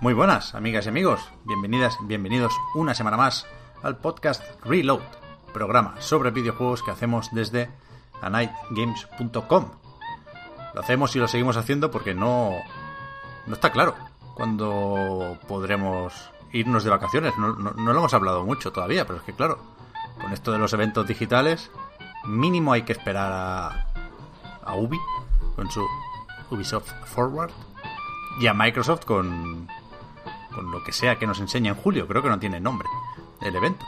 Muy buenas, amigas y amigos. Bienvenidas, bienvenidos una semana más al podcast Reload, programa sobre videojuegos que hacemos desde anightgames.com. Lo hacemos y lo seguimos haciendo porque no, no está claro cuándo podremos irnos de vacaciones. No, no- no lo hemos hablado mucho todavía, pero es que claro, con esto de los eventos digitales, mínimo hay que esperar a, a Ubi con su Ubisoft Forward y a Microsoft con, con lo que sea que nos enseñe en julio. Creo que no tiene nombre el evento.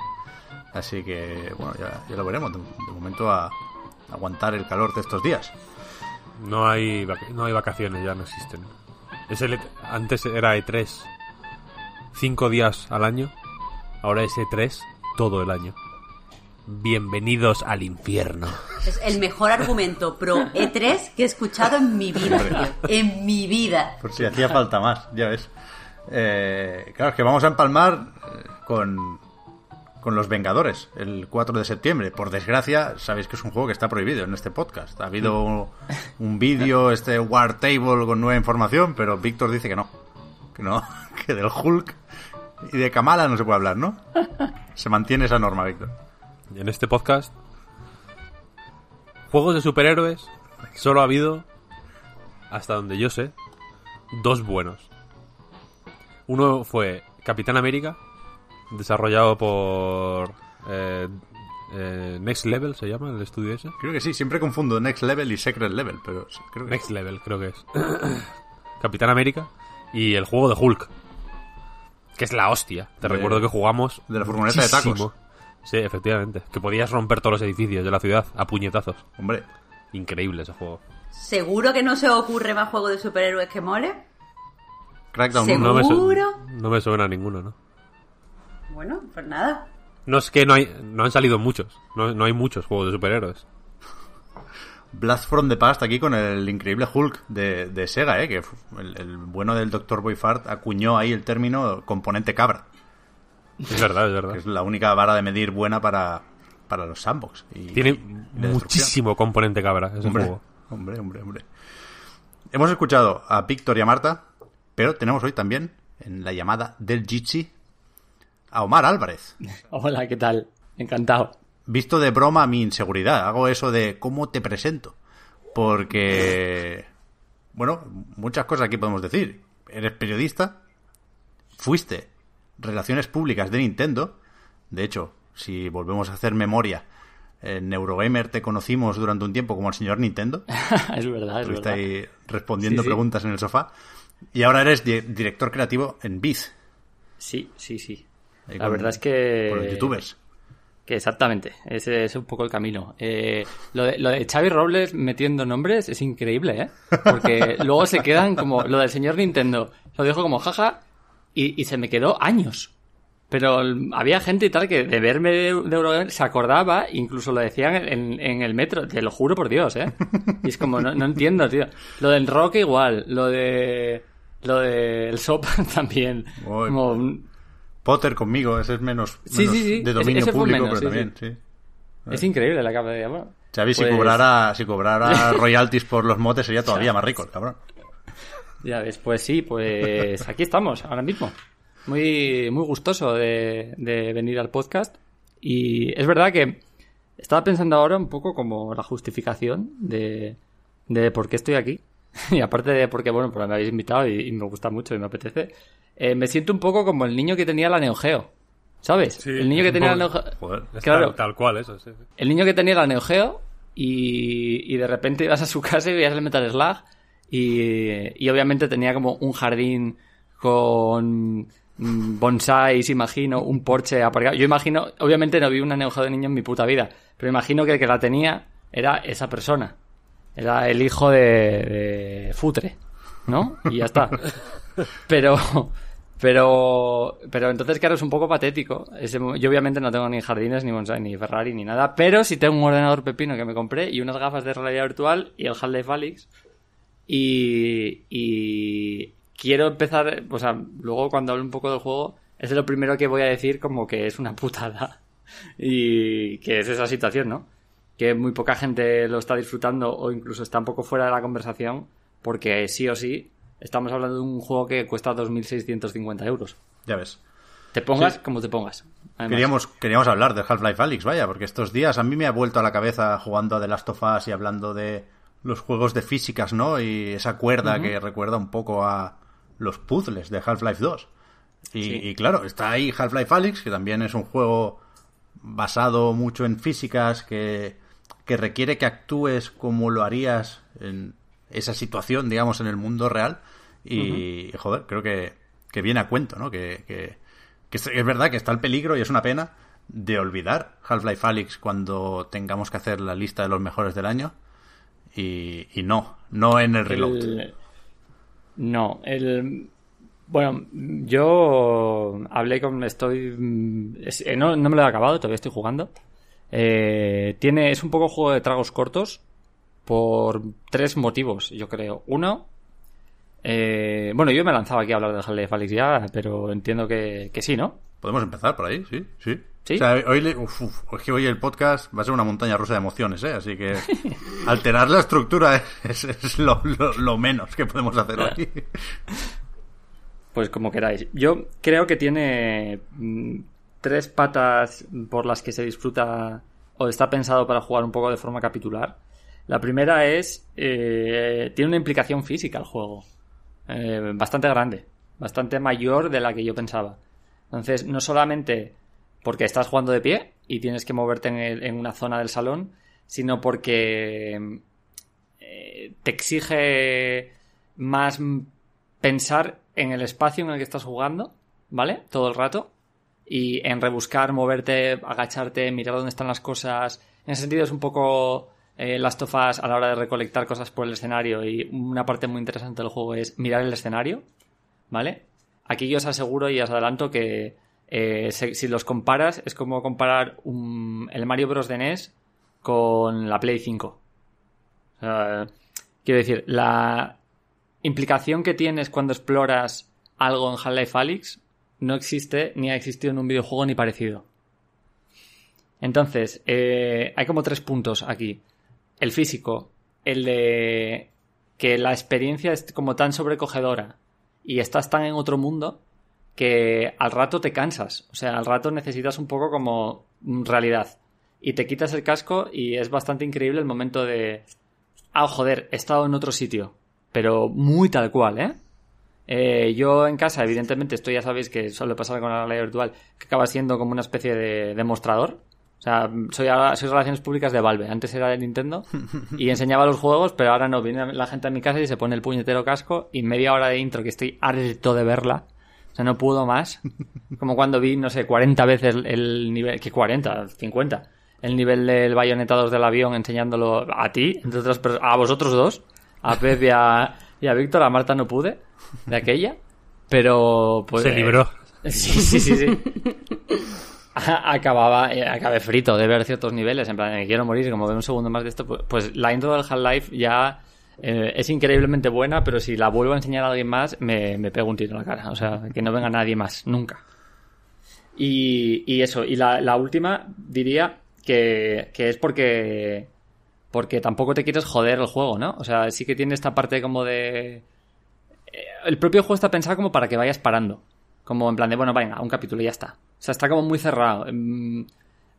Así que, bueno, ya, ya lo veremos. De, de momento a aguantar el calor de estos días. No hay, no hay vacaciones, ya no existen. Es el E- antes era E3 cinco días al año, ahora es E3 todo el año. Bienvenidos al infierno. Es el mejor argumento pro E3 que he escuchado en mi vida, tío. En mi vida. Por si hacía falta más, ya ves. Eh, claro, es que vamos a empalmar eh, con, con Los Vengadores el 4 de septiembre. Por desgracia, sabéis que es un juego que está prohibido en este podcast. Ha habido un, un vídeo, este War Table con nueva información, pero Víctor dice que no. Que no, que del Hulk y de Kamala no se puede hablar, ¿no? Se mantiene esa norma, Víctor. Y en este podcast, juegos de superhéroes, solo ha habido, hasta donde yo sé, dos buenos. Uno fue Capitán América, desarrollado por eh, eh, Next Level, se llama el estudio ese. Creo que sí, siempre confundo Next Level y Secret Level, pero creo que Next Level, creo que es. Capitán América y el juego de Hulk. Que es la hostia. Te De- recuerdo que jugamos. de la furgoneta de tacos. Sí, efectivamente. Que podías romper todos los edificios de la ciudad a puñetazos. Hombre, Increíble ese juego. ¿Seguro que no se os ocurre más juego de superhéroes que mole? Crackdown Seguro. 1. No me, no me suena a ninguno, ¿no? Bueno, pues nada. No es que no hay, no han salido muchos. No, no hay muchos juegos de superhéroes. Blast from the Past aquí con el increíble Hulk de, de Sega, ¿eh? que el, el bueno del Dr. Boyfart acuñó ahí el término componente cabra, Es verdad, es verdad. que es la única vara de medir buena para, para los sandbox. Y, Tiene y muchísimo componente cabra ese Hombre, juego. hombre, hombre, hombre. Hemos escuchado a Víctor y a Marta, pero tenemos hoy también en la llamada del Jitsi a Omar Álvarez. Hola, ¿qué tal? Encantado. visto de broma mi inseguridad. Hago eso de cómo te presento. Porque, bueno, muchas cosas aquí podemos decir. Eres periodista, fuiste relaciones públicas de Nintendo. De hecho, si volvemos a hacer memoria, en Eurogamer te conocimos durante un tiempo como el señor Nintendo. es verdad, es Estuviste verdad. ahí respondiendo Sí, sí. preguntas en el sofá. Y ahora eres di- director creativo en Biz. Sí, sí, sí. ahí La con- verdad es que... Con los youtubers. Que exactamente, ese es un poco el camino. Eh, lo, de, lo de Xavi Robles metiendo nombres es increíble, ¿eh? Porque luego se quedan como... Lo del señor Nintendo lo dijo como jaja y, y se me quedó años. Pero había gente y tal que de verme de, de Eurogamer se acordaba, incluso lo decían en, en el metro, te lo juro por Dios, ¿eh? Y es como, no, no entiendo, tío. Lo del rock igual, lo de... Lo del SOP también. Como un- Potter conmigo, ese es menos, Sí, menos sí, sí. de dominio ese público, menos, pero también, sí. Es increíble la capa de... Bueno, Xavi, si pues- cobrara, si cobrara royalties por los motes sería todavía más rico, cabrón. Ya ves, pues sí, pues aquí estamos, ahora mismo. Muy, muy gustoso de, de venir al podcast. Y es verdad que estaba pensando ahora un poco como la justificación de, de por qué estoy aquí. Y aparte de porque, bueno, pues me habéis invitado y, y me gusta mucho y me apetece. eh, me siento un poco como el niño que tenía la Neo Geo. ¿Sabes? Sí, el niño que tenía la Neo Geo. Joder. Es Claro. tal, tal cual, eso, sí, sí. El niño que tenía la Neo Geo y, y de repente ibas a su casa y veías el Metal Slug Y, y obviamente tenía como un jardín con mm, bonsáis, imagino, un porche aparcado. Yo imagino, obviamente no vi una Neo Geo de niño en mi puta vida, pero imagino que el que la tenía era esa persona. Era el hijo de, de Futre, ¿no? Y ya está. Pero, pero, pero entonces, claro, es un poco patético. Ese yo obviamente no tengo ni jardines, ni bonsai, ni Ferrari, ni nada, pero sí tengo un ordenador pepino que me compré y unas gafas de realidad virtual y el Half-Life. Y, y quiero empezar, o sea, luego cuando hable un poco del juego, es lo primero que voy a decir como que es una putada. Y que es esa situación, ¿no? Que muy poca gente lo está disfrutando o incluso está un poco fuera de la conversación porque sí o sí estamos hablando de un juego que cuesta 2.650 euros. Ya ves. Te pongas Sí. como te pongas. Además, Queríamos, queríamos hablar de Half-Life Alyx, vaya, porque estos días a mí me ha vuelto a la cabeza jugando a The Last of Us y hablando de los juegos de físicas, ¿no? Y esa cuerda que recuerda un poco a los puzzles de Half-Life 2. Y, Sí. y claro, está ahí Half-Life Alyx, que también es un juego basado mucho en físicas, que, que requiere que actúes como lo harías en esa situación, digamos, en el mundo real. Y, joder, creo que, que viene a cuento, ¿no? Que, que, que es, verdad que está el peligro y es una pena de olvidar Half-Life Alyx cuando tengamos que hacer la lista de los mejores del año. Y, y no, no en el reload. el- No, el... Bueno, yo hablé con... Estoy... es- eh, no, no me lo he acabado, todavía estoy jugando. Eh, tiene, es un poco juego de tragos cortos por tres motivos, yo creo. Uno, eh, bueno, yo me lanzaba aquí a hablar de Half-Life Alyx ya, pero entiendo que, que sí, ¿no? Podemos empezar por ahí, sí, sí. ¿Sí? O sea, hoy, le- uf, uf, es que hoy el podcast va a ser una montaña rusa de emociones, ¿eh? Así que alterar la estructura es, es lo, lo- lo menos que podemos hacer hoy. Pues como queráis. Yo creo que tiene mm, tres patas por las que se disfruta o está pensado para jugar un poco de forma capitular. La primera es, eh, tiene una implicación física el juego. Eh, bastante grande. Bastante mayor de la que yo pensaba. Entonces, no solamente porque estás jugando de pie y tienes que moverte en, una zona del salón, sino porque eh, te exige más pensar en el espacio en el que estás jugando, ¿vale? Todo el rato. Y en rebuscar, moverte, agacharte, mirar dónde están las cosas. En ese sentido es un poco eh, Last of Us a la hora de recolectar cosas por el escenario. Y una parte muy interesante del juego es mirar el escenario, ¿vale? Aquí yo os aseguro y os adelanto que eh, si los comparas es como comparar un- el Mario Bros. de NES con la Play 5. O sea, quiero decir, la implicación que tienes cuando exploras algo en Half-Life Alyx no existe ni ha existido en un videojuego ni parecido. Entonces, eh, hay como tres puntos aquí. El físico, el de que la experiencia es como tan sobrecogedora y estás tan en otro mundo que al rato te cansas. O sea, al rato necesitas un poco como realidad. Y te quitas el casco y es bastante increíble el momento de... Ah, joder, he estado en otro sitio. Pero muy tal cual, ¿eh? Eh, yo en casa, evidentemente, esto ya sabéis que suele pasar con la realidad virtual, que acaba siendo como una especie de demostrador. O sea, soy, ahora- soy relaciones públicas de Valve. Antes era de Nintendo y enseñaba los juegos, pero ahora no. Viene la gente a mi casa y se pone el puñetero casco y media hora de intro que estoy harto de verla. O sea, no puedo más. Como cuando vi, no sé, 40 veces el nivel... ¿Qué 40? 50. El nivel del bayonetados del avión enseñándolo a ti, entre otras personas, a vosotros dos, a Pep y a, y a Víctor, a Marta no pude, de aquella. Pero, pues... Se libró. eh, sí, sí, sí, sí. Acababa, eh, acabé frito de ver ciertos niveles, en plan, me quiero morir, como veo un segundo más de esto, pues, pues la intro del Half-Life ya eh, es increíblemente buena, pero si la vuelvo a enseñar a alguien más, me, me pego un tiro en la cara. O sea, que no venga nadie más, nunca. Y, y eso, y la, la última diría que, que es porque porque tampoco te quieres joder el juego, ¿no? O sea, sí que tiene esta parte como de... eh, El propio juego está pensado como para que vayas parando. Como en plan de, bueno, venga, un capítulo y ya está. O sea, está como muy cerrado. Mm,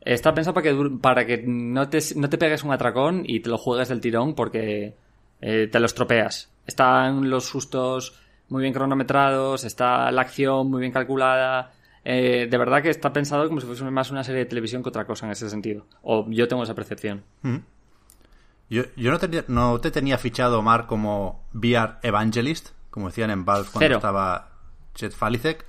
Está pensado para que, para que no, te, no te pegues un atracón y te lo juegues del tirón porque eh, te lo estropeas. Están los sustos muy bien cronometrados, está la acción muy bien calculada. Eh, de verdad que está pensado como si fuese más una serie de televisión que otra cosa en ese sentido. O yo tengo esa percepción. Yo, yo no, te, no te tenía fichado, Omar, como VR Evangelist, como decían en Valve cuando Cero. estaba Chet Falicek,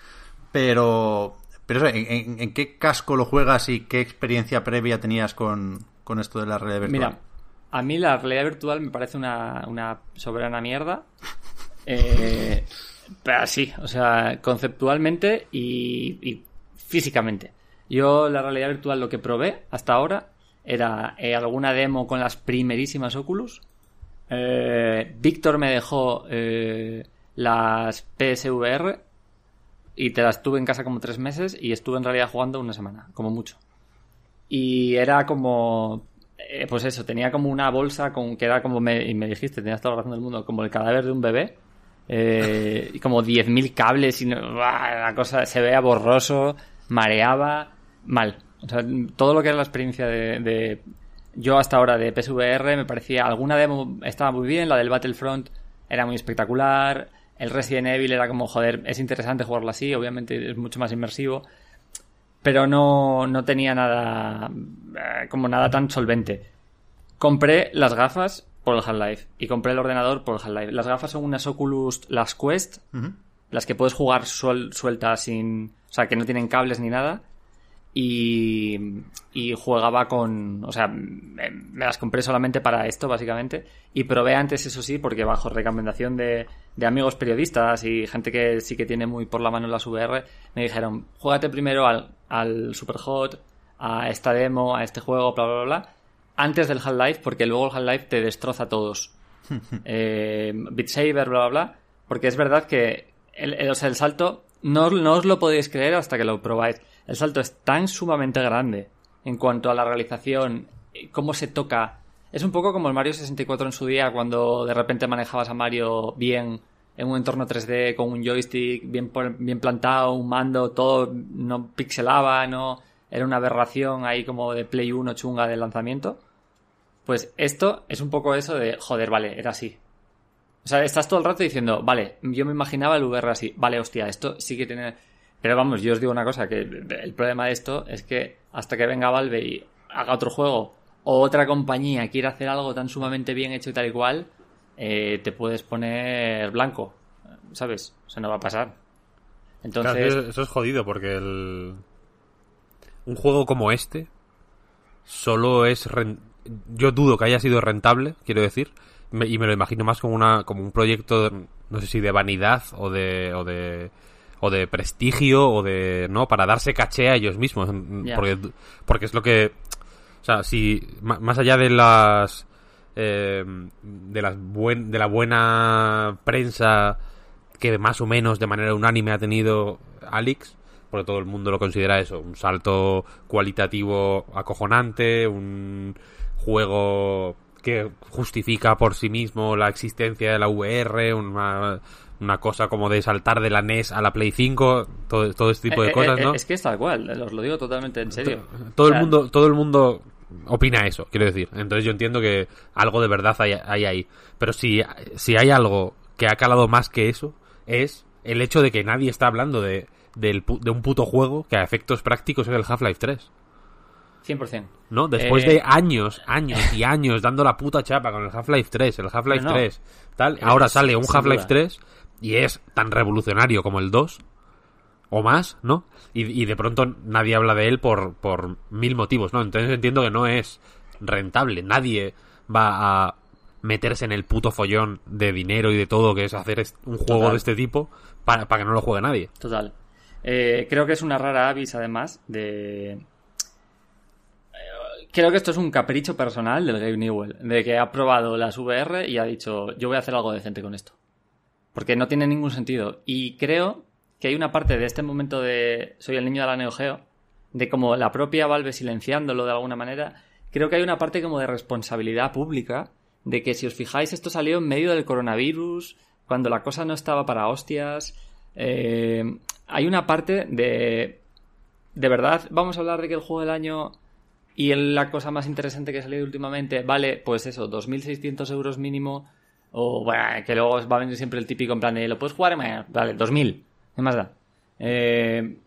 pero, pero eso, ¿en, en- en qué casco lo juegas y qué experiencia previa tenías con, con esto de la realidad virtual? Mira, a mí la realidad virtual me parece una, una soberana mierda. Eh, pero sí, o sea, conceptualmente y, y físicamente. Yo la realidad virtual lo que probé hasta ahora era eh, alguna demo con las primerísimas Oculus. Eh, Víctor me dejó eh, las PSVR y te las tuve en casa como tres meses y estuve en realidad jugando una semana, como mucho. Y era como. eh, pues eso, tenía como una bolsa con que era como. Me, y me dijiste, tenías toda la razón del mundo, como el cadáver de un bebé. eh, y como 10.000 cables y la cosa se veía borroso, mareaba, mal. O sea, todo lo que era la experiencia de, de- yo hasta ahora de PSVR me parecía alguna demo estaba muy bien, la del Battlefront era muy espectacular, el Resident Evil era como, joder, es interesante jugarlo así, obviamente es mucho más inmersivo, pero no, no tenía nada, eh, como nada tan solvente. Compré las gafas por el Half-Life y compré el ordenador por el Half-Life. Las gafas son unas Oculus, las Quest, las que puedes jugar suel- sueltas sin, o sea, que no tienen cables ni nada. Y, y jugaba con, o sea, me, me las compré solamente para esto, básicamente. Y probé antes, eso sí, porque bajo recomendación de, de amigos periodistas y gente que sí que tiene muy por la mano las VR, me dijeron, juégate primero al, al Superhot, a esta demo, a este juego, bla, bla, bla, bla, antes del Half-Life, porque luego el Half-Life te destroza a todos. eh, Beat Saber, bla, bla, bla. Porque es verdad que el, el- o sea, el salto, no, no os lo podéis creer hasta que lo probáis. El salto es tan sumamente grande en cuanto a la realización, cómo se toca. Es un poco como el Mario 64 en su día, cuando de repente manejabas a Mario bien en un entorno 3D, con un joystick bien, bien plantado, un mando, todo no pixelaba, no era una aberración ahí como de Play 1 chunga de lanzamiento. Pues esto es un poco eso de, joder, vale, era así. O sea, estás todo el rato diciendo, vale, yo me imaginaba el VR así. Vale, hostia, esto sí que tiene... Pero vamos, yo os digo una cosa, que el problema de esto es que hasta que venga Valve y haga otro juego o otra compañía quiera hacer algo tan sumamente bien hecho y tal y cual, eh, te puedes poner blanco, ¿sabes? O sea, no va a pasar. Entonces, Claro, eso, es jodido porque el... un juego como este solo es ren- yo dudo que haya sido rentable, quiero decir, y me lo imagino más como una como un proyecto no sé si de vanidad o de o de o de prestigio o de no para darse caché a ellos mismos Ya. porque porque es lo que o sea, si más allá de las eh, de las buen, de la buena prensa que más o menos de manera unánime ha tenido Alex, porque todo el mundo lo considera eso, un salto cualitativo acojonante, un juego que justifica por sí mismo la existencia de la VR, una, una cosa como de saltar de la NES a la Play 5, todo, todo este tipo de eh, cosas, eh, ¿no? Es que es tal cual, os lo digo totalmente en serio. todo O el mundo todo el mundo opina eso quiero decir entonces yo entiendo que algo de verdad hay, hay ahí pero si, si hay algo que ha calado más que eso es el hecho de que nadie está hablando de, pu- de un puto juego que a efectos prácticos es el Half-Life 3 100%. ¿no? Después Eh, de años, años y años dando la puta chapa con el Half-Life 3, el Half-Life No, no. 3, tal, Eh, ahora sale un Half-Life duda. 3 y es tan revolucionario como el 2 o más, ¿no? Y, y de pronto nadie habla de él por, por mil motivos, ¿no? Entonces entiendo que no es rentable, nadie va a meterse en el puto follón de dinero y de todo que es hacer un juego Total. de este tipo para, para que no lo juegue nadie. Total. Eh, creo que es una rara avis, además, de... Eh, Creo que esto es un capricho personal del Gabe Newell, de que ha probado las VR y ha dicho, yo voy a hacer algo decente con esto. Porque no tiene ningún sentido. Y creo que hay una parte de este momento de soy el niño de la Neo Geo, de como la propia Valve silenciándolo de alguna manera, creo que hay una parte como de responsabilidad pública, de que si os fijáis esto salió en medio del coronavirus, cuando la cosa no estaba para hostias, eh, hay una parte de... De verdad, vamos a hablar de que el juego del año y la cosa más interesante que ha salido últimamente vale, pues eso, 2.600 euros mínimo. O bueno, que luego va a venir siempre el típico en plan de, ¿lo puedes jugar? Bueno, Vale, 2.000. ¿Qué más da? Eh,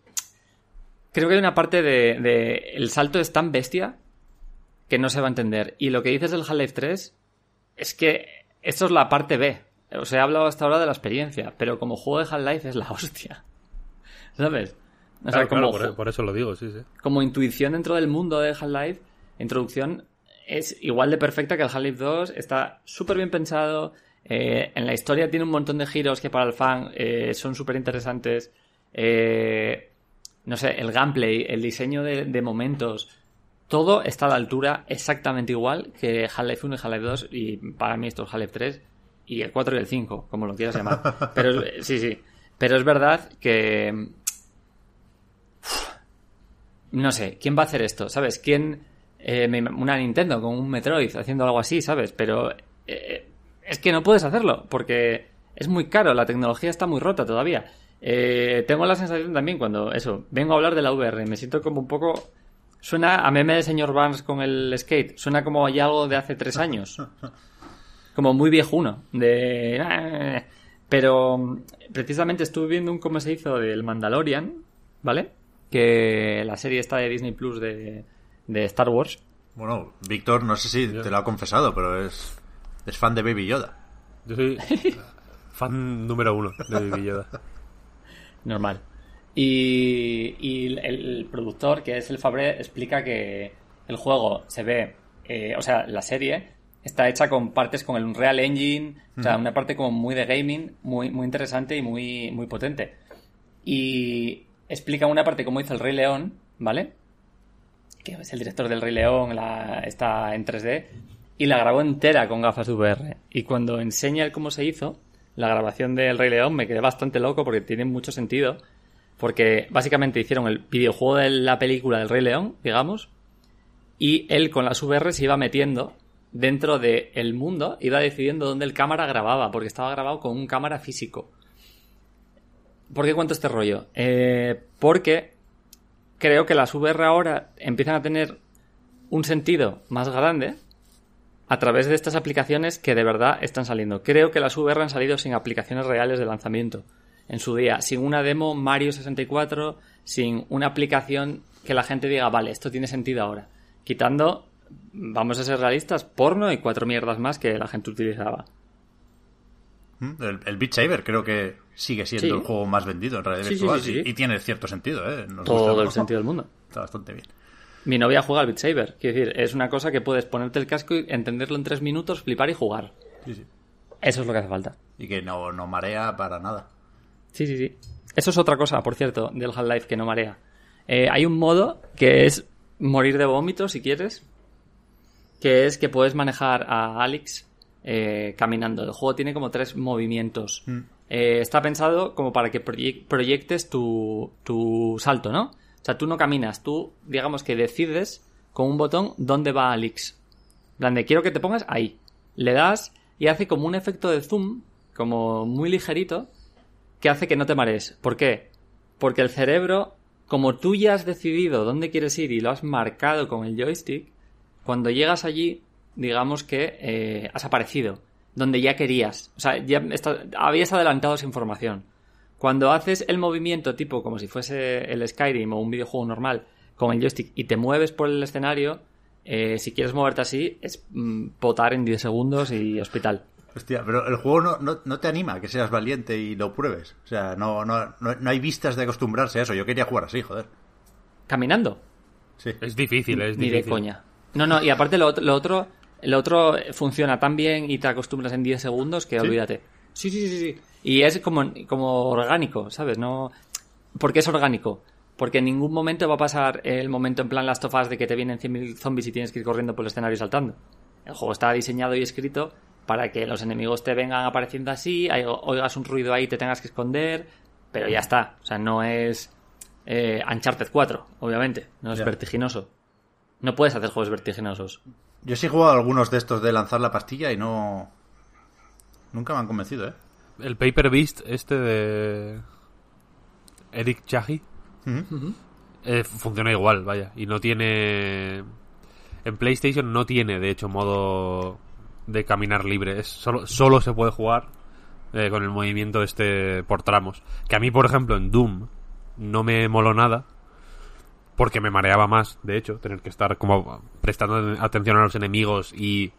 creo que hay una parte de, de- El salto es tan bestia que no se va a entender. Y lo que dices del Half-Life 3, es que esto es la parte B. Os he hablado hasta ahora de la experiencia, pero como juego de Half-Life es la hostia. ¿Sabes? O sea, Claro, como, claro, por, ju- por eso lo digo, sí, sí. como intuición dentro del mundo de Half-Life, introducción es igual de perfecta que el Half-Life 2. Está súper bien pensado. eh, en la historia tiene un montón de giros que para el fan eh, son súper interesantes. Eh, no sé, el gameplay, el diseño de, de momentos, todo está a la altura exactamente igual que Half-Life 1 y Half-Life 2 y para mí esto es Half-Life 3 y el 4 y el 5, como lo quieras llamar. Pero sí, sí. Pero es verdad que no sé, ¿quién va a hacer esto? ¿Sabes? ¿Quién? Eh, una Nintendo con un Metroid haciendo algo así, ¿sabes? Pero eh, es que no puedes hacerlo porque es muy caro, la tecnología está muy rota todavía. Eh, tengo la sensación también cuando eso, vengo a hablar de la VR, me siento como un poco... Suena a meme de señor Barnes con el skate, suena como ya algo de hace tres años. Como muy viejuno, de... Pero precisamente estuve viendo un cómo se hizo del Mandalorian, ¿vale? Que la serie está de Disney Plus de, de Star Wars. Bueno, Víctor, no sé si te lo ha confesado, pero es, es fan de Baby Yoda. Yo soy fan número uno de Baby Yoda. Normal. Y, y el, el productor, que es el Fabre, explica que el juego se ve, eh, o sea, la serie está hecha con partes con el Unreal Engine, o sea, una parte como muy de gaming, muy, muy interesante y muy, muy potente. Y explica una parte como hizo el Rey León, ¿vale? Que es el director del Rey León, la, está en 3D, y la grabó entera con gafas de VR. Y cuando enseña cómo se hizo, la grabación del Rey León, me quedé bastante loco porque tiene mucho sentido. Porque básicamente hicieron el videojuego de la película del Rey León, digamos, y él con las VR se iba metiendo dentro del mundo, iba decidiendo dónde el cámara grababa, porque estaba grabado con un cámara físico. ¿Por qué cuento este rollo? Eh, porque creo que las VR ahora empiezan a tener un sentido más grande a través de estas aplicaciones que de verdad están saliendo. Creo que las VR han salido sin aplicaciones reales de lanzamiento en su día, sin una demo Mario 64, sin una aplicación que la gente diga, vale, esto tiene sentido ahora. Quitando, vamos a ser realistas, porno y cuatro mierdas más que la gente utilizaba. El, el Beat Saber creo que sigue siendo Sí. el juego más vendido en realidad Sí, virtual sí. Y, y tiene cierto sentido, ¿eh? Nos gusta o Todo no. el sentido del mundo. Está bastante bien. Mi novia juega al Beat Saber. Quiero decir, es una cosa que puedes ponerte el casco y entenderlo en tres minutos, flipar y jugar. Sí, sí. Eso es lo que hace falta. Y que no, no marea para nada. Sí, sí, sí. Eso es otra cosa, por cierto, del Half-Life que no marea. Eh, hay un modo que es morir de vómito, si quieres. Que es que puedes manejar a Alex eh, caminando. El juego tiene como tres movimientos. Eh, está pensado como para que proye- proyectes tu, tu salto, ¿no? O sea, tú no caminas, tú, digamos que decides con un botón dónde va Alex. En plan de, quiero que te pongas ahí. Le das y hace como un efecto de zoom, como muy ligerito, que hace que no te marees. ¿Por qué? Porque el cerebro, como tú ya has decidido dónde quieres ir y lo has marcado con el joystick, cuando llegas allí, digamos que eh, has aparecido, donde ya querías. O sea, ya está- habías adelantado esa información. Cuando haces el movimiento tipo como si fuese el Skyrim o un videojuego normal con el joystick y te mueves por el escenario, eh, si quieres moverte así, es mm, potar en 10 segundos y hospital. Hostia, pero el juego no, no, no te anima a que seas valiente y lo pruebes. O sea, no, no, no, no hay vistas de acostumbrarse a eso. Yo quería jugar así, joder. Caminando. Sí. Es difícil, es Ni difícil. de coña. No, no, y aparte lo, lo otro lo otro funciona tan bien y te acostumbras en 10 segundos que olvídate. Sí, sí, sí, sí. Y es como, como orgánico, ¿sabes? No... ¿Por qué es orgánico? Porque en ningún momento va a pasar el momento en plan las tofas de que te vienen 100.000 zombies y tienes que ir corriendo por el escenario y saltando. El juego está diseñado y escrito para que los enemigos te vengan apareciendo así, oigas un ruido ahí y te tengas que esconder, pero ya está. O sea, no es eh, Uncharted 4, obviamente. No es vertiginoso. No puedes hacer juegos vertiginosos. Yo sí he jugado a algunos de estos de lanzar la pastilla y no. Nunca me han convencido, ¿eh? El Paper Beast este de Eric Chahi eh, funciona igual, vaya. Y no tiene... En PlayStation no tiene, de hecho, modo de caminar libre. Es solo, solo se puede jugar eh, con el movimiento este por tramos. Que a mí, por ejemplo, en Doom no me moló nada. Porque me mareaba más, de hecho, tener que estar como prestando atención a los enemigos y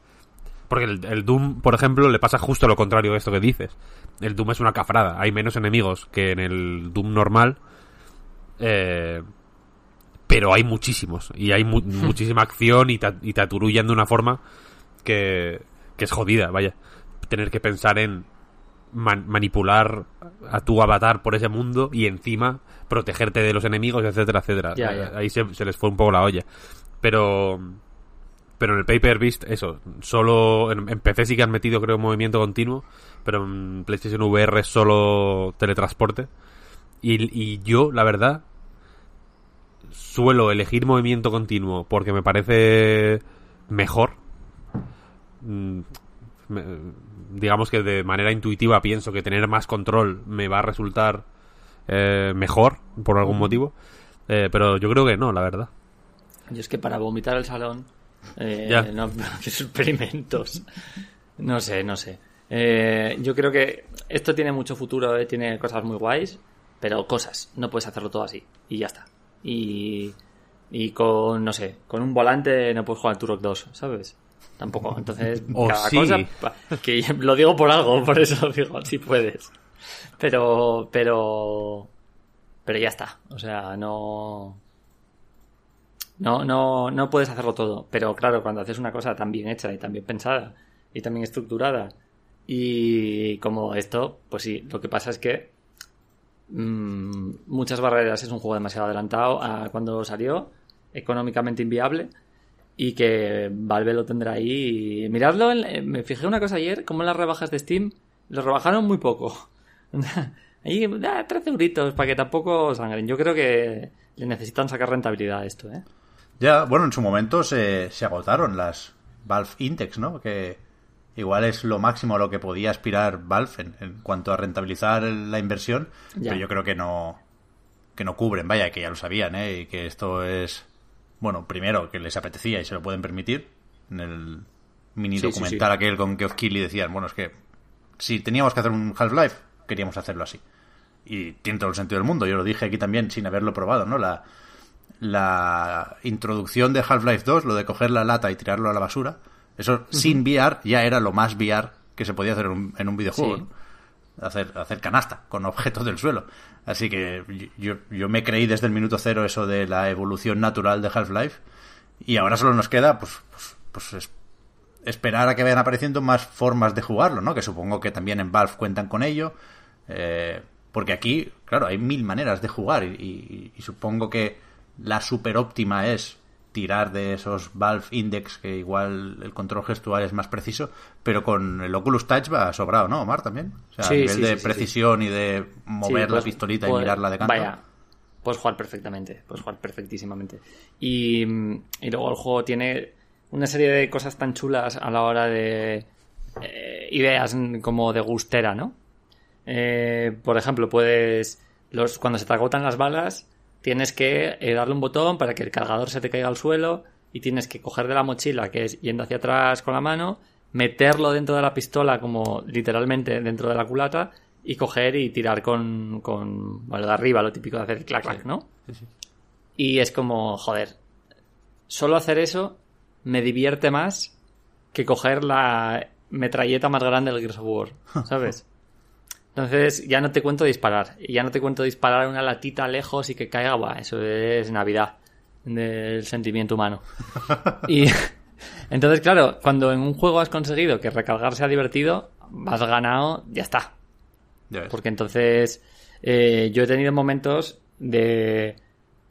Porque el, el Doom, por ejemplo, le pasa justo lo contrario de esto que dices. El Doom es una cafrada. Hay menos enemigos que en el Doom normal. Eh, pero hay muchísimos. Y hay mu- muchísima acción y te, y te aturullan de una forma que, que es jodida, vaya. Tener que pensar en man- manipular a tu avatar por ese mundo y encima protegerte de los enemigos, etcétera, etcétera. Ahí se, se les fue un poco la olla. Pero pero en el Paper Beast, eso, solo en, en PC sí que han metido, creo, movimiento continuo, pero en PlayStation VR es solo teletransporte. Y, y yo, la verdad, suelo elegir movimiento continuo porque me parece mejor. Mm, me- digamos que de manera intuitiva pienso que tener más control me va a resultar eh, mejor por algún motivo. Eh, pero yo creo que no, la verdad. Yo es que para vomitar el salón eh, Ya. no experimentos. No sé, no sé. Eh, yo creo que esto tiene mucho futuro, eh, tiene cosas muy guays, pero cosas. No puedes hacerlo todo así y ya está. Y, y con, no sé, con un volante no puedes jugar al Turok 2, ¿sabes? Tampoco. Entonces, cada sí. cosa. Que lo digo por algo, por eso digo, si puedes. Pero, pero. Pero ya está. O sea, no. No, no, no puedes hacerlo todo. Pero claro, cuando haces una cosa tan bien hecha y tan bien pensada y tan bien estructurada y como esto, pues sí, lo que pasa es que mm, muchas barreras es un juego demasiado adelantado a cuando salió, económicamente inviable y que Valve lo tendrá ahí. Y miradlo, me fijé una cosa ayer, como las rebajas de Steam, lo rebajaron muy poco. Ahí, da 13 euritos para que tampoco sangren. Yo creo que le necesitan sacar rentabilidad a esto, ¿eh? Ya, bueno, en su momento se, se agotaron las Valve Index, ¿no? Que igual es lo máximo a lo que podía aspirar Valve en, en cuanto a rentabilizar la inversión, Ya. pero yo creo que no que no cubren, vaya, que ya lo sabían, ¿eh? Y que esto es, bueno, primero, que les apetecía y se lo pueden permitir. En el mini Sí, documental sí. aquel con Geoff Keighley decían, bueno, es que si teníamos que hacer un Half-Life, queríamos hacerlo así. Y tiene todo el sentido del mundo, yo lo dije aquí también sin haberlo probado, ¿no? La, la introducción de Half-Life 2, lo de coger la lata y tirarlo a la basura, eso sin VR ya era lo más VR que se podía hacer en un, en un videojuego, Sí. ¿no? Hacer, hacer canasta con objetos del suelo. Así que yo, yo me creí desde el minuto cero eso de la evolución natural de Half-Life y ahora solo nos queda pues, pues, pues es- esperar a que vayan apareciendo más formas de jugarlo, ¿no? Que supongo que también en Valve cuentan con ello. Eh, porque aquí, claro, hay mil maneras de jugar y, y- y supongo que la super óptima es tirar de esos Valve Index que igual el control gestual es más preciso, pero con el Oculus Touch va sobrado, ¿no, Omar, también? O sea, Sí, a nivel sí, de sí, precisión y de mover la pues- pistolita y pues- mirarla de canto. Vaya, puedes jugar perfectamente, puedes jugar perfectísimamente. Y, mm, y luego el juego tiene una serie de cosas tan chulas a la hora de eh, ideas como de gustera, ¿no? Eh, por ejemplo, puedes los cuando se te agotan las balas tienes que eh, darle un botón para que el cargador se te caiga al suelo y tienes que coger de la mochila que es yendo hacia atrás con la mano meterlo dentro de la pistola como literalmente dentro de la culata y coger y tirar con, con bueno, de arriba lo típico de hacer clac clac ¿no? y es como joder solo hacer eso me divierte más que coger la metralleta más grande del Gears of War ¿sabes? Entonces ya no te cuento disparar. Y ya no te cuento disparar una latita lejos y que caiga. Buah, eso es Navidad del sentimiento humano. Y entonces, claro, cuando en un juego has conseguido que recargar sea divertido, has ganado, ya está. Ya. Porque entonces eh, yo he tenido momentos de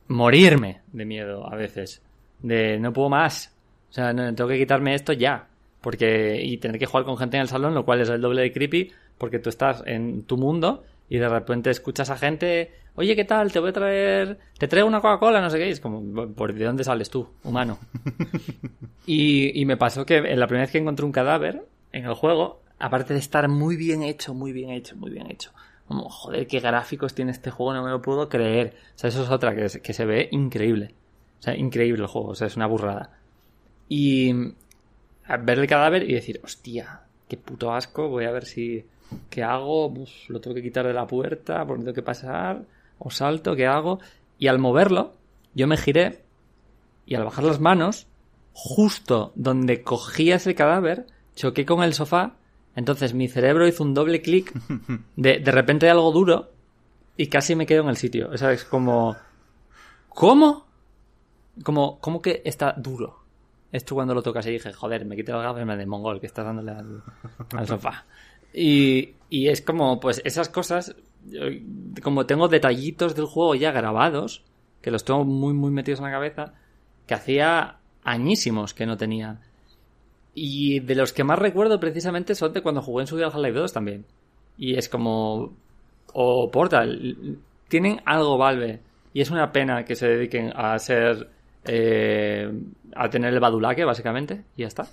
morirme de miedo a veces. De no puedo más. O sea, no, tengo que quitarme esto ya. Porque, y tener que jugar con gente en el salón, lo cual es el doble de creepy, porque tú estás en tu mundo y de repente escuchas a gente, oye, ¿qué tal? Te voy a traer, te traigo una Coca-Cola, no sé qué. Y es como, ¿por de dónde sales tú, humano? y, y me pasó que en la primera vez que encontré un cadáver en el juego, aparte de estar muy bien hecho, muy bien hecho, muy bien hecho. Como, joder, qué gráficos tiene este juego, no me lo puedo creer. O sea, eso es otra que, se- que se ve increíble. O sea, increíble el juego, o sea, es una burrada. Y ver el cadáver y decir, hostia, qué puto asco, voy a ver si... ¿Qué hago? Uf, lo tengo que quitar de la puerta, por tengo que pasar, o salto, ¿qué hago? Y al moverlo, yo me giré y al bajar las manos, justo donde cogía ese cadáver, choqué con el sofá, entonces mi cerebro hizo un doble clic, de, de repente hay algo duro y casi me quedo en el sitio. O sea, es como... ¿Cómo? Como, ¿cómo que está duro? Esto cuando lo tocas y dije, joder, me quité las gafas me de mongol que estás dándole al, al sofá. Y, y es como, pues esas cosas, yo- como tengo detallitos del juego ya grabados, que los tengo muy, muy metidos en la cabeza, que hacía añísimos que no tenía. Y de los que más recuerdo precisamente son de cuando jugué en su día al Half-Life 2 también. Y es como... O Portal. Tienen algo Valve. Y es una pena que se dediquen a ser... eh, a tener el badulaque, básicamente. Y ya está.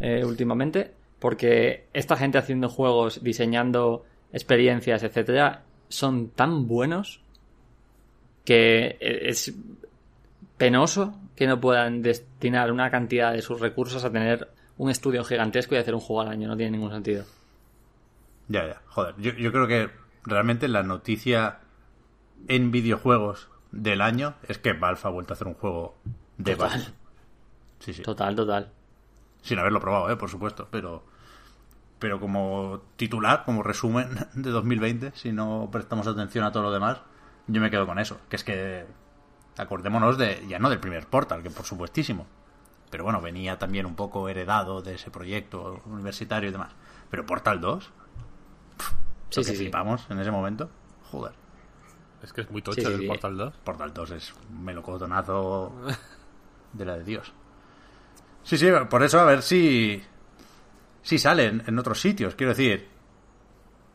Eh, últimamente. Porque esta gente haciendo juegos, diseñando experiencias, etcétera, son tan buenos que es penoso que no puedan destinar una cantidad de sus recursos a tener un estudio gigantesco y hacer un juego al año. No tiene ningún sentido. Ya, ya, joder. Yo, yo creo que realmente la noticia en videojuegos del año es que Valve ha vuelto a hacer un juego de Total. Valve. Sí, sí. Total, total. Sin haberlo probado, ¿eh? por supuesto, pero pero como titular, como resumen de 2020, si no prestamos atención a todo lo demás, yo me quedo con eso, que es que acordémonos de ya no del primer Portal, que por supuestísimo, pero bueno, venía también un poco heredado de ese proyecto universitario y demás, pero Portal 2, Sí, lo que sí, sí. flipamos en ese momento, joder, Es que es muy tocho Sí, sí, el. Portal 2. Portal 2 es un melocotonazo de la de Dios. Sí, sí, por eso a ver si. Si salen en otros sitios. Quiero decir.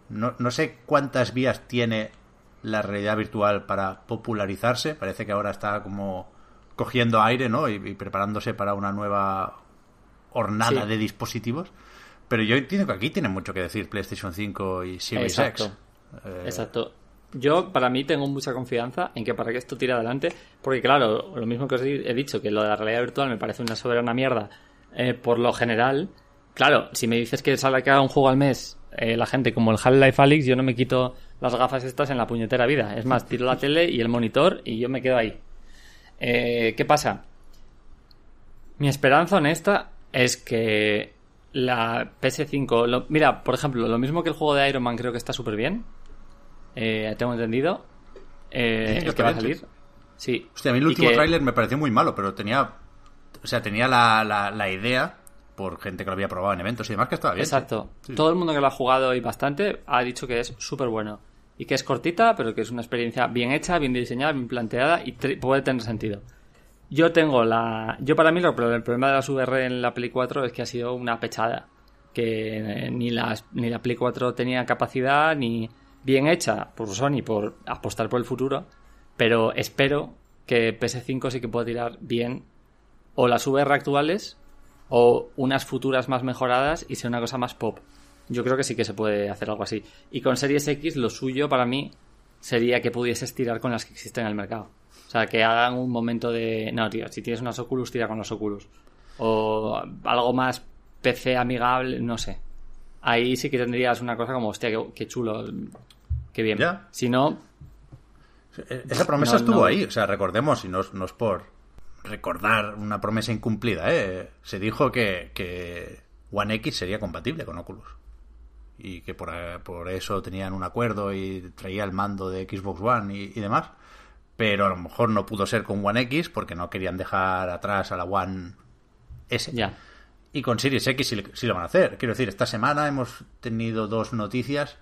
No, no sé cuántas vías tiene la realidad virtual para popularizarse. Parece que ahora está como cogiendo aire, ¿no? Y, y preparándose para una nueva hornada Sí. de dispositivos. Pero yo entiendo que aquí tienen mucho que decir PlayStation 5 y Series Exacto. X. Eh, Exacto. Yo, para mí, tengo mucha confianza en que para que esto tire adelante, porque claro, lo mismo que os he dicho, que lo de la realidad virtual me parece una soberana mierda eh, por lo general. Claro, si me dices que sale cada un juego al mes eh, la gente como el Half-Life Alyx, yo no me quito las gafas estas en la puñetera vida. Es más, tiro la tele y el monitor y yo me quedo ahí. Eh, ¿Qué pasa? Mi esperanza honesta es que la PS5... lo- mira, por ejemplo, lo mismo que el juego de Iron Man creo que está súper bien. Eh, tengo entendido. Eh, que que va a salir. Sí. Hostia, a mí el último que- tráiler me pareció muy malo, pero tenía. O sea, tenía la, la, la idea, por gente que lo había probado en eventos y demás, que estaba bien. Exacto. Sí, Todo el mundo que lo ha jugado y bastante ha dicho que es súper bueno. Y que es cortita, pero que es una experiencia bien hecha, bien diseñada, bien planteada y puede tener sentido. Yo tengo la. Yo para mí lo- el problema de las VR en la Play 4 es que ha sido una pechada. Que ni, las, ni la Play 4 tenía capacidad, ni bien hecha por Sony por apostar por el futuro. Pero espero que PS5 sí que pueda tirar bien o las VR actuales o unas futuras más mejoradas y sea una cosa más pop. Yo creo que sí que se puede hacer algo así. Y con Series X lo suyo para mí sería que pudiese estirar con las que existen en el mercado. O sea, que hagan un momento de... No, tío, si tienes unas Oculus, tira con los Oculus. O algo más PC amigable, no sé. Ahí sí que tendrías una cosa como, hostia, qué, qué chulo, qué bien. Ya. Si no, Eh, Esa promesa No, estuvo no. ahí, o sea, recordemos, y no, es- no es por recordar una promesa incumplida, ¿eh? Se dijo que, que One X sería compatible con Oculus. Y que por, por eso tenían un acuerdo y traía el mando de Xbox One y, y demás. Pero a lo mejor no pudo ser con One X porque no querían dejar atrás a la One S. ya. Y con Series X sí, lo van a hacer. Quiero decir, esta semana hemos tenido dos noticias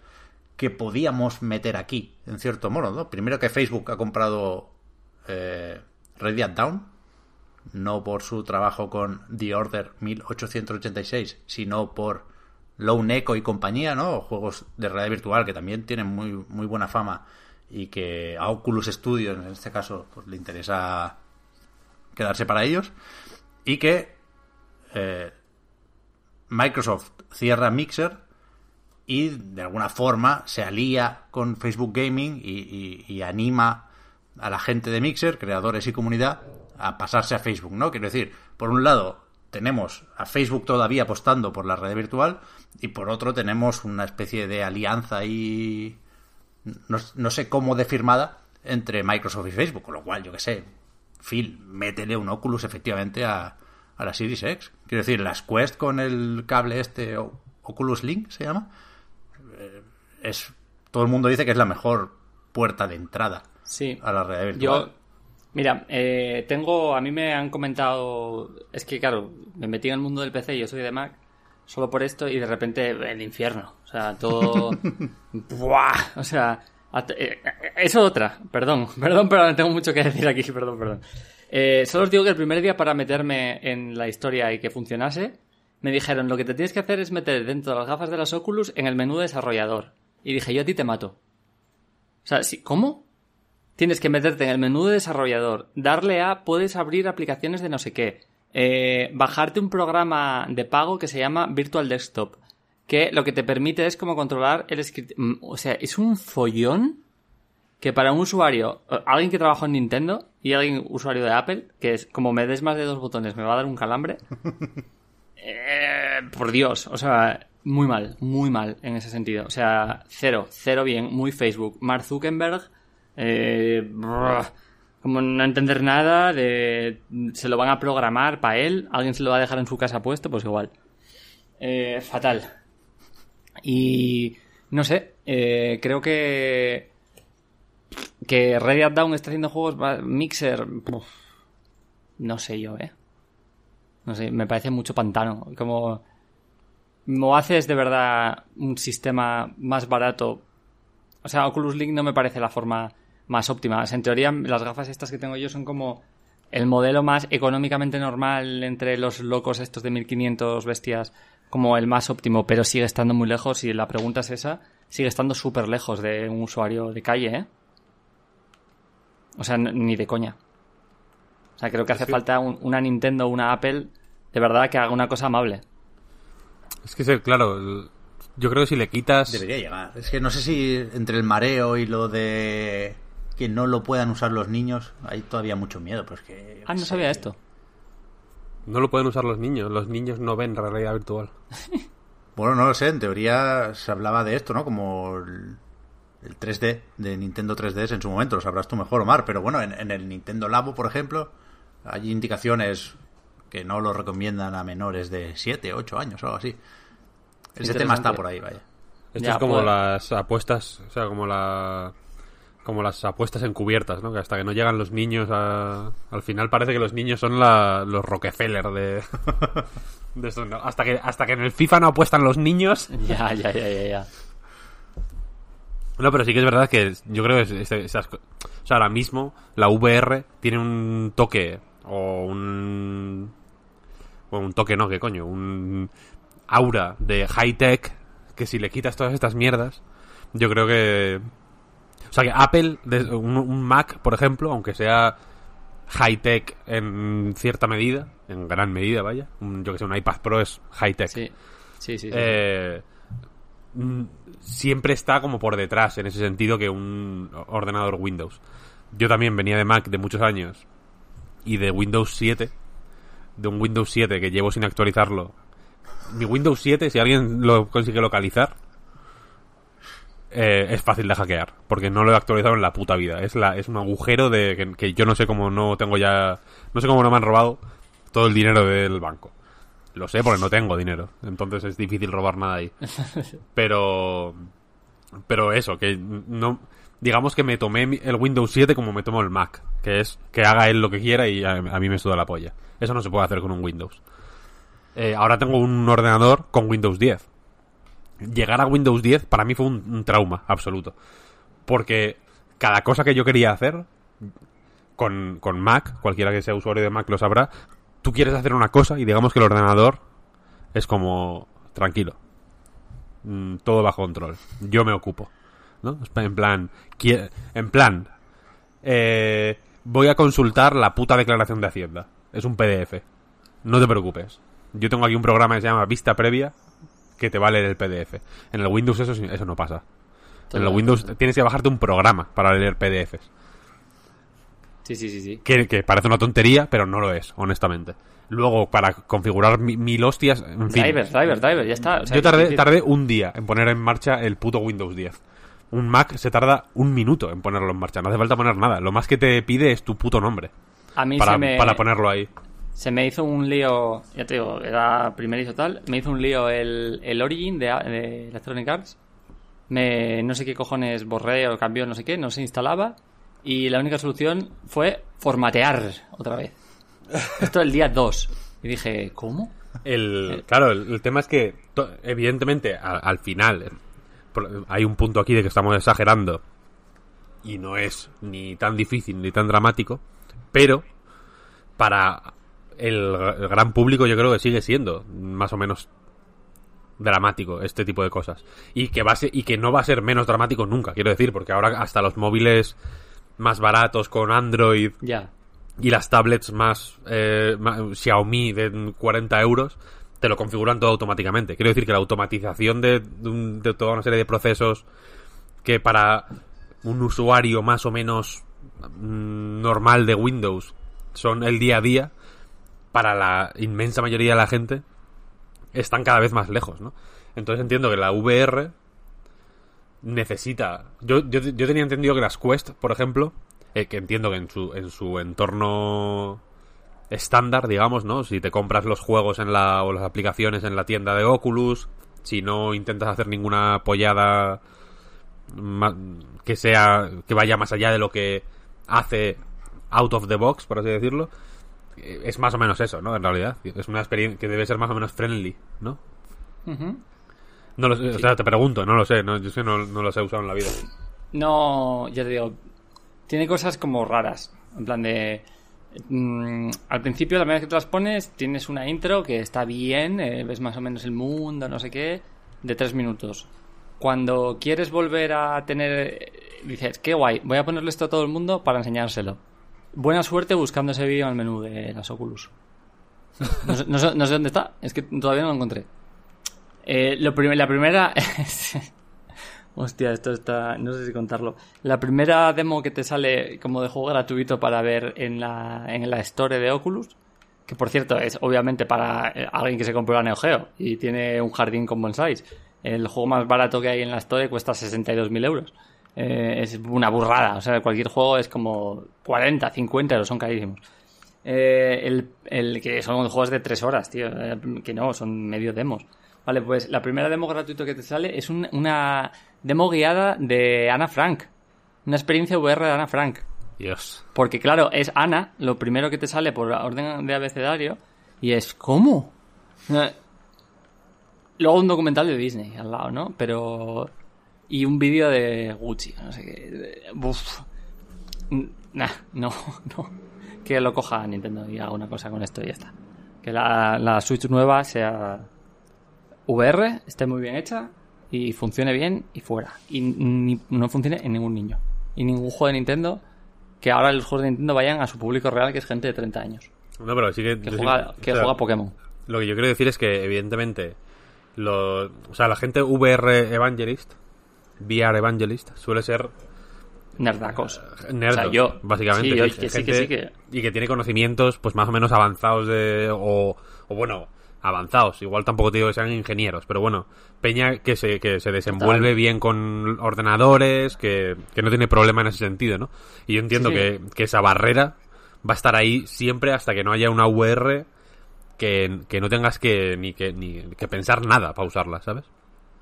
que podíamos meter aquí, en cierto modo. ¿no? Primero que Facebook ha comprado eh, Radiant Down, no por su trabajo con The Order 1886, sino por Lone Echo y compañía, ¿no? Juegos de realidad virtual que también tienen muy, muy buena fama y que a Oculus Studios, en este caso, pues le interesa quedarse para ellos. Y que eh, Microsoft cierra Mixer y de alguna forma se alía con Facebook Gaming y, y- y anima a la gente de Mixer, creadores y comunidad, a pasarse a Facebook, ¿no? Quiero decir, por un lado tenemos a Facebook todavía apostando por la red virtual y por otro tenemos una especie de alianza no, no sé cómo de firmada entre Microsoft y Facebook, con lo cual, yo que sé, Phil, métele un Oculus efectivamente a, a la Series X. Quiero decir, las Quest con el cable este, Oculus Link se llama, eh, es todo el mundo dice que es la mejor puerta de entrada Sí. a la realidad virtual. Yo, mira, eh, tengo, a mí me han comentado, es que claro, me metí en el mundo del PC, yo soy de Mac, solo por esto y de repente el infierno, o sea, todo, ¡buah! o sea, eh, eh, eso otra, perdón, perdón, pero tengo mucho que decir aquí, perdón, perdón. Eh, solo os digo que el primer día para meterme en la historia y que funcionase, me dijeron, lo que te tienes que hacer es meter dentro de las gafas de las Oculus en el menú desarrollador. Y dije, yo a ti te mato. O sea, ¿cómo? Tienes que meterte en el menú de desarrollador, darle a puedes abrir aplicaciones de no sé qué, eh, bajarte un programa de pago que se llama Virtual Desktop, que lo que te permite es como controlar el script. Mm, O sea, es un follón que para un usuario, eh, alguien que trabaja en Nintendo y alguien usuario de Apple, que es como me des más de dos botones me va a dar un calambre. Eh, por Dios, o sea, muy mal, muy mal en ese sentido. O sea, cero, cero bien, muy Facebook. Mark Zuckerberg, eh, brr, como no entender nada, de, se lo van a programar para él, alguien se lo va a dejar en su casa puesto, pues igual. Eh, fatal. Y no sé, creo que que Red Down está haciendo juegos Mixer, no sé yo, eh. No sé, me parece mucho pantano. Como. ¿O haces de verdad un sistema más barato? O sea, Oculus Link no me parece la forma más óptima. En teoría, las gafas estas que tengo yo son como el modelo más económicamente normal entre los locos estos de 1500 bestias, como el más óptimo, pero sigue estando muy lejos. Y la pregunta es esa: sigue estando súper lejos de un usuario de calle, ¿eh? O sea, ni de coña. O sea, creo que hace falta un- una Nintendo o una Apple de verdad que haga una cosa amable. Es que, claro, yo creo que si le quitas... Debería llegar. Es que no sé si entre el mareo y lo de que no lo puedan usar los niños, hay todavía mucho miedo. Pues que, Ah, no sabía esto. No lo pueden usar los niños. Los niños no ven realidad virtual. Bueno, no lo sé, en teoría se hablaba de esto, ¿no? Como el, el 3D de Nintendo 3DS en su momento, lo sabrás tú mejor, Omar, pero bueno, en, en el Nintendo Labo, por ejemplo, hay indicaciones que no lo recomiendan a menores de 7, 8 años o algo así. Ese tema está por ahí, vaya. Esto Ya, es como pues- las apuestas, o sea, como la como las apuestas encubiertas, ¿no? Que hasta que no llegan los niños a- al final parece que los niños son la- los Rockefeller de, de esto, ¿no? Hasta que hasta que en el FIFA no apuestan los niños. Ya, ya, ya, ya, ya. No, pero sí que es verdad que yo creo que es- es- o sea, ahora mismo la VR tiene un toque o un bueno, un toque no, ¿qué coño? Un aura de high tech que si le quitas todas estas mierdas, yo creo que o sea, que Apple, un, un Mac, por ejemplo, aunque sea high-tech en cierta medida, en gran medida, vaya, un- yo que sé, un iPad Pro es high-tech. Sí, sí, sí. sí. Eh, mm, siempre está como por detrás en ese sentido que un ordenador Windows. Yo también venía de Mac de muchos años y de Windows 7, de un Windows 7 que llevo sin actualizarlo. Mi Windows 7, si alguien lo consigue localizar, eh, es fácil de hackear, porque no lo he actualizado en la puta vida. Es, la, es un agujero de que, que yo no sé cómo no tengo ya... No sé cómo no me han robado todo el dinero del banco. Lo sé porque no tengo dinero, entonces es difícil robar nada ahí. Pero... Pero eso, que no... Digamos que me tomé el Windows 7 como me tomo el Mac, que es que haga él lo que quiera y a, a mí me suda la polla. Eso no se puede hacer con un Windows. Eh, ahora tengo un ordenador con Windows 10 llegar a Windows 10 para mí fue un, un trauma absoluto. Porque cada cosa que yo quería hacer con, con Mac, cualquiera que sea usuario de Mac lo sabrá, tú quieres hacer una cosa y digamos que el ordenador es como tranquilo. Mm, todo bajo control. Yo me ocupo. ¿no? En plan, en plan, eh, voy a consultar la puta declaración de Hacienda. Es un PDF. No te preocupes. Yo tengo aquí un programa que se llama Vista Previa que te va a leer el PDF. En el Windows eso, eso no pasa. En el Windows tienes que bajarte un programa para leer PDFs. Sí, sí, sí, sí. Que, que parece una tontería, pero no lo es, honestamente. Luego, para configurar mi- mil hostias, en fin. Driver, driver, driver, ya está. O sea, Yo tardé, un día en poner en marcha el puto Windows 10. Un Mac se tarda un minuto en ponerlo en marcha. No hace falta poner nada. Lo más que te pide es tu puto nombre A mí para, se me... para ponerlo ahí. se me hizo un lío, ya te digo, era primerizo tal, me hizo un lío el, el Origin de, de Electronic Arts. Me, no sé qué cojones borré o cambió, no sé qué, no se instalaba. Y la única solución fue formatear otra vez. Esto el día 2. Y dije, ¿cómo? El, claro, el, el tema es que, evidentemente, al final, eh, hay un punto aquí de que estamos exagerando y no es ni tan difícil ni tan dramático, pero para el, el gran público yo creo que sigue siendo más o menos dramático este tipo de cosas y que va a ser- y que no va a ser menos dramático nunca quiero decir porque ahora hasta los móviles más baratos con Android Ya. y las tablets más, eh, Xiaomi de 40 euros te lo configuran todo automáticamente. Quiero decir que la automatización de, de un- de toda una serie de procesos que para un usuario más o menos mm, normal de Windows son el día a día, para la inmensa mayoría de la gente están cada vez más lejos, ¿no? Entonces entiendo que la VR necesita. Yo, yo, yo tenía entendido que las Quest, por ejemplo, eh, que entiendo que en su, en su entorno estándar, digamos, ¿no? Si te compras los juegos en la, o las aplicaciones en la tienda de Oculus, si no intentas hacer ninguna apoyada que sea, que vaya más allá de lo que hace out of the box, por así decirlo, eh, es más o menos eso, ¿no? En realidad, es una experiencia que debe ser más o menos friendly, ¿no? Ujú. No lo sé, o sea, te pregunto, no lo sé, no, yo no, no los he usado en la vida. No, ya te digo, tiene cosas como raras. En plan de. mm, al principio, la primera vez que te las pones, tienes una intro que está bien, eh, ves más o menos el mundo, no sé qué, de tres minutos. Cuando quieres volver a tener. Dices, qué guay, voy a ponerle esto a todo el mundo para enseñárselo. Buena suerte buscando ese vídeo en el menú de las Oculus. No sé, no sé- no sé dónde está, es que todavía no lo encontré. Eh, lo prim- la primera. Hostia, esto está. No sé si contarlo. La primera demo que te sale como de juego gratuito para ver en la, en la Store de Oculus, que por cierto es obviamente para eh, alguien que se compró la Neo Geo y tiene un jardín con bonsais. El juego más barato que hay en la Store cuesta 62.000 euros. Eh, es una burrada. O sea, cualquier juego es como 40, 50 euros, son carísimos. Eh, el, el que son juegos de 3 horas, tío. eh, que no, son medio demos. Vale, pues la primera demo gratuito que te sale es un- una demo guiada de Ana Frank. Una experiencia VR de Ana Frank. Dios. Porque claro, es Ana, lo primero que te sale por orden de abecedario, y es ¿cómo? Eh, Luego un documental de Disney al lado, ¿no? Pero... Y un vídeo de Gucci, no sé qué. Uf. Nah, no, no. Que lo coja Nintendo y haga una cosa con esto y ya está. Que la, la Switch nueva sea VR, esté muy bien hecha y funcione bien y fuera. Y ni- no funcione en ningún niño. Y ningún juego de Nintendo que ahora los juegos de Nintendo vayan a su público real, que es gente de 30 años. No, pero sí que... Que sí- juega, o que sea, juega Pokémon. Lo que yo quiero decir es que, evidentemente, lo, o sea, la gente VR Evangelist, VR Evangelist, suele ser Nerdacos. nerd, O sea, yo- básicamente. sí, yo- es que sí, gente- que sí, que- Y que tiene conocimientos, pues más o menos avanzados de. O, o bueno, avanzados. Igual tampoco te digo que sean ingenieros, pero bueno, Peña que se, que se desenvuelve Total. bien con ordenadores, que, que no tiene problema en ese sentido, ¿no? Y yo entiendo Sí, sí. Que, que esa barrera va a estar ahí siempre hasta que no haya una VR que, que no tengas que ni que ni que pensar nada para usarla, ¿sabes?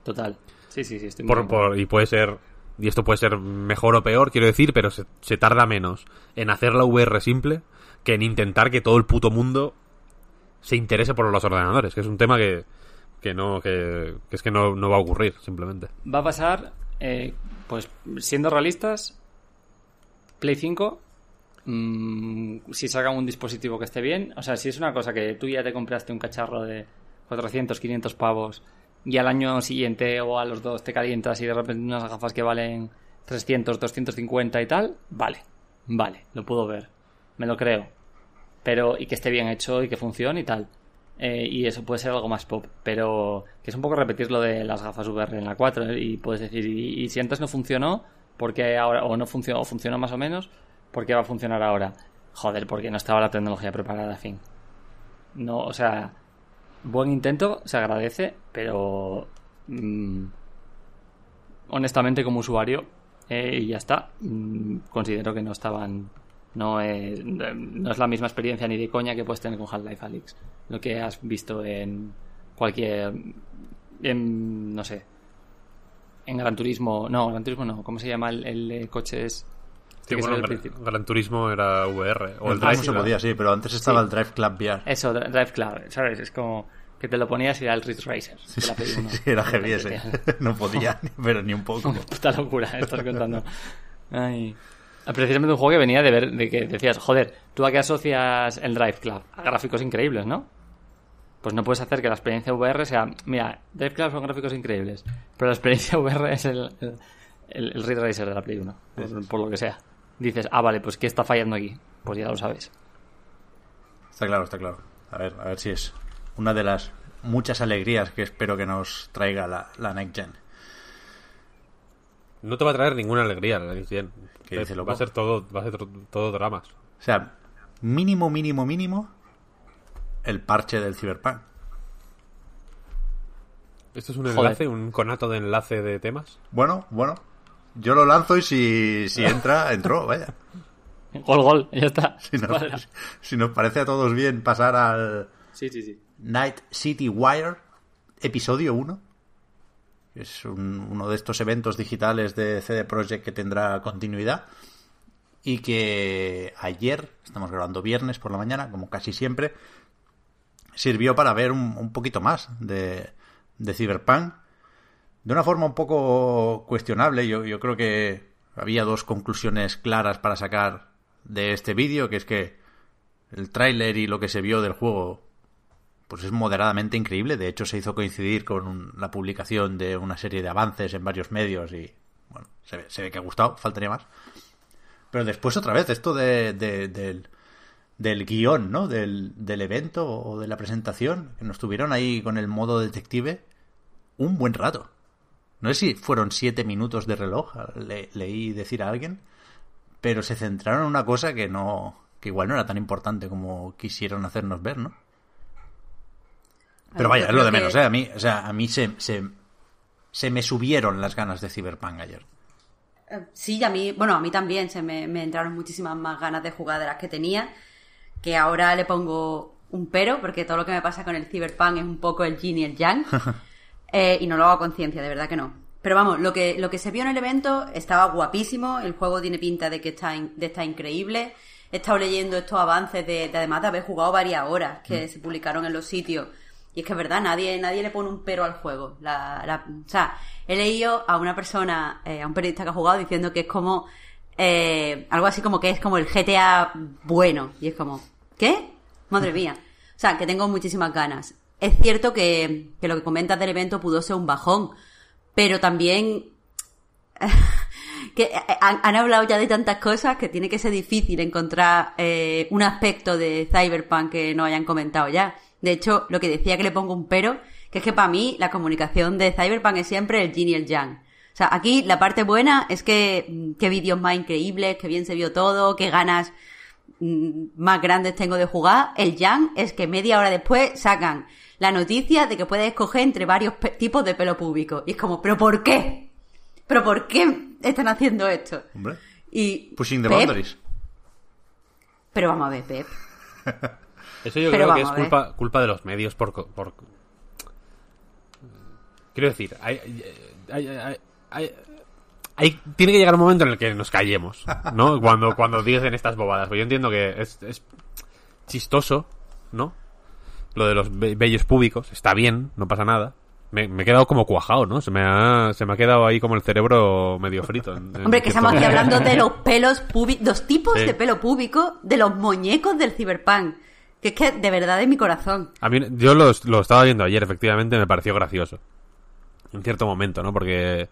Total. Sí, sí, sí. Estoy Por, por- y puede ser y esto puede ser mejor o peor, quiero decir, pero se, se tarda menos en hacer la VR simple que en intentar que todo el puto mundo se interese por los ordenadores, que es un tema que, que no que, es que no, no va a ocurrir simplemente. Va a pasar, eh, pues siendo realistas, Play 5, mm, si sacan un dispositivo que esté bien, o sea, si es una cosa que tú ya te compraste un cacharro de 400, 500 pavos y al año siguiente o a los dos te calientas y de repente unas gafas que valen 300, 250 y tal, vale, vale, lo puedo ver, me lo creo. Pero, y que esté bien hecho y que funcione y tal. Eh, y eso puede ser algo más pop, pero que es un poco repetir lo de las gafas VR en la 4 ¿eh? y puedes decir, y, y si antes no funcionó, porque ahora, o no funcionó, o funcionó más o menos, ¿por qué va a funcionar ahora? Joder, porque no estaba la tecnología preparada, fin. No, o sea, buen intento, se agradece, pero mm, honestamente como usuario, eh, y ya está, mm, considero que no estaban No es, no es la misma experiencia ni de coña que puedes tener con Half-Life Alyx. Lo que has visto en cualquier. En, no sé. En Gran Turismo. No, Gran Turismo no. ¿Cómo se llama el, el de coches? Sí, bueno, Gran. Gran Turismo era VR. O el El Drive se podía, sí, pero antes estaba Sí. el Drive Club VR. Eso, Dri- Drive Club, ¿sabes? Es como que te lo ponías y era el Ridge Racer. Play uno. Sí, era heavy ese. No podía, pero ni un poco. Puta locura, estás contando. Ay. Ah, Precisamente un juego que venía de ver, de que decías, joder, tú a qué asocias el Drive Club? A gráficos increíbles, ¿no? Pues no puedes hacer que la experiencia VR sea, mira, Drive Club son gráficos increíbles, pero la experiencia VR es el, el, el, el Ridge Racer de la Play 1, por, por lo que sea. Dices, ah, vale, pues ¿qué está fallando aquí? Pues ya lo sabes. Está claro, está claro. A ver, a ver si es una de las muchas alegrías que espero que nos traiga la, la Next Gen. No te va a traer ninguna alegría la Next Gen. ¿Qué dice, loco? va a ser todo, va a ser todo dramas. O sea, mínimo, mínimo, mínimo, el parche del Cyberpunk. Esto es un Joder. enlace, un conato de enlace de temas. Bueno, bueno. Yo lo lanzo y si, si entra, entró, vaya. Gol, gol, ya está. Si nos, Cuadra. si nos parece a todos bien pasar al Sí, sí, sí. Night City Wire, episodio 1. Es un- uno de estos eventos digitales de CD Projekt que tendrá continuidad. Y que ayer, estamos grabando viernes por la mañana, como casi siempre, sirvió para ver un, un poquito más de, de Cyberpunk. De una forma un poco cuestionable, yo, yo creo que había dos conclusiones claras para sacar de este vídeo, que es que el tráiler y lo que se vio del juego pues es moderadamente increíble. De hecho, se hizo coincidir con un- la publicación de una serie de avances en varios medios y, bueno, se ve, se ve que ha gustado, faltaría más. Pero después otra vez, esto de, de- del, del guion, ¿no? Del, del evento o de la presentación, que nos tuvieron ahí con el modo detective un buen rato. No sé si fueron siete minutos de reloj, le- leí decir a alguien, pero se centraron en una cosa que no, que igual no era tan importante como quisieron hacernos ver, ¿no? Pero vaya, es lo de menos, ¿eh? A mí, o sea, a mí se, se, se me subieron las ganas de Cyberpunk ayer. Eh, Sí, a mí, bueno, a mí también se me, me entraron muchísimas más ganas de jugar de las que tenía, que ahora le pongo un pero, porque todo lo que me pasa con el Cyberpunk es un poco el yin y el yang, eh, y no lo hago a conciencia, de verdad que no. Pero vamos, lo que, lo que se vio en el evento estaba guapísimo, el juego tiene pinta de que está, in- de estar increíble, he estado leyendo estos avances de, de además de haber jugado varias horas que se publicaron en los sitios, y es que es verdad, nadie, nadie le pone un pero al juego. O sea, he leído a una persona, eh, a un periodista que ha jugado, diciendo que es como eh, algo así como que es como el GTA bueno. Y es como, ¿qué? Madre mía. O sea, que tengo muchísimas ganas. Es cierto que, que lo que comentas del evento pudo ser un bajón, pero también que eh, han, hablado ya de tantas cosas que tiene que ser difícil encontrar un aspecto de Cyberpunk que no hayan comentado ya. De hecho, lo que decía que le pongo un pero, que es que para mí la comunicación de Cyberpunk es siempre el yin y el yang. O sea, aquí la parte buena es que mm, qué vídeos más increíbles, que bien se vio todo, qué ganas mm, más grandes tengo de jugar. El yang es que media hora después sacan la noticia de que puedes escoger entre varios tipos de pelo público. Y es como, ¿pero por qué? ¿Pero por qué están haciendo esto? Hombre, Y pushing the Pep, boundaries. Pero vamos a ver, Pep. Eso yo Pero creo que es ver. culpa, culpa de los medios por, por... Quiero decir, hay, hay- hay- tiene que llegar un momento en el que nos callemos, ¿no? Cuando, cuando dicen estas bobadas. Pues yo entiendo que es, es chistoso, ¿no? Lo de los be- bellos públicos, está bien, no pasa nada. Me, me he quedado como cuajado, ¿no? Se me, ha, se me ha quedado ahí como el cerebro medio frito. en- en Hombre, que estamos aquí hablando de los pelos públicos, los tipos Sí. de pelo público, de los muñecos del ciberpunk. Que es que de verdad es mi corazón. A mí, yo lo, lo estaba viendo ayer, efectivamente, me pareció gracioso. En cierto momento, ¿no? Porque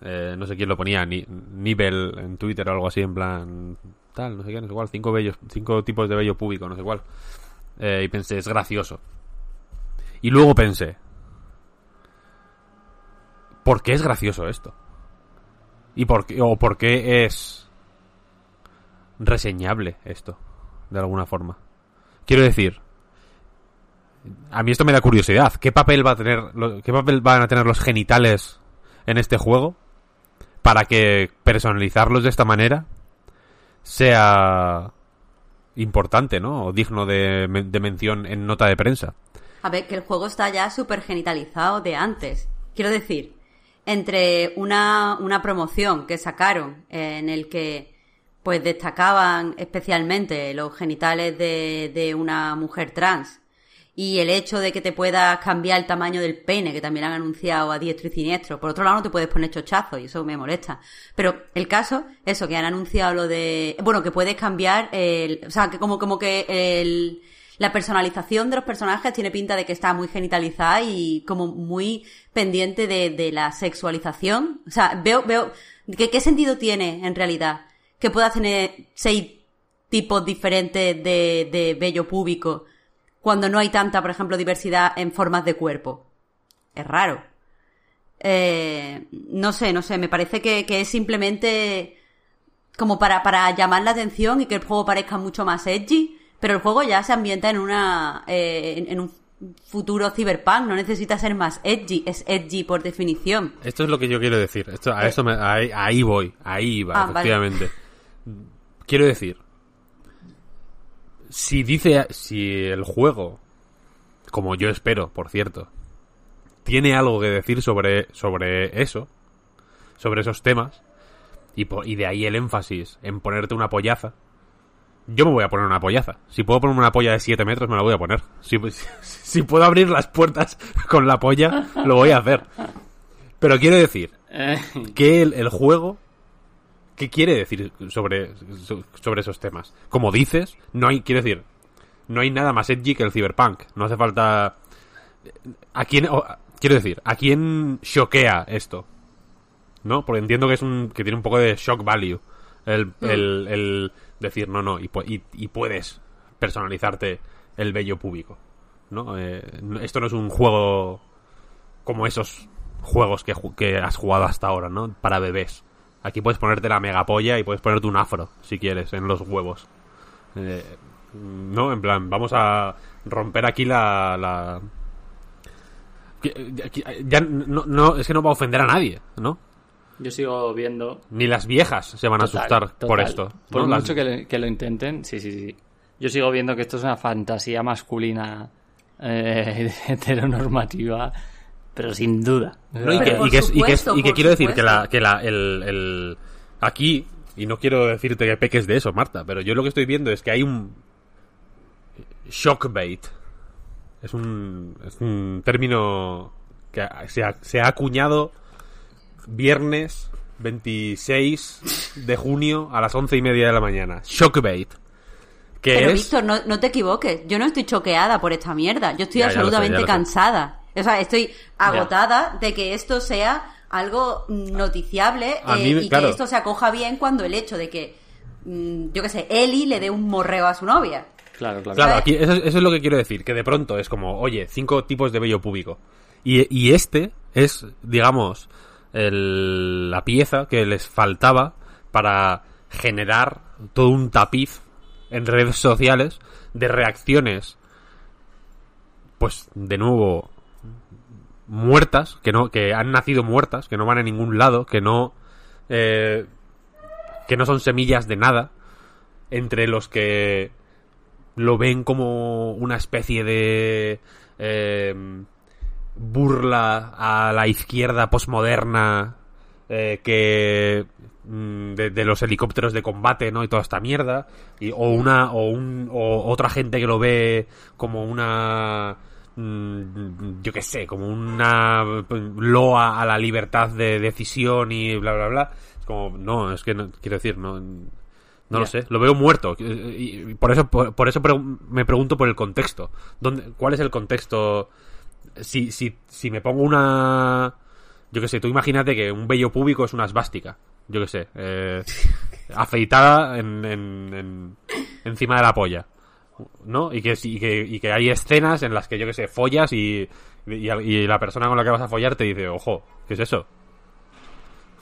eh, no sé quién lo ponía, ni, Nivel en Twitter o algo así, en plan. Tal, no sé qué, no sé cuál. Cinco, bellos, cinco tipos de vello público, no sé cuál. Eh, y pensé, es gracioso. Y luego pensé, ¿por qué es gracioso esto? ¿Y por qué, o por qué es reseñable esto? De alguna forma. Quiero decir, a mí esto me da curiosidad. ¿Qué papel va a tener, qué papel van a tener los genitales en este juego para que personalizarlos de esta manera sea importante, ¿no? O digno de, men- de mención en nota de prensa. A ver, que el juego está ya súper genitalizado de antes. Quiero decir, entre una, una promoción que sacaron en el que pues destacaban especialmente los genitales de, de una mujer trans y el hecho de que te puedas cambiar el tamaño del pene, que también han anunciado a diestro y siniestro. Por otro lado, no te puedes poner chochazo y eso me molesta. Pero el caso, eso, que han anunciado lo de... Bueno, que puedes cambiar el... O sea, que como, como que el... La personalización de los personajes tiene pinta de que está muy genitalizada y como muy pendiente de, de la sexualización. O sea, veo, veo, ¿qué, ¿qué sentido tiene en realidad? Que puedas tener seis tipos diferentes de, de vello púbico cuando no hay tanta, por ejemplo, diversidad en formas de cuerpo. Es raro. Eh, no sé, no sé, me parece que, que es simplemente como para, para llamar la atención y que el juego parezca mucho más edgy, pero el juego ya se ambienta en una eh, en, en un futuro cyberpunk, no necesita ser más edgy, es edgy por definición. Esto es lo que yo quiero decir. Esto, a eso me- ahí, ahí voy, ahí va, Ah, vale. Quiero decir, si dice, si el juego, como yo espero, por cierto, tiene algo que decir sobre, sobre eso, sobre esos temas, y, y de ahí el énfasis en ponerte una pollaza, yo me voy a poner una pollaza. Si puedo ponerme una polla de 7 metros, me la voy a poner. Si, si puedo abrir las puertas con la polla, lo voy a hacer. Pero quiero decir Eh, que el, el juego, ¿qué quiere decir sobre, so- sobre esos temas? Como dices, no hay, quiero decir, no hay nada más edgy que el cyberpunk. No hace falta... ¿A quién, o- quiero decir, ¿a quién choquea esto? ¿No? Porque entiendo que es un, que tiene un poco de shock value. El, el, el decir, no, no, y, y, y puedes personalizarte el vello público. ¿No? Eh, esto no es un juego como esos juegos que, que has jugado hasta ahora, ¿no? Para bebés. Aquí puedes ponerte la megapolla y puedes ponerte un afro, si quieres, en los huevos. Eh, no, en plan, vamos a romper aquí la... la... Ya no, no, es que no va a ofender a nadie, ¿no? yo sigo viendo Ni las viejas se van a Total, asustar por esto. Por ¿no? Las- mucho que, le- que lo intenten, sí, sí, sí. Yo sigo viendo que esto es una fantasía masculina eh, heteronormativa, pero sin duda. No, y, que, y que y que y quiero decir que, la, que la, el, el- aquí, y no quiero decirte que peques de eso, Marta, pero yo lo que estoy viendo es que hay un shockbait. Es un, es un término que se ha, se ha acuñado viernes 26 de junio a las once y media de la mañana. Shockbait. Que Pero es... Víctor, no, no te equivoques, yo no estoy choqueada por esta mierda, yo estoy Ya, absolutamente ya lo sé. cansada. O sea, estoy agotada de que esto sea algo noticiable eh, mí, y claro. que esto se acoja bien cuando el hecho de que, mm, yo qué sé, Eli le dé un morreo a su novia. Claro, claro. Claro, eso, eso es lo que quiero decir, que de pronto es como, oye, cinco tipos de vello púbico. Y, y este es, digamos, el- la pieza que les faltaba para generar todo un tapiz en redes sociales de reacciones, pues, de nuevo, muertas, que no, que han nacido muertas, que no van a ningún lado, que no, eh, que no son semillas de nada, entre los que lo ven como una especie de eh, burla a la izquierda posmoderna eh, que mm, de, de los helicópteros de combate no y toda esta mierda y, o una o un o otra gente que lo ve como una yo qué sé como una loa a la libertad de decisión y bla bla bla es como no es que no, quiero decir no no lo sé, lo veo muerto. Y por eso, por, por eso pre- me pregunto por el contexto. ¿Dónde, ¿Cuál es el contexto? Si, si, si me pongo una... Yo qué sé, tú imagínate que un vello público es una esvástica. Yo qué sé. eh, afeitada en, en- en- encima de la polla. ¿No? Y que, y, que, y que hay escenas en las que, yo qué sé, follas y, y, y la persona con la que vas a follar te dice, ojo, ¿qué es eso?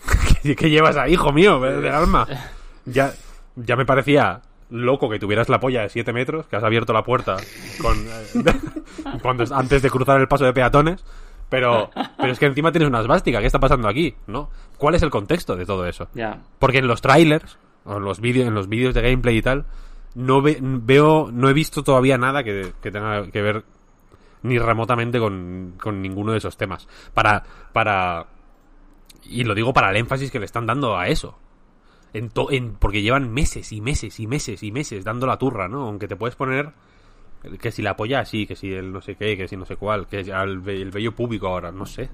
¿Qué, qué llevas ahí, hijo mío? Del alma. Ya, ya me parecía loco que tuvieras la polla de 7 metros, que has abierto la puerta con, eh, cuando, antes de cruzar el paso de peatones, pero, pero es que encima tienes una esvástica. ¿Qué está pasando aquí? ¿No? ¿Cuál es el contexto de todo eso? Porque en los trailers, o en los vídeos, en los vídeos de gameplay y tal, no ve- veo, no he visto todavía nada que, tenga que ver ni remotamente con, con ninguno de esos temas. Para, para, y lo digo para el énfasis que le están dando a eso. En to- en, porque llevan meses y meses y meses y meses dando la turra, ¿no? Aunque te puedes poner que si la polla así, que si el no sé qué, que si no sé cuál, que ve- el bello público ahora, no sé.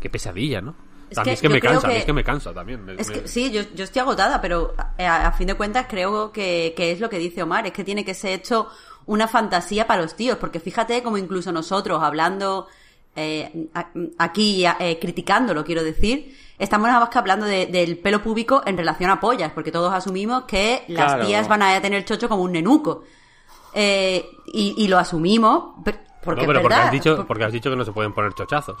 Qué pesadilla, ¿no? Es a mí que es que me cansa, a mí que- es que me cansa también. me- Es me- que, sí, yo, yo estoy agotada, pero a, a fin de cuentas creo que, que es lo que dice Omar, es que tiene que ser hecho una fantasía para los tíos, porque fíjate como incluso nosotros hablando eh, aquí, eh, criticándolo, quiero decir, estamos nada más que hablando de- del pelo púbico en relación a pollas, porque todos asumimos que las Claro. tías van a tener chocho como un nenuco. Eh, y, y lo asumimos, porque no, pero es porque has, dicho, Por- porque has dicho que no se pueden poner chochazos.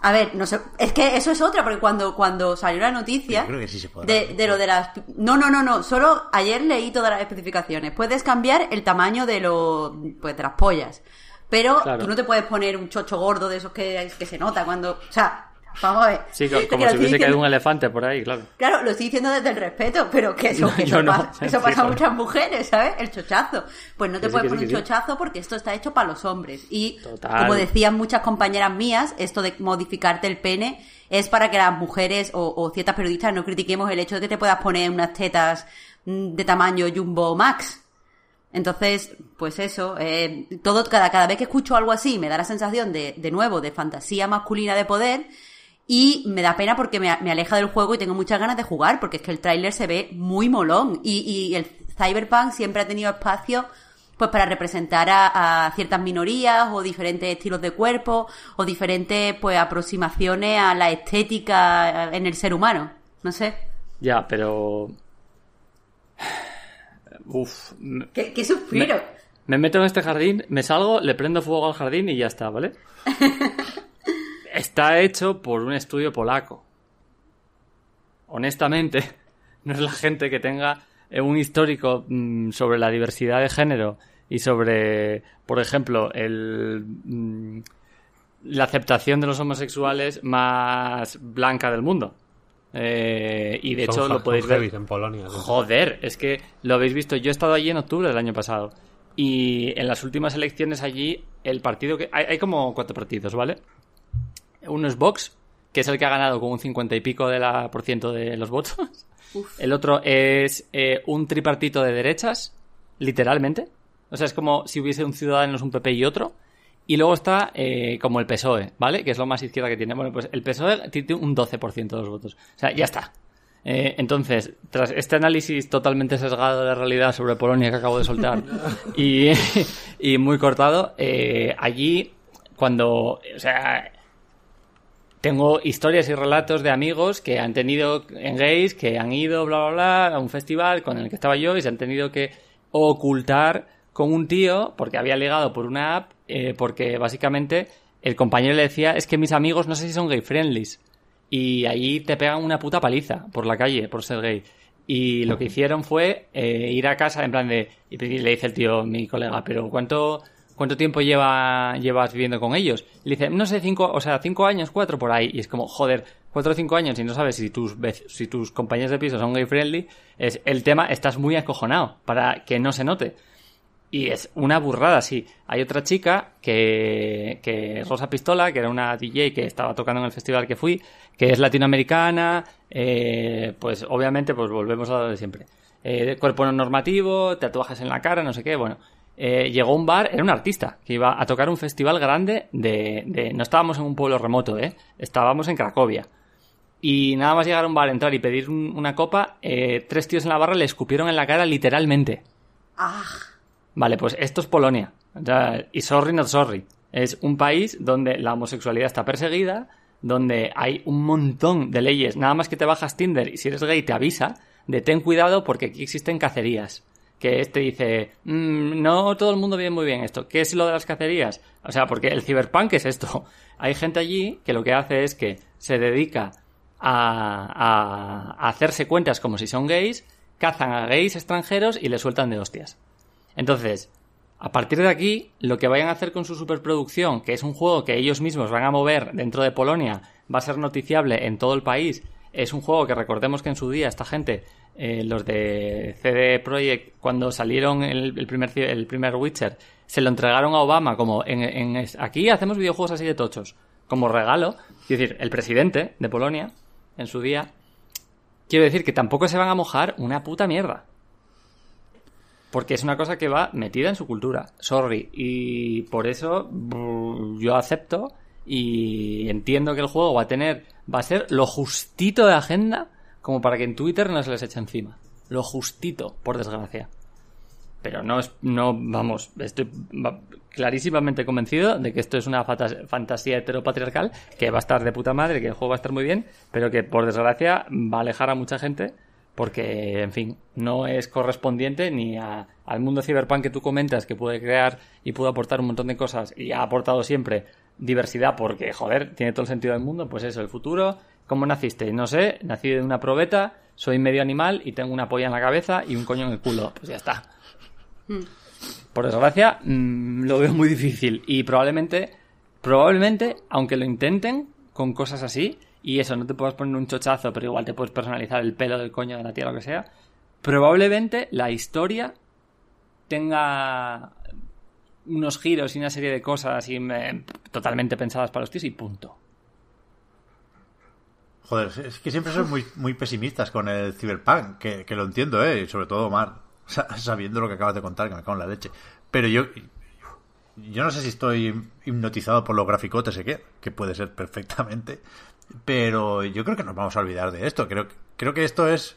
A ver, no sé, es que eso es otra, porque cuando, cuando salió la noticia Yo creo que sí se podrá. de, de lo de las... No, no, no, no, solo ayer leí todas las especificaciones. Puedes cambiar el tamaño de, lo, pues, de las pollas, pero Claro. tú no te puedes poner un chocho gordo de esos que, que se nota cuando... O sea, vamos a ver. Sí, como lo si hubiese diciendo- caído un elefante por ahí, claro. Claro, lo estoy diciendo desde el respeto, pero que eso, No, que eso no. pasa, eso Sí, pasa a muchas mujeres, ¿sabes? El chochazo. Pues no te sí, puedes sí, poner un chochazo porque esto está hecho para los hombres. Y Total. como decían muchas compañeras mías, esto de modificarte el pene es para que las mujeres o, o ciertas periodistas no critiquemos el hecho de que te puedas poner unas tetas mm, de tamaño jumbo max. Entonces, pues eso, eh, todo, cada, cada vez que escucho algo así me da la sensación de, de nuevo, de fantasía masculina de poder y me da pena porque me, me aleja del juego y tengo muchas ganas de jugar porque es que el tráiler se ve muy molón y, y el Cyberpunk siempre ha tenido espacio pues para representar a, a ciertas minorías o diferentes estilos de cuerpo o diferentes pues aproximaciones a la estética en el ser humano. No sé. Ya, pero... Uf, me, ¿Qué, qué suspiro? me meto en este jardín, me salgo, le prendo fuego al jardín y ya está, ¿vale? Está hecho por un estudio polaco. Honestamente, no es la gente que tenga eh, un histórico mm, sobre la diversidad de género y sobre, por ejemplo, el, mm, la aceptación de los homosexuales más blanca del mundo. Eh, y de Son hecho lo podéis ver. heavies en Polonia. sí. Joder, es que lo habéis visto. Yo he estado allí en octubre del año pasado. Y en las últimas elecciones allí, el partido que. Hay, hay como cuatro partidos, ¿vale? Uno es Vox, que es el que ha ganado con un 50 y pico de la, por ciento de los votos. El otro es eh, un tripartito de derechas, literalmente. O sea, es como si hubiese un Ciudadanos, un PP y otro. Y luego está eh, como el PSOE, ¿vale? Que es lo más izquierda que tiene. Bueno, pues el PSOE tiene un 12% de los votos. O sea, ya está. Eh, entonces, tras este análisis totalmente sesgado de la realidad sobre Polonia que acabo de soltar y, y muy cortado, allí cuando, o sea, tengo historias y relatos de amigos que han tenido en gays, que han ido, bla, bla, bla, a un festival con el que estaba yo y se han tenido que ocultar con un tío porque había ligado por una app, eh, porque básicamente el compañero le decía, es que mis amigos no sé si son gay friendlies. Y allí te pegan una puta paliza por la calle por ser gay. Y lo que hicieron fue eh, ir a casa en plan de... Y le dice el tío, mi colega, pero ¿cuánto, cuánto tiempo lleva, llevas viviendo con ellos? Y le dice, no sé, cinco, o sea, cinco años, cuatro por ahí. Y es como, joder, cuatro o cinco años y no sabes si tus, si tus compañeros de piso son gay friendly. Es el tema, estás muy acojonado para que no se note. Y es una burrada, sí. Hay otra chica que, que Rosa Pistola, que era una DJ que estaba tocando en el festival que fui, que es latinoamericana, eh, pues obviamente pues volvemos a lo de siempre. Eh, cuerpo no normativo, tatuajes en la cara, no sé qué, bueno. Eh, llegó a un bar, era un artista, que iba a tocar un festival grande de, de... No estábamos en un pueblo remoto, ¿eh? Estábamos en Cracovia. Y nada más llegar a un bar, entrar y pedir un- una copa, eh, tres tíos en la barra le escupieron en la cara literalmente. Ah, Vale, pues esto es Polonia. O sea, y sorry, not sorry. Es un país donde la homosexualidad está perseguida, donde hay un montón de leyes. Nada más que te bajas Tinder y si eres gay te avisa de ten cuidado porque aquí existen cacerías. Que este dice, "Mm, no todo el mundo vive muy bien esto. ¿Qué es lo de las cacerías? O sea, porque el ciberpunk es esto. Hay gente allí que lo que hace es que se dedica a, a- a hacerse cuentas como si son gays, cazan a gays extranjeros y les sueltan de hostias. Entonces, a partir de aquí, lo que vayan a hacer con su superproducción, que es un juego que ellos mismos van a mover dentro de Polonia, va a ser noticiable en todo el país. Es un juego que recordemos que en su día esta gente eh, los de CD Projekt, cuando salieron el, primer, el primer Witcher, se lo entregaron a Obama como en, en- aquí hacemos videojuegos así de tochos, como regalo. Quiero decir, el presidente de Polonia, en su día, quiero decir que tampoco se van a mojar una puta mierda. Porque es una cosa que va metida en su cultura. Sorry. Y por eso yo acepto y entiendo que el juego va a tener, va a ser lo justito de agenda como para que en Twitter no se les eche encima. Lo justito, por desgracia. Pero no es, no, vamos, estoy clarísimamente convencido de que esto es una fantasía heteropatriarcal que va a estar de puta madre, que el juego va a estar muy bien, pero que por desgracia va a alejar a mucha gente porque, en fin, no es correspondiente ni a- al mundo cyberpunk que tú comentas que puede crear y puede aportar un montón de cosas y ha aportado siempre diversidad porque, joder, tiene todo el sentido del mundo, pues eso, el futuro, ¿cómo naciste? No sé, nací de una probeta, soy medio animal y tengo una polla en la cabeza y un coño en el culo, pues ya está. Por desgracia, mm, lo veo muy difícil y probablemente, probablemente, aunque lo intenten con cosas así, y eso, no te puedes poner un chochazo, pero igual te puedes personalizar el pelo del coño de la tía, lo que sea, probablemente la historia tenga unos giros y una serie de cosas así me- totalmente pensadas para los tíos y punto. Joder, es que siempre son muy, muy pesimistas con el Cyberpunk, que, que lo entiendo, ¿eh? Y sobre todo Omar, sa- sabiendo lo que acabas de contar, que me cago en la leche. Pero yo, yo no sé si estoy hipnotizado por los graficotes, ¿eh? que, que puede ser perfectamente, pero yo creo que nos vamos a olvidar de esto. Creo, creo que esto es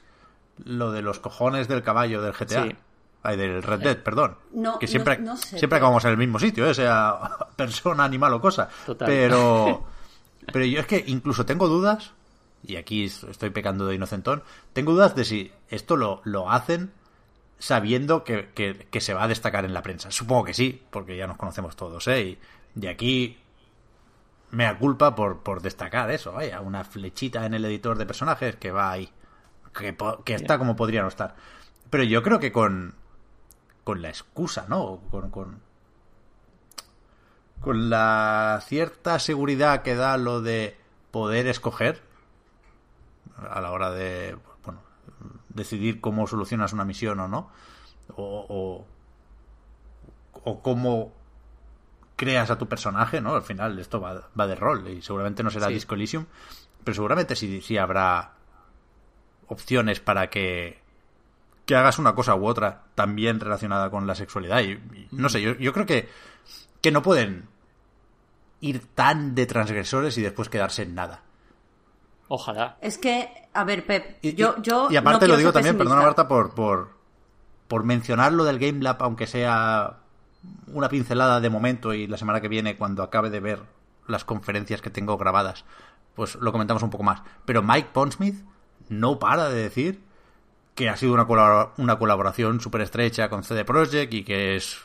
lo de los cojones del caballo del GTA. Sí. Ay, del Red Dead, perdón. No, que siempre, no- no sé, siempre pero- acabamos en el mismo sitio, ¿eh? sea persona, animal o cosa. Total. Pero, pero yo es que incluso tengo dudas, y aquí estoy pecando de inocentón, tengo dudas de si esto lo, lo hacen sabiendo que, que- que se va a destacar en la prensa. Supongo que sí, porque ya nos conocemos todos, ¿eh? Y de aquí me culpa por, por destacar eso, vaya, una flechita en el editor de personajes que va ahí, que, que está como podría no estar. Pero yo creo que con, con la excusa, ¿no? Con, con, con la cierta seguridad que da lo de poder escoger a la hora de bueno, decidir cómo solucionas una misión o no, o, o, o cómo creas a tu personaje, ¿no? Al final esto va, va de rol y seguramente no será Sí. Disco Elysium, pero seguramente sí, sí habrá opciones para que que hagas una cosa u otra también relacionada con la sexualidad y, y no sé, yo, yo creo que que no pueden ir tan de transgresores y después quedarse en nada. Ojalá. Es que, a ver, Pep, Y, yo, y- yo y aparte no lo digo también, pesimista. perdona Marta, por, por, por mencionar lo del Game Lab, aunque sea una pincelada de momento y la semana que viene, cuando acabe de ver las conferencias que tengo grabadas, pues lo comentamos un poco más. Pero Mike Pondsmith no para de decir que ha sido una, colabora- una colaboración súper estrecha con CD Projekt y que es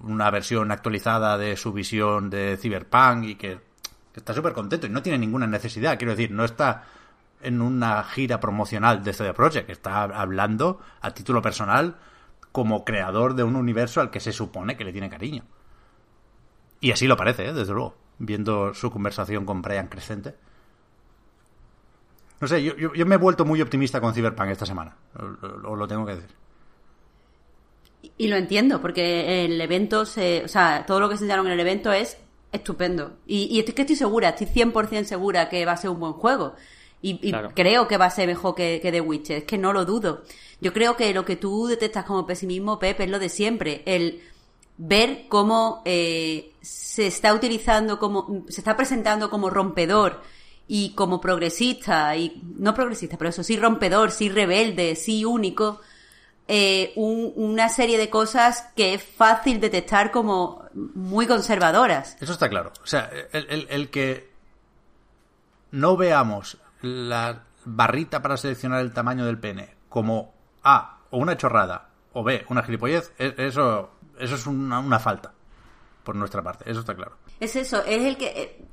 una versión actualizada de su visión de Cyberpunk y que, está súper contento y no tiene ninguna necesidad. Quiero decir, no está en una gira promocional de CD Projekt, está hablando a título personal como creador de un universo al que se supone que le tiene cariño. Y así lo parece, ¿eh? desde luego, viendo su conversación con Brian Crescente. No sé, yo, yo, me he vuelto muy optimista con Cyberpunk esta semana, os lo tengo que decir. Y lo entiendo, porque el evento, se, o sea, todo lo que se enseñaron en el evento es estupendo. Y, y estoy, que estoy segura, estoy 100% segura que va a ser un buen juego. Y, y Claro. creo que va a ser mejor que, que The Witcher, es que no lo dudo. Yo creo que lo que tú detectas como pesimismo, Pep, es lo de siempre. El ver cómo eh, se está utilizando como, se está presentando como rompedor y como progresista, y no progresista, pero eso sí rompedor, sí rebelde, sí único, eh, un- una serie de cosas que es fácil detectar como muy conservadoras. Eso está claro. O sea, el, el- el que no veamos la barrita para seleccionar el tamaño del pene como A, o una chorrada, o B, una gilipollez, e- eso, eso es una, una falta por nuestra parte. Eso está claro. Es eso, es el que eh,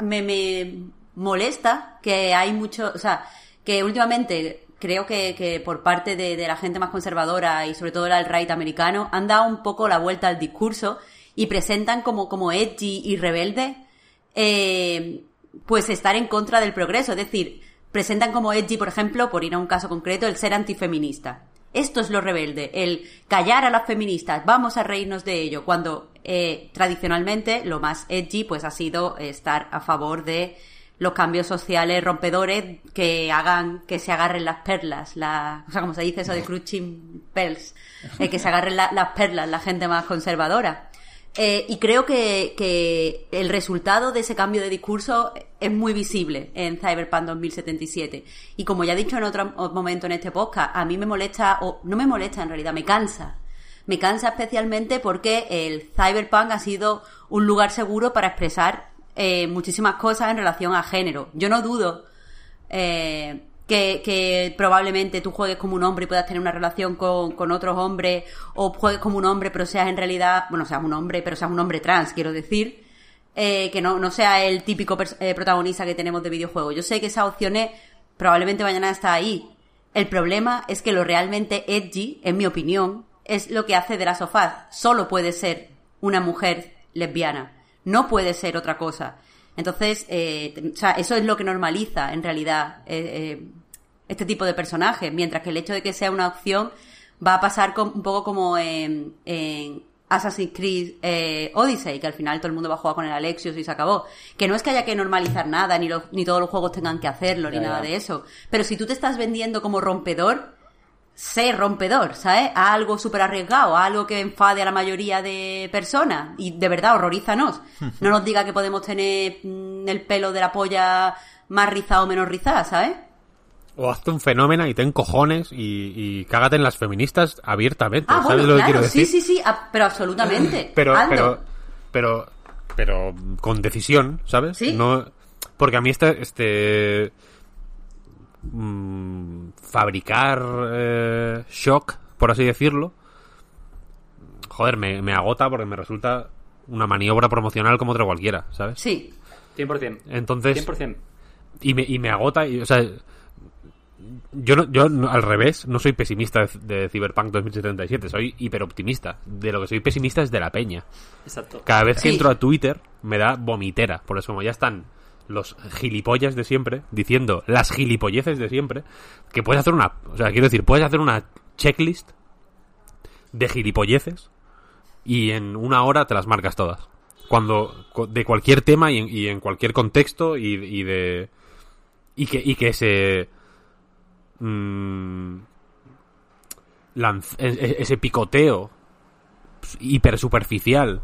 me, me molesta que hay mucho, o sea, que últimamente creo que, que por parte de, de la gente más conservadora y sobre todo el alt-right americano han dado un poco la vuelta al discurso y presentan como, como edgy y rebelde eh, pues estar en contra del progreso. Es decir, presentan como edgy, por ejemplo, por ir a un caso concreto, el ser antifeminista. Esto es lo rebelde, el callar a las feministas, vamos a reírnos de ello, cuando eh, tradicionalmente lo más edgy pues ha sido estar a favor de los cambios sociales rompedores que hagan que se agarren las perlas, la, o sea, como se dice eso de cruching pearls, eh, que se agarren la- las perlas la gente más conservadora. Eh, y creo que, que el resultado de ese cambio de discurso es muy visible en Cyberpunk 2077. Y como ya he dicho en otro momento en este podcast, a mí me molesta, o no me molesta en realidad, me cansa. Me cansa especialmente porque el Cyberpunk ha sido un lugar seguro para expresar eh, muchísimas cosas en relación a género. Yo no dudo eh, que, probablemente tú juegues como un hombre y puedas tener una relación con, con otros hombres, o juegues como un hombre pero seas en realidad, bueno, seas un hombre, pero seas un hombre trans, quiero decir, eh, que no, sea el típico protagonista que tenemos de videojuegos. Yo sé que esas opciones probablemente vayan a estar ahí. El problema es que lo realmente edgy, en mi opinión, es lo que hace de la sofá. Solo puede ser una mujer lesbiana. No puede ser otra cosa. Entonces, eh, o sea, eso es lo que normaliza, en realidad, eh, eh, este tipo de personajes. Mientras que el hecho de que sea una opción va a pasar un poco como en, en Assassin's Creed eh, Odyssey, que al final todo el mundo va a jugar con el Alexios y se acabó. Que no es que haya que normalizar nada, ni, ni todos los juegos tengan que hacerlo, ni nada de eso. Pero si tú te estás vendiendo como rompedor, sé rompedor, ¿sabes? A algo súper arriesgado, a algo que enfade a la mayoría de personas. Y de verdad, horrorízanos. No nos diga que podemos tener mm, el pelo de la polla más rizado o menos rizada, ¿sabes? O hazte un fenómeno y ten cojones y, y cágate en las feministas abiertamente. Ah, ¿Sabes bueno, lo que claro, quiero decir? sí, sí, sí, ah, pero absolutamente. Pero, Hazlo. pero, pero, pero con decisión, ¿sabes? Sí. No, porque a mí este, este mm, fabricar eh, shock, por así decirlo, joder, me, me agota porque me resulta una maniobra promocional como otra cualquiera, ¿sabes? Sí, 100%. Entonces, 100%. y me, y me agota, y, o sea, yo, no, yo no- al revés, no soy pesimista de, de Cyberpunk 2077, soy hiperoptimista. De lo que soy pesimista es de la peña. Exacto. Cada vez que Sí. entro a Twitter me da vomitera. Por eso, como ya están los gilipollas de siempre diciendo las gilipolleces de siempre, que puedes hacer una. O sea, quiero decir, puedes hacer una checklist de gilipolleces y en una hora te las marcas todas. Cuando. cu- de cualquier tema y en, y en cualquier contexto y, y de. Y que, y que ese. mm, lanz- e- e- ese picoteo hiper superficial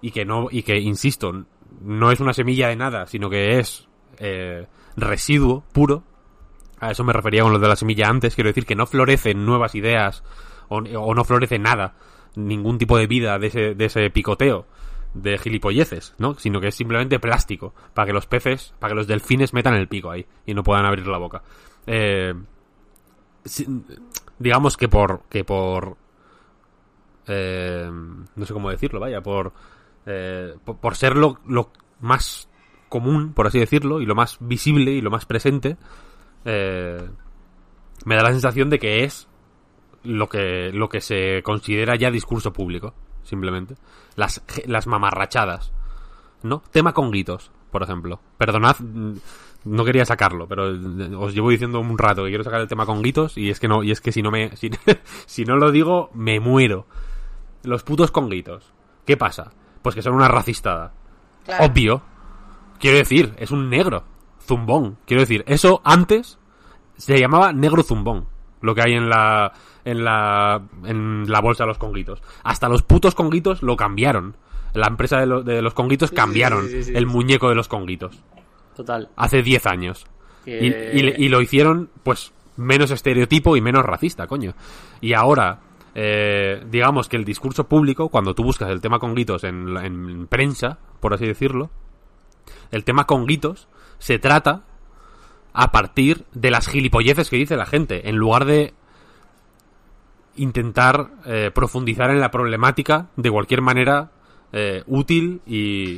y que no y que insisto no es una semilla de nada sino que es eh, residuo puro a eso me refería con lo de la semilla antes quiero decir que no florecen nuevas ideas o, o no florece nada ningún tipo de vida de ese, de ese picoteo de gilipolleces, ¿no? Sino que es simplemente plástico para que los peces, para que los delfines metan el pico ahí y no puedan abrir la boca. Eh, digamos que por que por eh, no sé cómo decirlo, vaya, por, eh, por, ser lo, más común, por así decirlo, y lo más visible y lo más presente, eh, me da la sensación de que es lo que, lo que se considera ya discurso público, simplemente. Las, las mamarrachadas, ¿no? Tema conguitos, por ejemplo. Perdonad, mm, no quería sacarlo, pero eh, os llevo diciendo un rato que quiero sacar el tema conguitos y es que no, y es que si no me, si, si no lo digo, me muero. Los putos conguitos. ¿Qué pasa? Pues que son una racistada. Claro. Obvio. Quiero decir, es un negro. Zumbón. Quiero decir, eso antes se llamaba negro zumbón. Lo que hay en la, en la, en la bolsa de los conguitos. Hasta los putos conguitos lo cambiaron. La empresa de, lo- de los conguitos cambiaron sí, sí, sí. el muñeco de los conguitos. Total. Hace 10 años. Que- Y, y- y lo hicieron, pues, menos estereotipo y menos racista, coño. Y ahora, eh, digamos que el discurso público, cuando tú buscas el tema conguitos en, la- en prensa, por así decirlo, el tema conguitos se trata a partir de las gilipolleces que dice la gente, en lugar de intentar eh, profundizar en la problemática de cualquier manera eh, útil y,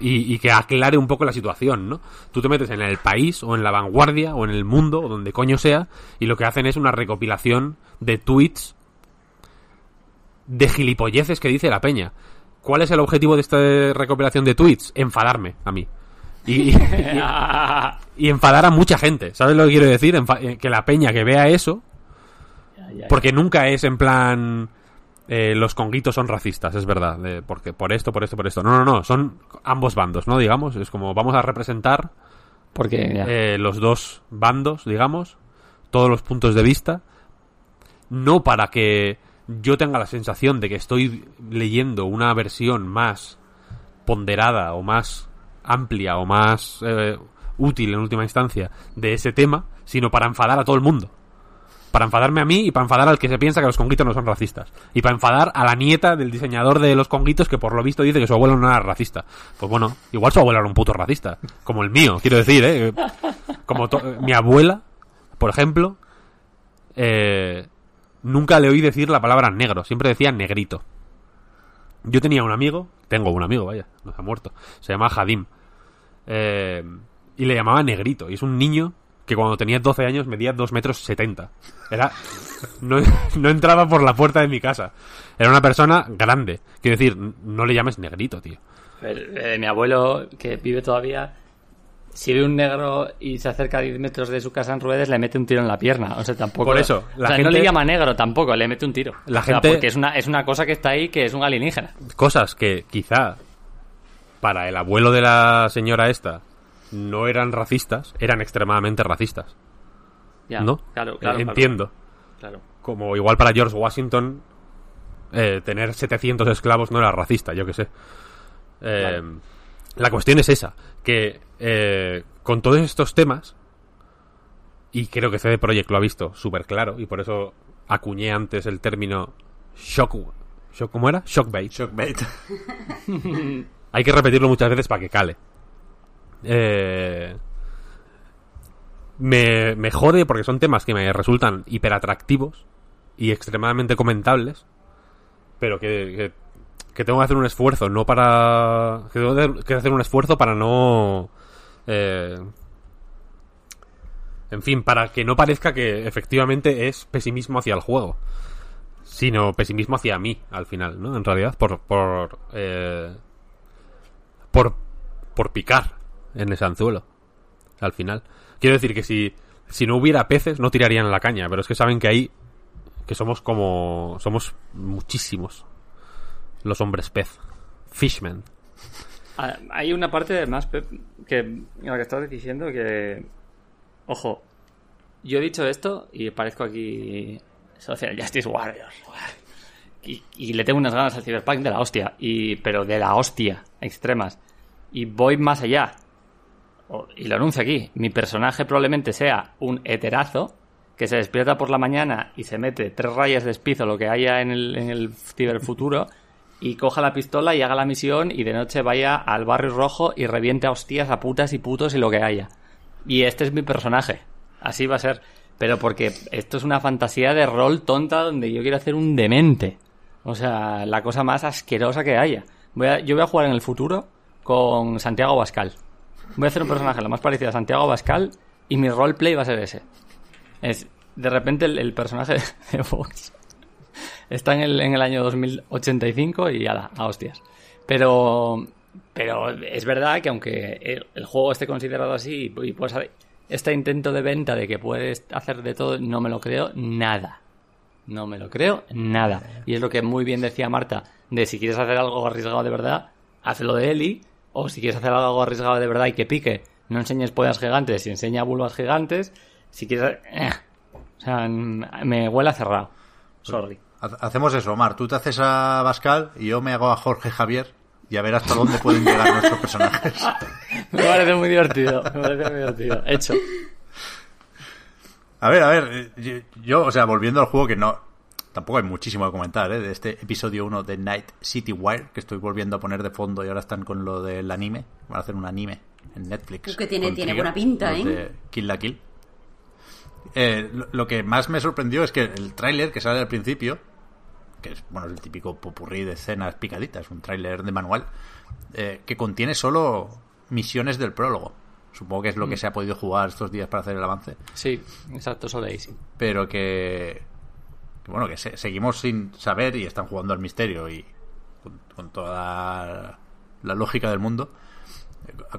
y, y que aclare un poco la situación, ¿no? Tú te metes en el país o en la vanguardia o en el mundo o donde coño sea y lo que hacen es una recopilación de tweets de gilipolleces que dice la peña. ¿Cuál es el objetivo de esta recopilación de tweets? Enfadarme a mí. y, y- y enfadar a mucha gente. ¿Sabes lo que quiero decir? Enfa- eh, que la peña que vea eso, porque nunca es en plan eh, los conguitos son racistas, es verdad, de- porque por esto, por esto, por esto. No, no, no, son ambos bandos, ¿no? Digamos, es como vamos a representar Porque eh, los dos bandos, digamos, todos los puntos de vista, no para que yo tenga la sensación de que estoy leyendo una versión más ponderada o más amplia o más eh, útil en última instancia de ese tema, sino para enfadar a todo el mundo. Para enfadarme a mí y para enfadar al que se piensa que los conguitos no son racistas. Y para enfadar a la nieta del diseñador de los conguitos que por lo visto dice que su abuelo no era racista. Pues bueno, igual su abuelo era un puto racista. Como el mío, quiero decir, ¿eh? Como mi abuela, por ejemplo, eh, nunca le oí decir la palabra negro. Siempre decía negrito. Yo tenía un amigo, tengo un amigo, vaya, no se ha muerto. Se llama Jadim. Eh, y le llamaba negrito. Y es un niño que cuando tenía 12 años medía 2 metros 70. Era, no, no entraba por la puerta de mi casa. Era una persona grande. Quiero decir, no le llames negrito, tío. Eh, mi abuelo, que vive todavía, si ve un negro y se acerca a 10 metros de su casa en ruedas, le mete un tiro en la pierna. O sea, tampoco. Por eso, la o sea, no gente- le llama negro tampoco, le mete un tiro. La O sea, gente- Porque es una, es una cosa que está ahí que es un alienígena. Cosas que quizá para el abuelo de la señora esta no eran racistas, eran extremadamente racistas. Ya, ¿No? Claro, Eh, claro. Entiendo. Claro. Como igual para George Washington eh, tener 700 esclavos no era racista, yo que sé. Eh, Claro. La cuestión es esa, que eh, con todos estos temas, y creo que CD Projekt lo ha visto súper claro, y por eso acuñé antes el término shock, shock ¿cómo era? Shockbait. Shockbait. Hay que repetirlo muchas veces para que cale. Eh, me, me jode porque son temas que me resultan hiperatractivos y extremadamente comentables, pero que, que, que tengo que hacer un esfuerzo, no para. que tengo que- hacer un esfuerzo para no. eh, en fin, para que no parezca que efectivamente es pesimismo hacia el juego sino pesimismo hacia mí al final, ¿no? En realidad, por por eh, por por picar en ese anzuelo al final. Quiero decir que si si no hubiera peces no tirarían la caña, pero es que saben que ahí que somos como somos muchísimos los hombres pez, fishmen. Ah, Hay una parte más, Pep, que en lo que estabas diciendo que... Ojo, yo he dicho esto y parezco aquí Social Justice Warrior. Y, le tengo unas ganas al Cyberpunk de la hostia, y, pero de la hostia, extremas. Y voy más allá. Y lo anuncio aquí. Mi personaje probablemente sea un heterazo que se despierta por la mañana y se mete tres rayas de espizo, lo que haya en el, en el ciberfuturo, y coja la pistola y haga la misión y de noche vaya al barrio rojo y reviente a hostias a putas y putos y lo que haya. Y este es mi personaje. Así va a ser. Pero porque esto es una fantasía de rol tonta donde yo quiero hacer un demente. O sea, la cosa más asquerosa que haya. Voy a- yo voy a jugar en el futuro con Santiago Bascal. Voy a hacer un personaje lo más parecido a Santiago Bascal y mi roleplay va a ser ese. Es, de repente el, el personaje de Vox está en el, en el año 2085 y ala, a hostias. Pero, pero es verdad que aunque el, juego esté considerado así y pues este intento de venta de que puedes hacer de todo, no me lo creo nada. No me lo creo nada. Y es lo que muy bien decía Marta, de si quieres hacer algo arriesgado de verdad, hazlo de Eli, o si quieres hacer algo arriesgado de verdad y que pique, no enseñes pollas gigantes y enseña vulvas gigantes. Si quieres... eh. O sea, me huele cerrado. Sorry. Ha- Hacemos eso, Omar. Tú te haces a Bascal y yo me hago a Jorge Javier y a ver hasta dónde pueden llegar nuestros personajes. Me parece muy divertido. Me parece muy divertido. Hecho. A ver, a ver, eh, yo, yo, o sea, volviendo al juego que no... Tampoco hay muchísimo que comentar, ¿eh? De este episodio 1 de Night City Wire, que estoy volviendo a poner de fondo y ahora están con lo del anime. Van a hacer un anime en Netflix. Que tiene- tiene Trigger, buena pinta, ¿eh? de Kill la Kill. Eh, lo, lo que más me sorprendió es que el tráiler que sale al principio, que es, bueno, es el típico popurrí de escenas picaditas, un tráiler de manual, eh, que contiene solo misiones del prólogo. Supongo que es lo Mm. que se ha podido jugar estos días para hacer el avance Sí, exacto, solo ahí sí. pero que, que bueno, que se- seguimos sin saber y están jugando al misterio y con, con toda la lógica del mundo.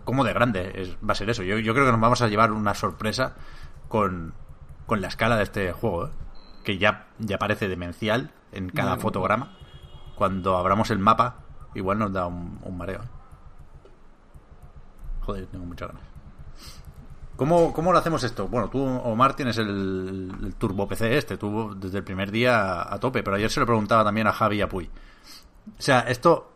¿Cómo de grande es, va a ser eso? Yo, yo creo que nos vamos a llevar una sorpresa con, con la escala de este juego, ¿eh? Que ya, ya parece demencial en cada fotograma. Cuando abramos el mapa, igual nos da un, un mareo. Joder, tengo muchas ganas. ¿Cómo, ¿Cómo lo hacemos esto? Bueno, tú, Omar, tienes el, el Turbo PC este, tú desde el primer día a, a tope, pero ayer se lo preguntaba también a Javi y a Puy. O sea, esto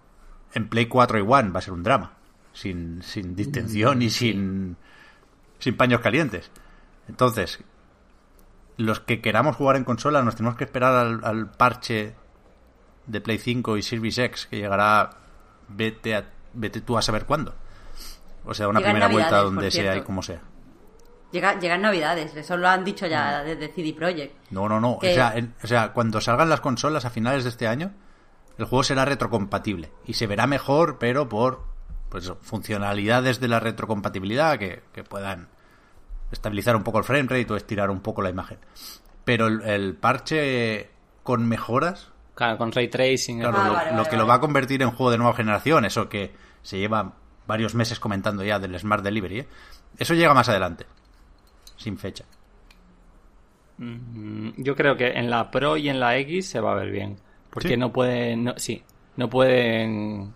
en Play 4 y One va a ser un drama, sin, sin distensión y sin, sin paños calientes. Entonces, los que queramos jugar en consola nos tenemos que esperar al, al parche de Play 5 y Series X que llegará vete, a- vete tú a saber cuándo. O sea, una Llegan primera vuelta donde sea y como sea. Llega, llegan navidades, eso lo han dicho ya desde CD Projekt. No, no, no. Que- O, sea, en- o sea, cuando salgan las consolas a finales de este año, el juego será retrocompatible. Y se verá mejor, pero por pues, funcionalidades de la retrocompatibilidad que, que puedan estabilizar un poco el frame rate o estirar un poco la imagen. Pero el, el parche con mejoras, Claro, con ray tracing. claro, Ah, lo, vale, lo vale, que lo va a convertir en juego de nueva generación, eso que se lleva varios meses comentando ya del Smart Delivery, ¿eh? eso llega más adelante, sin fecha. Mm, Yo creo que en la Pro y en la X se va a ver bien. Porque ¿Sí? no pueden. No, sí, no pueden.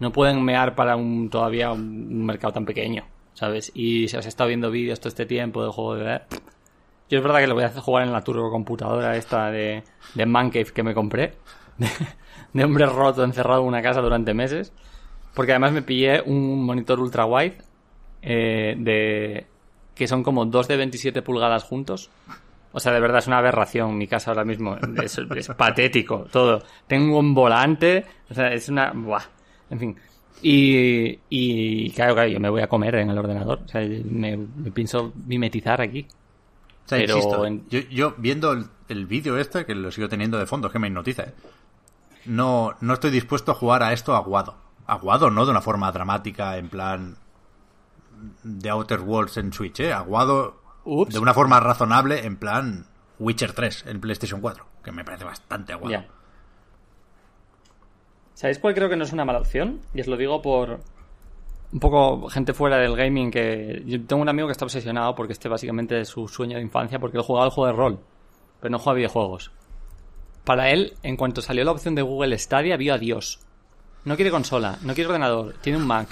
No pueden mear para un todavía un mercado tan pequeño, ¿sabes? Y se os ha estado viendo vídeos todo este tiempo de juego de. Yo es verdad que lo voy a hacer jugar en la turbo computadora esta de, de Mancave que me compré. De, de hombre roto encerrado en una casa durante meses. Porque además me pillé un monitor ultra wide eh, de que son como dos de 27 pulgadas juntos. O sea, de verdad es una aberración mi casa ahora mismo. Es, es patético todo. Tengo un volante. O sea, es una... Buah. En fin. Y, y claro, claro, yo me voy a comer en el ordenador. O sea, me, me pienso mimetizar aquí. O sea, Pero insisto, en- yo, yo viendo el, el vídeo este, que lo sigo teniendo de fondo, es que me hipnotiza, ¿eh? no, no estoy dispuesto a jugar a esto aguado. Aguado no de una forma dramática, en plan de Outer Worlds en Switch, ¿eh? Aguado Ups. de una forma razonable, en plan Witcher 3 en PlayStation 4, que me parece bastante aguado. ¿Sabéis cuál creo que no es una mala opción? Y os lo digo por un poco gente fuera del gaming que... Yo tengo un amigo que está obsesionado porque este básicamente es su sueño de infancia porque él jugaba al juego de rol, pero no juega a videojuegos. Para él, en cuanto salió la opción de Google Stadia, vio a Dios. No quiere consola, no quiere ordenador, tiene un Mac,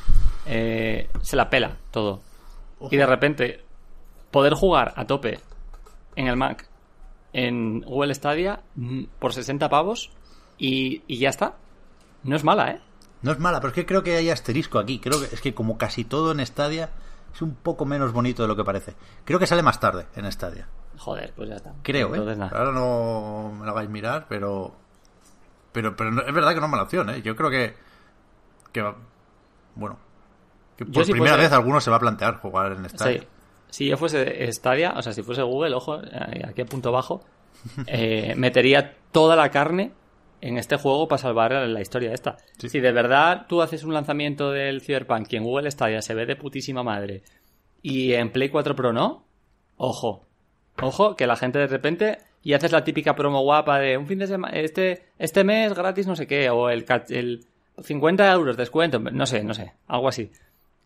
eh, se la pela todo. Y de repente, poder jugar a tope en el Mac, en Google Stadia, mm, por 60 pavos y, y ya está. No es mala, ¿eh? No es mala, pero es que creo que hay asterisco aquí. Creo que es que como casi todo en Stadia es un poco menos bonito de lo que parece. Creo que sale más tarde en Stadia. Joder, pues ya está. Creo, Entonces, ¿eh? nada. Ahora no me lo hagáis mirar, pero. Pero, pero no- es verdad que no es mala opción, ¿eh? Yo creo que. que bueno. Que por si primera fuese- vez alguno se va a plantear jugar en Stadia. Sí. Si yo fuese Stadia, o sea, si fuese Google, ojo, aquí a punto bajo, eh, metería toda la carne en este juego para salvar la historia esta. Sí. Si de verdad tú haces un lanzamiento del Cyberpunk y en Google Stadia se ve de putísima madre y en Play 4 Pro no, ojo, ojo, que la gente de repente y haces la típica promo guapa de un fin de semana, este, este mes gratis no sé qué, o el, el 50 euros descuento, no sé, no sé, algo así.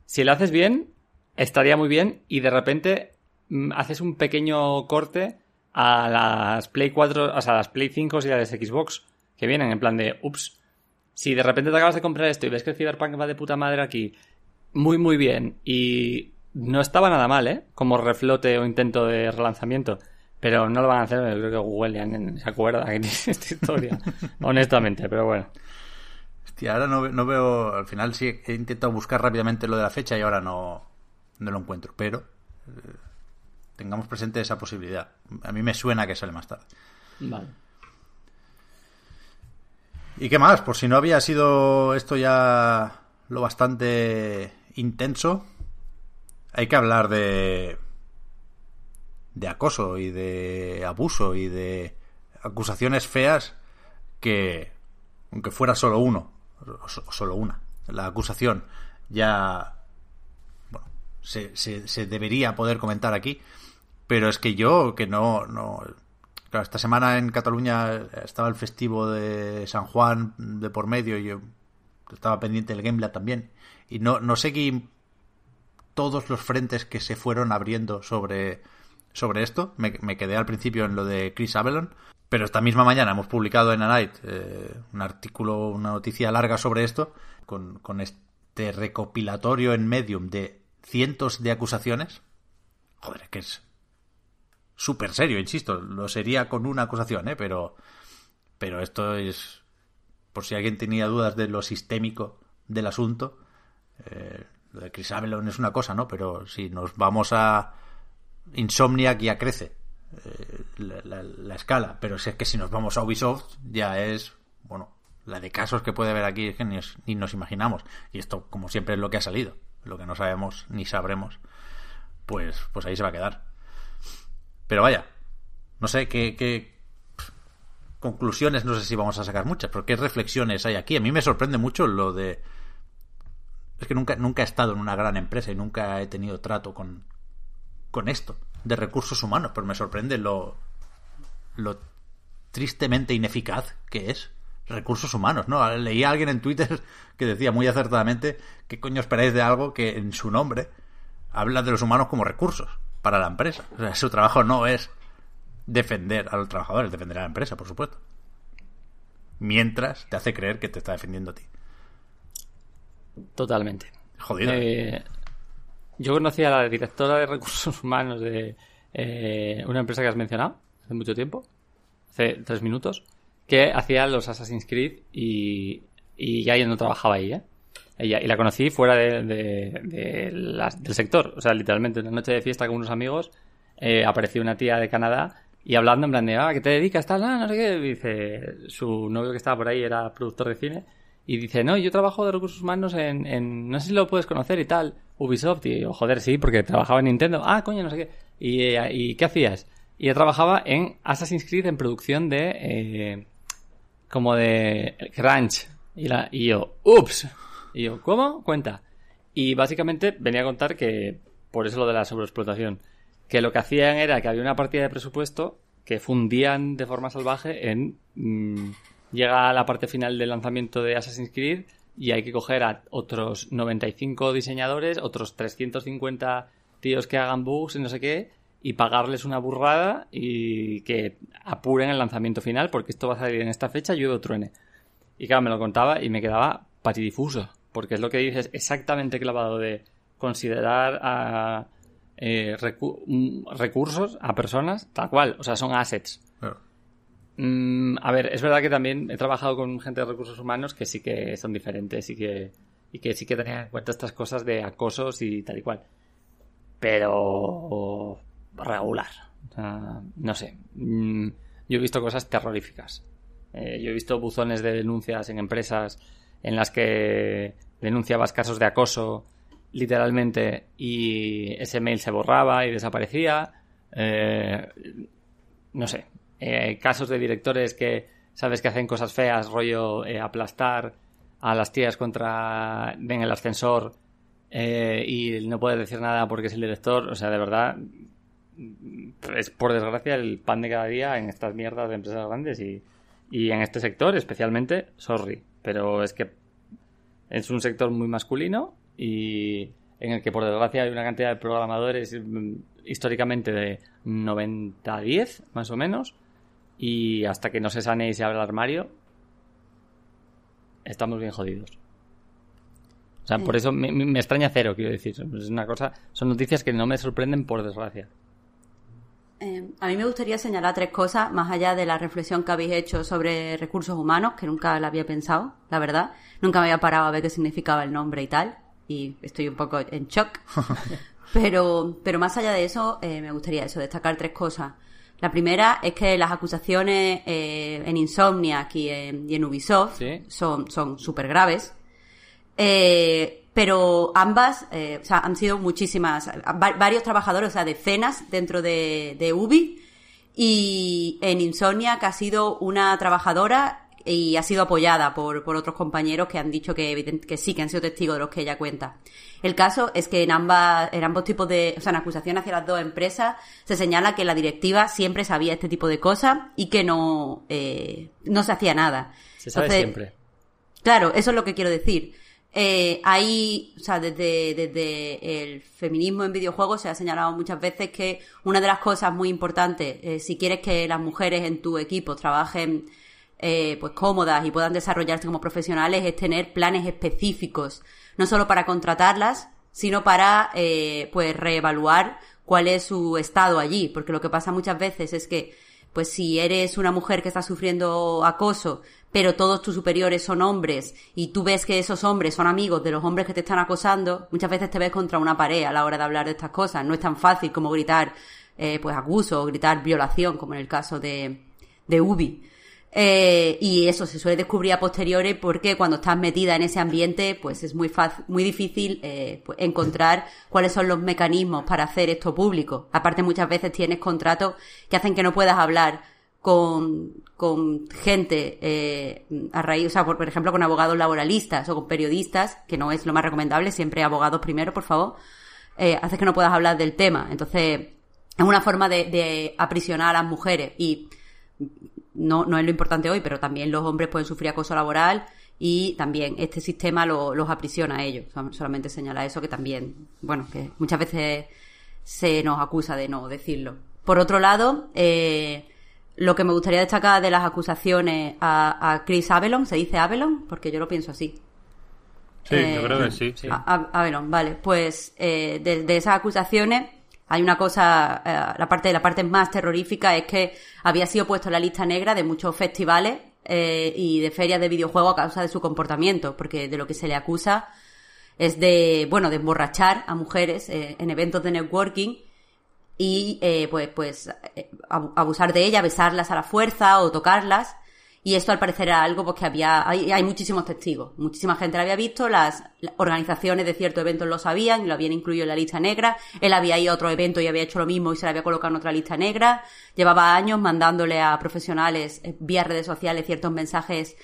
Si lo haces bien, estaría muy bien y de repente mm, haces un pequeño corte a las Play 4, o sea, a las Play 5 y a las Xbox que vienen en plan de, ups, si de repente te acabas de comprar esto y ves que el Cyberpunk va de puta madre aquí, muy muy bien y no estaba nada mal, ¿eh? Como reflote o intento de relanzamiento. Pero no lo van a hacer, yo creo que Google se acuerda que tiene esta historia. honestamente, pero bueno. Hostia, ahora no, no veo. Al final sí he intentado buscar rápidamente lo de la fecha y ahora no, no lo encuentro. Pero. eh, tengamos presente esa posibilidad. A mí me suena que sale más tarde. Vale. ¿Y qué más? Por si no había sido esto ya lo bastante intenso, hay que hablar de de acoso y de abuso y de acusaciones feas que, aunque fuera solo uno, solo una, la acusación ya bueno, se, se, se debería poder comentar aquí, pero es que yo, que no, no Esta semana en Cataluña estaba el festivo de San Juan de por medio y yo estaba pendiente del Gameplay también. Y no, no seguí todos los frentes que se fueron abriendo sobre, sobre esto. Me, me quedé al principio en lo de Chris Avalon, pero esta misma mañana hemos publicado en A Night eh, un artículo, una noticia larga sobre esto, con, con este recopilatorio en Medium de cientos de acusaciones. Joder, que es súper serio, insisto. Lo sería con una acusación, ¿eh? Pero, pero esto es, por si alguien tenía dudas de lo sistémico del asunto, eh, lo de Chris es una cosa, ¿no? Pero si nos vamos a Insomniac ya crece eh, la, la- la escala. Pero si es que si nos vamos a Ubisoft ya es, bueno, la de casos que puede haber aquí es que ni, ni nos imaginamos. Y esto, como siempre, es lo que ha salido. Lo que no sabemos ni sabremos, pues, pues ahí se va a quedar. Pero vaya, no sé qué, qué conclusiones, no sé si vamos a sacar muchas, pero qué reflexiones hay aquí. A mí me sorprende mucho lo de... Es que nunca, nunca he estado en una gran empresa y nunca he tenido trato con, con esto de recursos humanos, pero me sorprende lo, lo tristemente ineficaz que es recursos humanos, ¿no? Leí a alguien en Twitter que decía muy acertadamente qué coño esperáis de algo que en su nombre habla de los humanos como recursos para la empresa. O sea, su trabajo no es defender a los trabajadores, defender a la empresa, por supuesto. Mientras te hace creer que te está defendiendo a ti. Totalmente. Jodido. Eh, yo conocí a la directora de recursos humanos de eh, una empresa que has mencionado hace mucho tiempo, hace tres minutos, que hacía los Assassin's Creed y, y ya yo no trabajaba ahí, ¿eh? Y la conocí fuera de, de- del sector. O sea, literalmente, una noche de fiesta con unos amigos, eh, apareció una tía de Canadá y hablando en plan de, ah, ¿qué te dedicas? Tal, ah, no sé qué. Dice, su novio que estaba por ahí era productor de cine. Y dice, no, yo trabajo de recursos humanos en, no sé si lo puedes conocer y tal, Ubisoft. Y yo, joder, sí, porque trabajaba en Nintendo. Ah, coño, no sé qué. ¿Y, eh, ¿y qué hacías? Y ella trabajaba en Assassin's Creed en producción de, eh, como de Crunch. Y yo, ups. Y yo, ¿cómo? Cuenta. Y básicamente venía a contar que, por eso lo de la sobreexplotación, que lo que hacían era que había una partida de presupuesto que fundían de forma salvaje en... mm, llega a la parte final del lanzamiento de Assassin's Creed y hay que coger a otros 95 diseñadores, otros 350 tíos que hagan bugs y no sé qué, y pagarles una burrada y que apuren el lanzamiento final porque esto va a salir en esta fecha, llueve o truene. Y claro, me lo contaba y me quedaba patidifuso, porque es lo que dices exactamente clavado de considerar a eh, recu- mm, recursos a personas tal cual, o sea, son assets. Mm, a ver, es verdad que también he trabajado con gente de recursos humanos que sí que son diferentes y que, y que sí que tenían en cuenta estas cosas de acosos y tal y cual. Pero regular. O sea, no sé. Mm, yo he visto cosas terroríficas. Eh, yo he visto buzones de denuncias en empresas en las que denunciabas casos de acoso literalmente y ese mail se borraba y desaparecía. Eh, no sé, eh, casos de directores que sabes que hacen cosas feas, rollo eh, aplastar a las tías contra en el ascensor y no puedes decir nada porque es el director, o sea, de verdad es por desgracia el pan de cada día en estas mierdas de empresas grandes y, y en este sector especialmente, sorry, pero es que es un sector muy masculino y en el que por desgracia hay una cantidad de programadores mm, históricamente de 90-10 más o menos y hasta que no se sane y se abra el armario estamos bien jodidos. O sea, por eso me, me- me extraña cero, quiero decir. Es una cosa, son noticias que no me sorprenden por desgracia. Eh, a mí me gustaría señalar tres cosas, más allá de la reflexión que habéis hecho sobre recursos humanos, que nunca la había pensado, la verdad. Nunca me había parado a ver qué significaba el nombre y tal, y estoy un poco en shock. pero, pero más allá de eso, eh, me gustaría eso, destacar tres cosas. La primera es que las acusaciones eh, en Insomniac y en, y en Ubisoft Sí. son son súper graves. Eh, pero ambas, eh, o sea, han sido muchísimas, va- varios trabajadores, o sea, decenas dentro de, de Ubi. Y en Insomnia, que ha sido una trabajadora y ha sido apoyada por, por otros compañeros que han dicho que, que sí, que han sido testigos de los que ella cuenta. El caso es que en ambas, en ambos tipos de, o sea, en acusación hacia las dos empresas, se señala que la directiva siempre sabía este tipo de cosas y que no, eh, no se hacía nada. Se sabe Entonces, siempre. Claro, eso es lo que quiero decir. Eh, hay, o sea, desde, desde el feminismo en videojuegos se ha señalado muchas veces que una de las cosas muy importantes, eh, si quieres que las mujeres en tu equipo trabajen eh, pues cómodas y puedan desarrollarse como profesionales, es tener planes específicos, no solo para contratarlas, sino para eh, pues reevaluar cuál es su estado allí, porque lo que pasa muchas veces es que pues si eres una mujer que está sufriendo acoso, pero todos tus superiores son hombres y tú ves que esos hombres son amigos de los hombres que te están acosando, muchas veces te ves contra una pared a la hora de hablar de estas cosas. No es tan fácil como gritar eh, pues abuso o gritar violación, como en el caso de, de Ubi. Eh, y eso se suele descubrir a posteriori porque cuando estás metida en ese ambiente, pues es muy fácil, muy difícil eh, pues encontrar cuáles son los mecanismos para hacer esto público. Aparte, muchas veces tienes contratos que hacen que no puedas hablar con, con gente eh, a raíz, o sea, por, por, ejemplo, con abogados laboralistas o con periodistas, que no es lo más recomendable, siempre abogados primero, por favor, eh, hace que no puedas hablar del tema. Entonces, es una forma de, de aprisionar a las mujeres y no, no es lo importante hoy, pero también los hombres pueden sufrir acoso laboral y también este sistema lo, los aprisiona a ellos. Solamente señala eso que también, bueno, que muchas veces se nos acusa de no decirlo. Por otro lado, eh, lo que me gustaría destacar de las acusaciones a, a Chris Avelon, ¿se dice Avelon? Porque yo lo pienso así. Sí, eh, yo creo que sí. sí. A, Avelon, vale. Pues eh, de, de, esas acusaciones hay una cosa, eh, la parte la parte más terrorífica es que había sido puesto en la lista negra de muchos festivales eh, y de ferias de videojuegos a causa de su comportamiento, porque de lo que se le acusa es de, bueno, de emborrachar a mujeres eh, en eventos de networking y eh, pues, pues abusar de ellas, besarlas a la fuerza o tocarlas. Y esto al parecer era algo porque había, hay, muchísimos testigos, muchísima gente lo había visto, las, las, organizaciones de ciertos eventos lo sabían y lo habían incluido en la lista negra, él había ido a otro evento y había hecho lo mismo y se le había colocado en otra lista negra, llevaba años mandándole a profesionales eh, vía redes sociales ciertos mensajes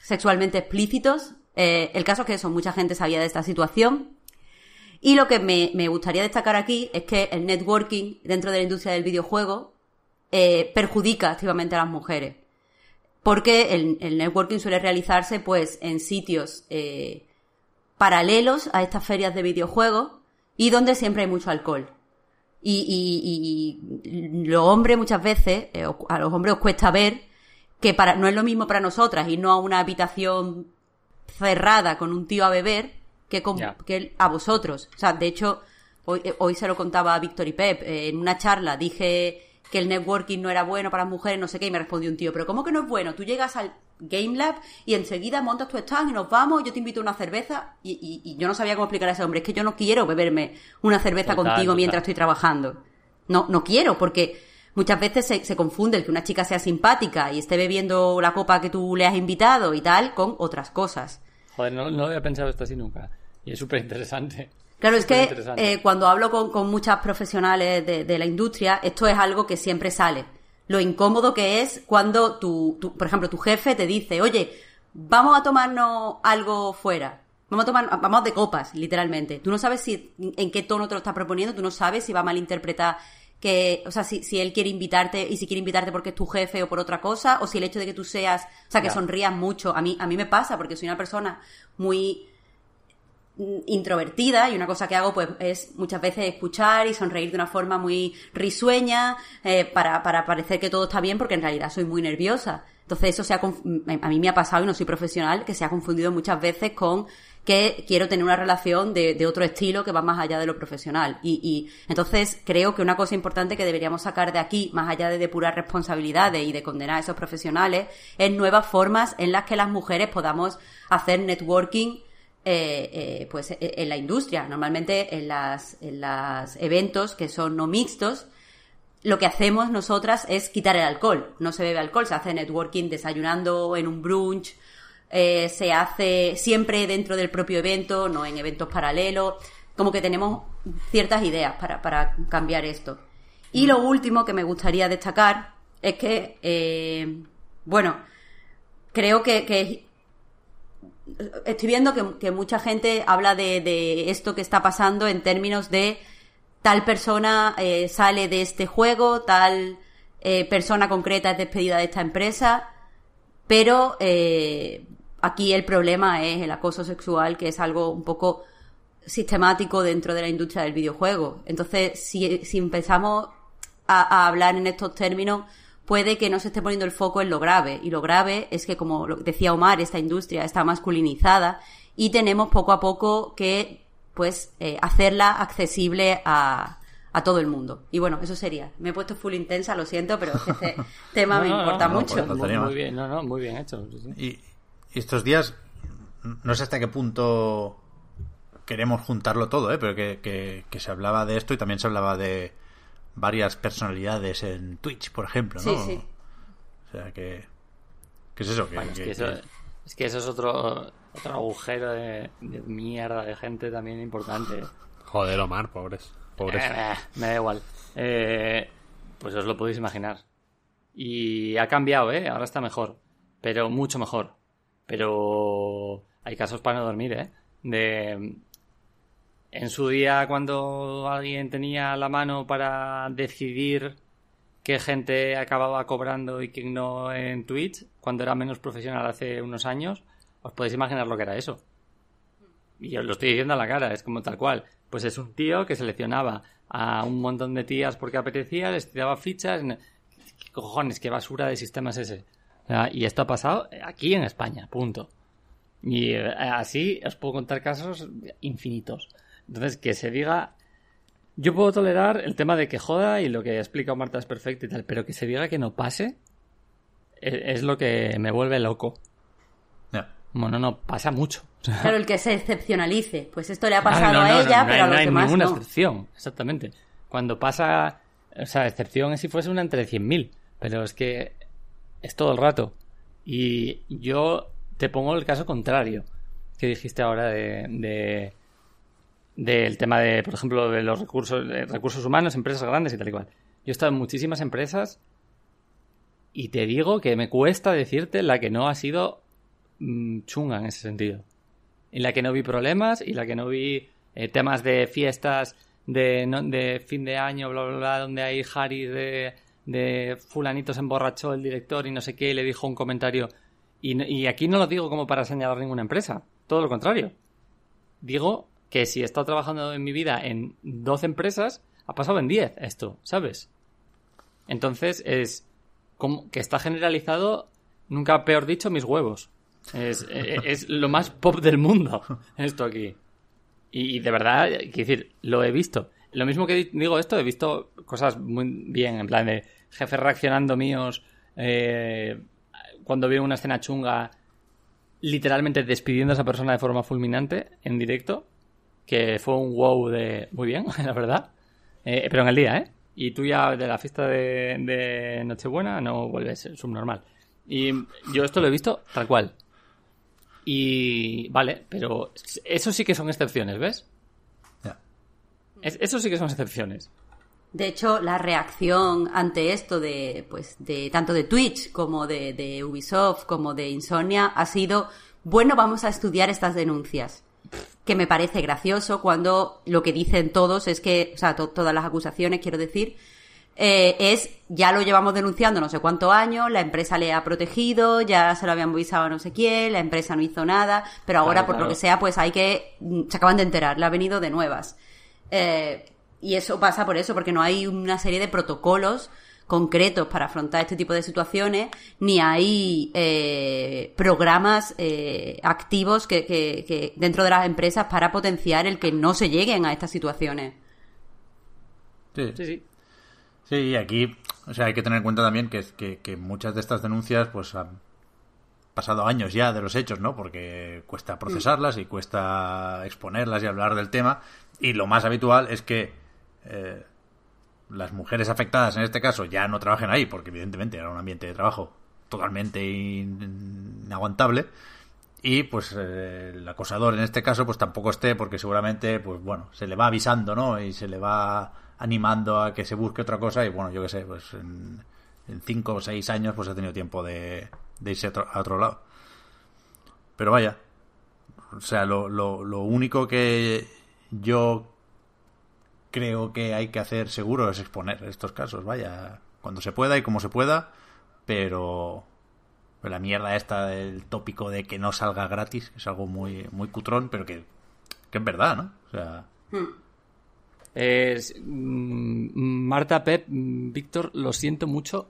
sexualmente explícitos. Eh, el caso es que eso, mucha gente sabía de esta situación, y lo que me, me, gustaría destacar aquí es que el networking dentro de la industria del videojuego eh, perjudica activamente a las mujeres. Porque el, networking suele realizarse pues en sitios eh, paralelos a estas ferias de videojuegos y donde siempre hay mucho alcohol. Y, y, y los hombres muchas veces, eh, a los hombres os cuesta ver que para, no es lo mismo para nosotras ir no a una habitación cerrada con un tío a beber que, con, yeah. que a vosotros. O sea, de hecho, hoy, hoy se lo contaba a Víctor y Pep. Eh, en una charla dije que el networking no era bueno para las mujeres, no sé qué, y me respondió un tío, pero ¿cómo que no es bueno? Tú llegas al Game Lab y enseguida montas tu stand y nos vamos, yo te invito a una cerveza, y, y, y, yo no sabía cómo explicar a ese hombre, es que yo no quiero beberme una cerveza total, contigo total. mientras estoy trabajando. No, no quiero, porque muchas veces se, se, confunde el que una chica sea simpática y esté bebiendo la copa que tú le has invitado y tal con otras cosas. Joder, no, no había pensado esto así nunca. Y es súper interesante. Claro, es que eh, cuando hablo con, con muchas profesionales de, de, la industria, esto es algo que siempre sale. Lo incómodo que es cuando tu, tu, por ejemplo, tu jefe te dice, oye, vamos a tomarnos algo fuera. Vamos a tomar, vamos de copas, literalmente. Tú no sabes si, en qué tono te lo está proponiendo, tú no sabes si va a malinterpretar que, o sea, si, si él quiere invitarte y si quiere invitarte porque es tu jefe o por otra cosa, o si el hecho de que tú seas, o sea, que yeah. sonrías mucho. A mí, a mí me pasa porque soy una persona muy, introvertida y una cosa que hago pues es muchas veces escuchar y sonreír de una forma muy risueña eh, para, para parecer que todo está bien porque en realidad soy muy nerviosa. Entonces eso se ha, a mí me ha pasado y no soy profesional que se ha confundido muchas veces con que quiero tener una relación de, de otro estilo que va más allá de lo profesional. Y, y, entonces creo que una cosa importante que deberíamos sacar de aquí, más allá de depurar responsabilidades y de condenar a esos profesionales, es nuevas formas en las que las mujeres podamos hacer networking eh, eh, pues en la industria, normalmente en las, en eventos que son no mixtos, lo que hacemos nosotras es quitar el alcohol. No se bebe alcohol, se hace networking desayunando en un brunch, eh, se hace siempre dentro del propio evento, no en eventos paralelos. Como que tenemos ciertas ideas para, para cambiar esto. Y lo último que me gustaría destacar es que, eh, bueno, creo que, que estoy viendo que, mucha gente habla de, esto que está pasando en términos de tal persona eh, sale de este juego, tal eh, persona concreta es despedida de esta empresa, pero eh, aquí el problema es el acoso sexual, que es algo un poco sistemático dentro de la industria del videojuego. Entonces, si, empezamos a hablar en estos términos, puede que no se esté poniendo el foco en lo grave. Y lo grave es que, como lo decía Omar, esta industria está masculinizada y tenemos poco a poco que, pues, eh, hacerla accesible a, a todo el mundo. Y bueno, eso sería. Me he puesto full intensa, lo siento, pero este tema me No, importa no, mucho. pues, muy, bien, no, no, muy bien hecho. Y, y estos días, no sé hasta qué punto queremos juntarlo todo, ¿eh? pero que, que- que se hablaba de esto y también se hablaba de varias personalidades en Twitch, por ejemplo, ¿no? Sí, sí. O sea, que... ¿Qué es eso? Que- Bueno, es, que- eso, que- es que eso es otro, otro agujero de, de mierda de gente también importante. Joder, Omar, pobres. Pobres. Eh, eh, me da igual. Eh, pues os lo podéis imaginar. Y ha cambiado, ¿eh? Ahora está mejor. Pero mucho mejor. Pero hay casos para no dormir, ¿eh? De... En su día, cuando alguien tenía la mano para decidir qué gente acababa cobrando y quién no en Twitch, cuando era menos profesional hace unos años, os podéis imaginar lo que era eso. Y os lo estoy diciendo a la cara, es como tal cual. Pues es un tío que seleccionaba a un montón de tías porque apetecía, les tiraba fichas. ¿Qué cojones? ¿Qué basura de sistema es ese? Y esto ha pasado aquí en España, punto. Y eh, así os puedo contar casos infinitos. Entonces, que se diga. Yo puedo tolerar el tema de que joda y lo que ha explicado Marta es perfecto y tal, pero que se diga que no pase e- es lo que me vuelve loco. ya. Bueno, no, pasa mucho. O sea, Claro, el que se excepcionalice. Pues esto le ha pasado no, no, a no, ella, no pero hay, a los no hay demás ninguna no. excepción, exactamente. Cuando pasa, o sea, excepción es si fuese una entre 100.000, pero es que es todo el rato. Y yo te pongo el caso contrario que dijiste ahora de, de- del tema de, por ejemplo, de los recursos, recursos humanos, empresas grandes y tal y cual. Yo he estado en muchísimas empresas y te digo que me cuesta decirte la que no ha sido mm, chunga en ese sentido en la que no vi problemas y la que no vi eh, temas de fiestas de, de fin de año, bla, bla, bla, donde hay Harry de, de fulanito se emborrachó el director y no sé qué, y le dijo un comentario. Y, y aquí no lo digo como para señalar ninguna empresa, todo lo contrario. Digo que si he estado trabajando en mi vida en 12 empresas, ha pasado en 10 esto, ¿sabes? Entonces es como que está generalizado, nunca peor dicho, mis huevos. Es, eh, es lo más pop del mundo esto aquí. Y, y de verdad, quiero decir, lo he visto. Lo mismo que di- digo esto, he visto cosas muy bien, en plan de jefes reaccionando míos eh, cuando veo una escena chunga, literalmente despidiendo a esa persona de forma fulminante en directo, que fue un wow de... Muy bien, la verdad. Eh, pero en el día, ¿eh? Y tú ya de la fiesta de, de Nochebuena no vuelves subnormal. Y yo esto lo he visto tal cual. Y vale, pero eso sí que son excepciones, ¿ves? Es- eso sí que son excepciones. De hecho, la reacción ante esto de, pues, de tanto de Twitch como de, de Ubisoft como de Insomnia ha sido, bueno, vamos a estudiar estas denuncias. Que me parece gracioso cuando lo que dicen todos es que, o sea, to- todas las acusaciones, quiero decir, eh, es, ya lo llevamos denunciando no sé cuántos años, la empresa le ha protegido, ya se lo habían avisado a no sé quién, la empresa no hizo nada, pero ahora Claro, por claro. lo que sea, pues hay que, mm, se acaban de enterar, le ha venido de nuevas. Eh, y eso pasa por eso, porque no hay una serie de protocolos concretos para afrontar este tipo de situaciones, ni hay eh, programas eh, activos que, que- que dentro de las empresas para potenciar el que no se lleguen a estas situaciones. Sí. Sí, sí. Sí, y aquí, o sea, hay que tener en cuenta también que, que, que muchas de estas denuncias, pues han pasado años ya de los hechos, ¿no? Porque cuesta procesarlas y cuesta exponerlas y hablar del tema. Y lo más habitual es que eh, las mujeres afectadas, en este caso, ya no trabajen ahí, porque evidentemente era un ambiente de trabajo totalmente in- inaguantable. Y pues el acosador en este caso pues tampoco esté porque seguramente pues bueno, se le va avisando, ¿no? Y se le va animando a que se busque otra cosa y bueno, yo qué sé, pues en, en cinco o seis años pues ha tenido tiempo de, de irse a otro, a otro lado. Pero vaya, o sea, lo, lo, lo único que yo creo que hay que hacer seguro es exponer estos casos, vaya, cuando se pueda y como se pueda, pero La mierda esta del tópico de que no salga gratis, que es algo muy, muy cutrón, pero que, que es verdad, ¿no? O sea, Es- mm, Marta, Pep, Víctor, lo siento mucho,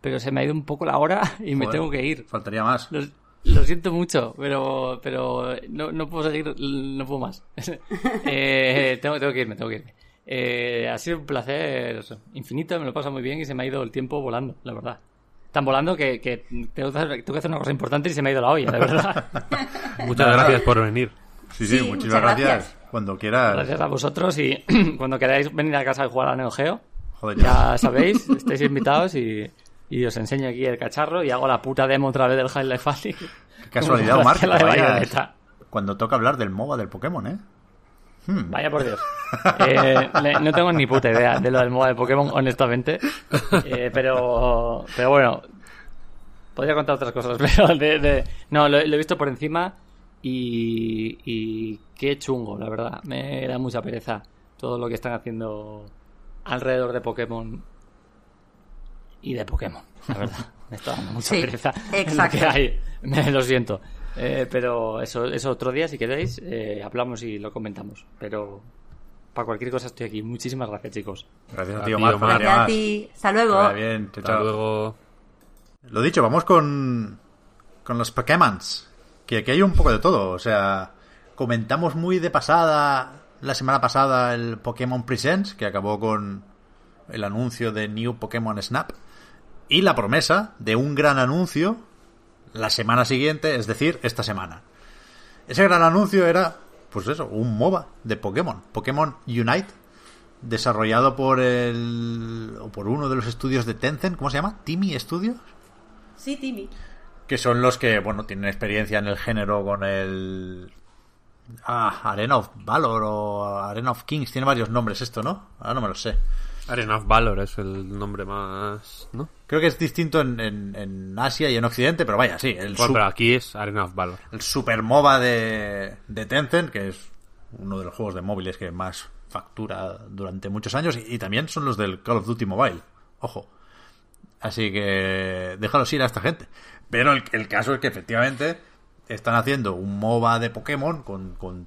pero se me ha ido un poco la hora y me joder, tengo que ir. Faltaría más. Lo, lo siento mucho, pero, pero no, no puedo seguir, no puedo más. Eh, tengo, tengo que irme, tengo que irme. Eh, ha sido un placer infinito, me lo he pasado muy bien y se me ha ido el tiempo volando, la verdad. Tan volando que, que tengo, que hacer, tengo que hacer una cosa importante y se me ha ido la olla, de verdad. Muchas gracias por venir. Sí, sí, Sí, muchísimas muchas gracias. gracias. Cuando quieras. Gracias a vosotros y cuando queráis venir a casa a jugar a Neo Geo, Joder, ya. sabéis, estáis invitados y, y os enseño aquí el cacharro y hago la puta demo otra vez del High Life. Qué casualidad, la bayoneta. cuando toca hablar del MOBA del Pokémon, ¿eh? Vaya por Dios. Eh, no tengo ni puta idea de lo del modo de Pokémon, honestamente. Eh, pero, pero bueno, podría contar otras cosas. Pero de, de- no, lo, lo he visto por encima y, y qué chungo, la verdad. Me da mucha pereza todo lo que están haciendo alrededor de Pokémon y de Pokémon, la verdad. Me está dando mucha Sí, pereza. exacto. Lo, que hay. Me lo siento. Eh, pero eso, eso otro día, si queréis, eh, hablamos y lo comentamos. Pero para cualquier cosa estoy aquí. Muchísimas gracias, chicos. Gracias a ti, Omar. Gracias a más. ti. Hasta luego. bien. Chao, Hasta chao. luego. Lo dicho, vamos con, con los Pokémons. Que aquí hay un poco de todo. O sea, comentamos muy de pasada, la semana pasada, el Pokémon Presents, que acabó con el anuncio de New Pokémon Snap. Y la promesa de un gran anuncio la semana siguiente, es decir, esta semana. Ese gran anuncio era, pues eso, un MOBA de Pokémon. Pokémon Unite. Desarrollado por el. o por uno de los estudios de Tencent. ¿Cómo se llama? ¿Timmy Studios? Sí, Timmy. que son los que, bueno, tienen experiencia en el género con el... Ah, Arena of Valor o Arena of Kings, tiene varios nombres esto, ¿no? Ahora no me lo sé. Arena of Valor es el nombre más. ¿No? Creo que es distinto en, en- en Asia y en Occidente, pero vaya, sí, el, Bueno, pero aquí es Arena of Valor. el super MOBA de, de Tencent, que es uno de los juegos de móviles que más factura durante muchos años, y, y también son los del Call of Duty Mobile. Ojo. Así que déjalos ir a esta gente. Pero el, el caso es que efectivamente están haciendo un MOBA de Pokémon con, con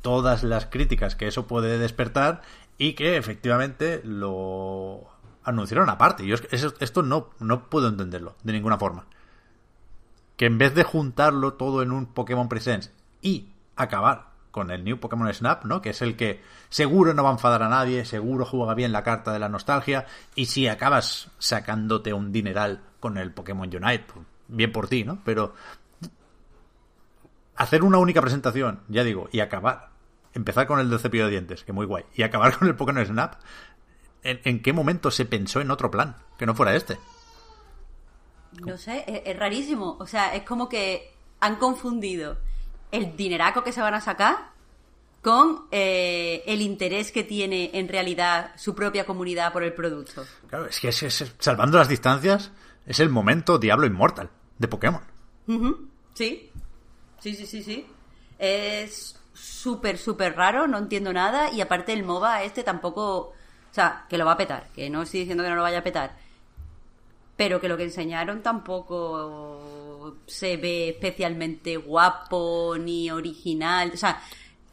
todas las críticas que eso puede despertar y que efectivamente lo anunciaron aparte. Yo esto no, no puedo entenderlo de ninguna forma. Que en vez de juntarlo todo en un Pokémon Presents y acabar con el New Pokémon Snap, ¿no? Que es el que seguro no va a enfadar a nadie, seguro juega bien la carta de la nostalgia, y si acabas sacándote un dineral con el Pokémon Unite, pues, bien por ti, ¿no? Pero hacer una única presentación, ya digo, y acabar, empezar con el del cepillo de dientes, que muy guay, y acabar con el Pokémon Snap, ¿en, en qué momento se pensó en otro plan que no fuera este? No sé, es, es rarísimo. O sea, es como que han confundido el dineraco que se van a sacar con eh, el interés que tiene en realidad su propia comunidad por el producto. Claro, es que es- es- salvando las distancias, es el momento Diablo Inmortal de Pokémon. Sí, sí, sí, sí, sí. Es súper, súper raro, no entiendo nada. Y aparte el MOBA este tampoco... O sea, que lo va a petar, que no estoy diciendo que no lo vaya a petar. Pero que lo que enseñaron tampoco se ve especialmente guapo ni original. O sea,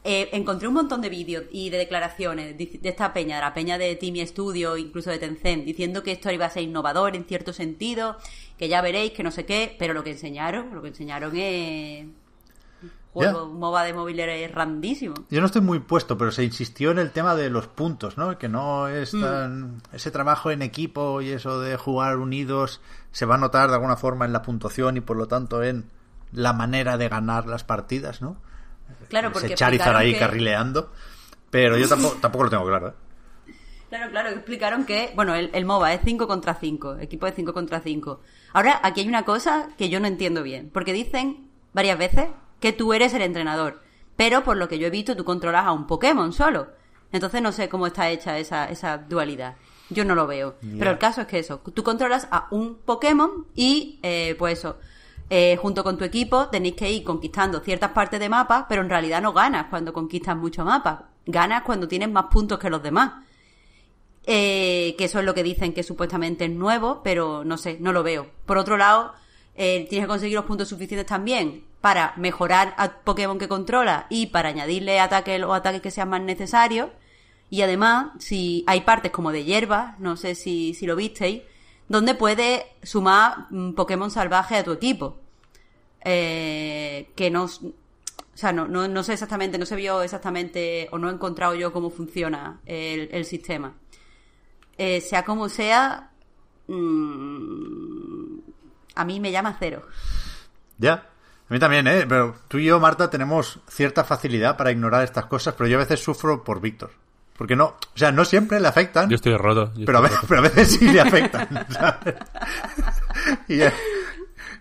eh, encontré un montón de vídeos y de declaraciones de, esta peña, de la peña de Timmy Studio, incluso de Tencent, diciendo que esto iba a ser innovador en cierto sentido, que ya veréis, que no sé qué, pero lo que enseñaron, lo que enseñaron es juego, un MOBA de móvil es randísimo. Yo no estoy muy puesto, pero se insistió en el tema de los puntos, ¿no? Que no es tan... Ese trabajo en equipo y eso de jugar unidos se va a notar de alguna forma en la puntuación y por lo tanto en la manera de ganar las partidas, ¿no? Claro, porque Ese Charizard ahí que- carrileando. Pero yo tampoco, tampoco lo tengo claro, ¿eh? Claro, claro, explicaron que, bueno, el, el MOBA es 5 contra 5, equipo de 5 contra 5. Ahora, aquí hay una cosa que yo no entiendo bien, porque dicen varias veces que tú eres el entrenador, pero por lo que yo he visto tú controlas a un Pokémon solo. Entonces no sé cómo está hecha esa, esa dualidad. Yo no lo veo. Pero el caso es que eso, tú controlas a un Pokémon y, eh, pues eso, eh, junto con tu equipo tenéis que ir conquistando ciertas partes de mapa, pero en realidad no ganas cuando conquistas mucho mapa. Ganas cuando tienes más puntos que los demás. Eh, que eso es lo que dicen que supuestamente es nuevo, pero no sé, no lo veo. Por otro lado, eh, tienes que conseguir los puntos suficientes también para mejorar a Pokémon que controla y para añadirle ataques o ataques que sean más necesarios. Y además, si hay partes como de hierba, no sé si, si lo visteis, donde puedes sumar mm, Pokémon salvaje a tu equipo. Eh, que no, o sea, no, no, no sé exactamente, no se vio exactamente o no he encontrado yo cómo funciona el, el sistema. Eh, sea como sea, mm, a mí me llama cero. Ya. A mí también, ¿eh? Pero tú y yo, Marta, tenemos cierta facilidad para ignorar estas cosas, pero yo a veces sufro por Víctor. Porque no, o sea, no siempre le afectan. Yo estoy roto. yo pero, a estoy veces, pero a veces sí le afectan. ¿sabes? Y, el-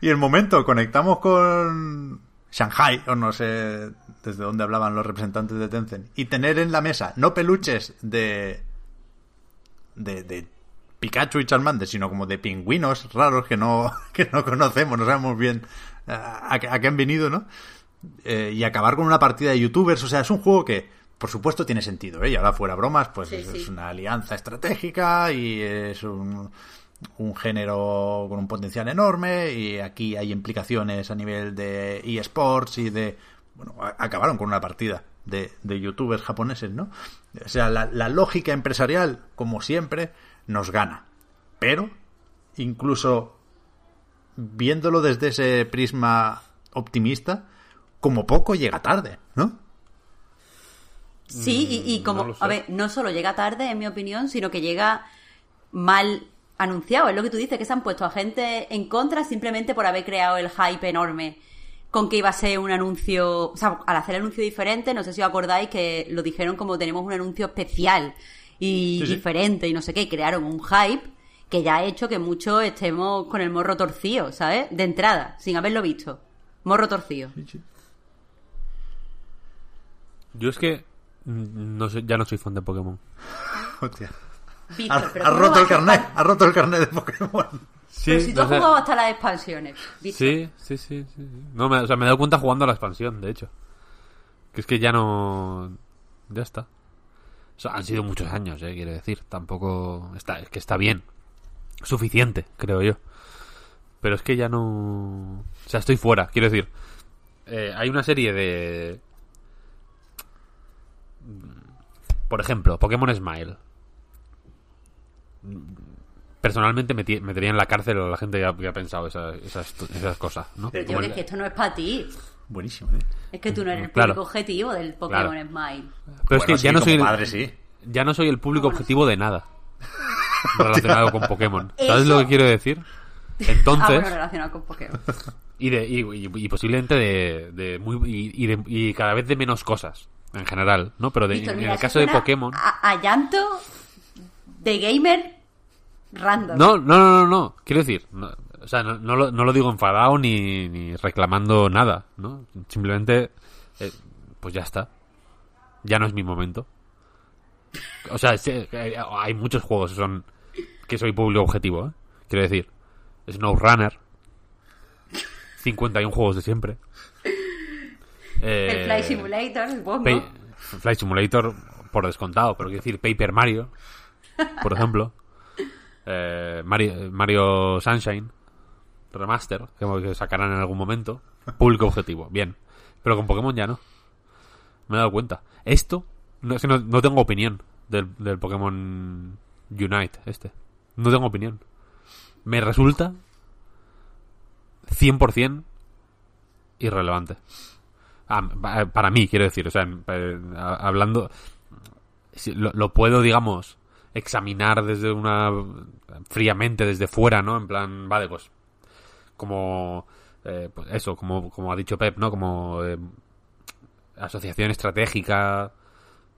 y el momento conectamos con Shanghai, o no sé desde dónde hablaban los representantes de Tencent, y tener en la mesa no peluches de. de, de Pikachu y Charmander, sino como de pingüinos raros que no, que no conocemos, no sabemos bien a, a qué han venido, ¿no? Eh, y acabar con una partida de youtubers, o sea, es un juego que, por supuesto, tiene sentido, ¿eh? Y ahora fuera bromas, pues Sí, es, sí. es una alianza estratégica y es un, un género con un potencial enorme y aquí hay implicaciones a nivel de eSports y de... Bueno, acabaron con una partida de, de youtubers japoneses, ¿no? O sea, la, la lógica empresarial, como siempre, nos gana. Pero, incluso viéndolo desde ese prisma optimista, como poco llega tarde, ¿no? Sí, y, y como, no a ver, no solo llega tarde, en mi opinión, sino que llega mal anunciado. Es lo que tú dices, que se han puesto a gente en contra simplemente por haber creado el hype enorme con que iba a ser un anuncio, o sea, al hacer el anuncio diferente, no sé si os acordáis que lo dijeron como tenemos un anuncio especial y Sí, sí. diferente y no sé qué, y crearon un hype que ya ha hecho que muchos estemos con el morro torcido, ¿sabes? De entrada, sin haberlo visto. Morro torcido. Yo es que mm, no sé, ya no soy fan de Pokémon. Hostia. Víctor, Ha, pero ha ¿cómo roto el carnet, ha roto el carnet de Pokémon. Sí, Pero si tú has jugado hasta las expansiones, Víctor. sí, sí, sí, sí, sí. No, me, o sea, me he dado cuenta jugando a la expansión, de hecho. Que es que ya no... Ya está. O sea, han sido muchos años, eh, quiero decir. Tampoco... Está, es que está bien. Suficiente, creo yo. Pero es que ya no... O sea, estoy fuera, quiero decir. Eh, hay una serie de... Por ejemplo, Pokémon Smile. Personalmente meti- metería en la cárcel a la gente que ha, que ha pensado esas, esas, esas cosas, ¿no? Pero tío, el- es que esto no es para ti. Buenísimo, ¿eh? Es que tú no eres el Claro. público objetivo del Pokémon Claro. Smile. Pero es que Bueno, ya sí, no soy el, padre, sí. ya no soy el público objetivo de nada relacionado con Pokémon. ¿Sabes Eso- lo que quiero decir? Ah, Entonces, bueno, relacionado con Pokémon. y, de, y, y- y posiblemente de, de muy y, de- y cada vez de menos cosas en general, ¿no? Pero de- Víctor, en el caso de Pokémon, A, a llanto de gamer random. no, no, no, no, no. Quiero decir, no, o sea, no, no lo, no lo digo enfadado ni, ni reclamando nada, ¿no? Simplemente, eh, pues ya está. Ya no es mi momento. O sea, eh, hay muchos juegos que son que soy público objetivo, ¿eh? Quiero decir, SnowRunner, 51 juegos de siempre. El Eh, Fly Simulator, supongo. Flight Simulator, por descontado, pero quiero decir Paper Mario, por ejemplo. Eh, Mario, Mario Sunshine Remaster, que que sacarán en algún momento. Público objetivo, bien. Pero con Pokémon ya no. Me he dado cuenta. Esto, no, es que no, no tengo opinión del, del Pokémon Unite, este. No tengo opinión. Me resulta 100% irrelevante. Ah, pa- para mí, quiero decir, o sea, eh, hablando, lo, lo puedo, digamos, examinar desde una, fríamente, desde fuera, ¿no? En plan, vale, pues, como, eh, pues eso, como, como ha dicho Pep, ¿no? Como eh, asociación estratégica,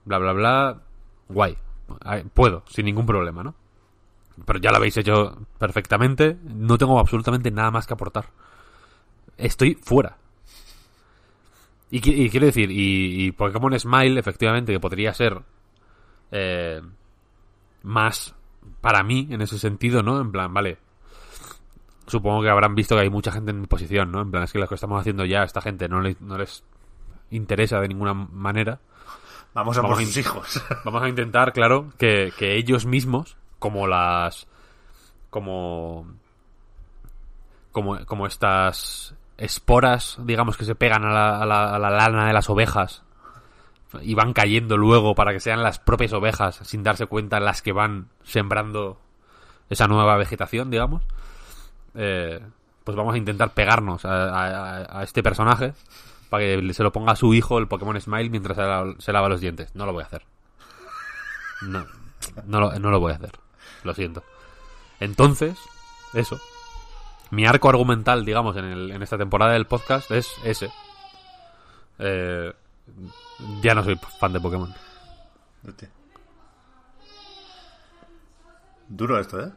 bla, bla, bla, guay, Ah, puedo, sin ningún problema, ¿no? Pero ya lo habéis hecho perfectamente, no tengo absolutamente nada más que aportar. Estoy fuera. Y, y quiero decir, y, y Pokémon Smile, efectivamente, que podría ser eh, más para mí en ese sentido, ¿no? En plan, vale. Supongo que habrán visto que hay mucha gente en mi posición, ¿no? En plan, es que lo que estamos haciendo ya a esta gente no, le- no les interesa de ninguna manera. Vamos a Vamos por sus hijos. Vamos a intentar, claro, que, que ellos mismos, como las. como. como, como estas esporas, digamos, que se pegan a la, a la- a la lana de las ovejas y van cayendo luego para que sean las propias ovejas, sin darse cuenta, las que van sembrando esa nueva vegetación, digamos. Eh, pues vamos a intentar pegarnos a, a- a este personaje para que se lo ponga a su hijo el Pokémon Smile mientras se lava, los dientes. No lo voy a hacer. No, no lo, voy a hacer. Lo siento. Entonces, eso. Mi arco argumental, digamos, en, el- en esta temporada del podcast es ese. Eh, ya no soy fan de Pokémon. Duro esto, ¿eh?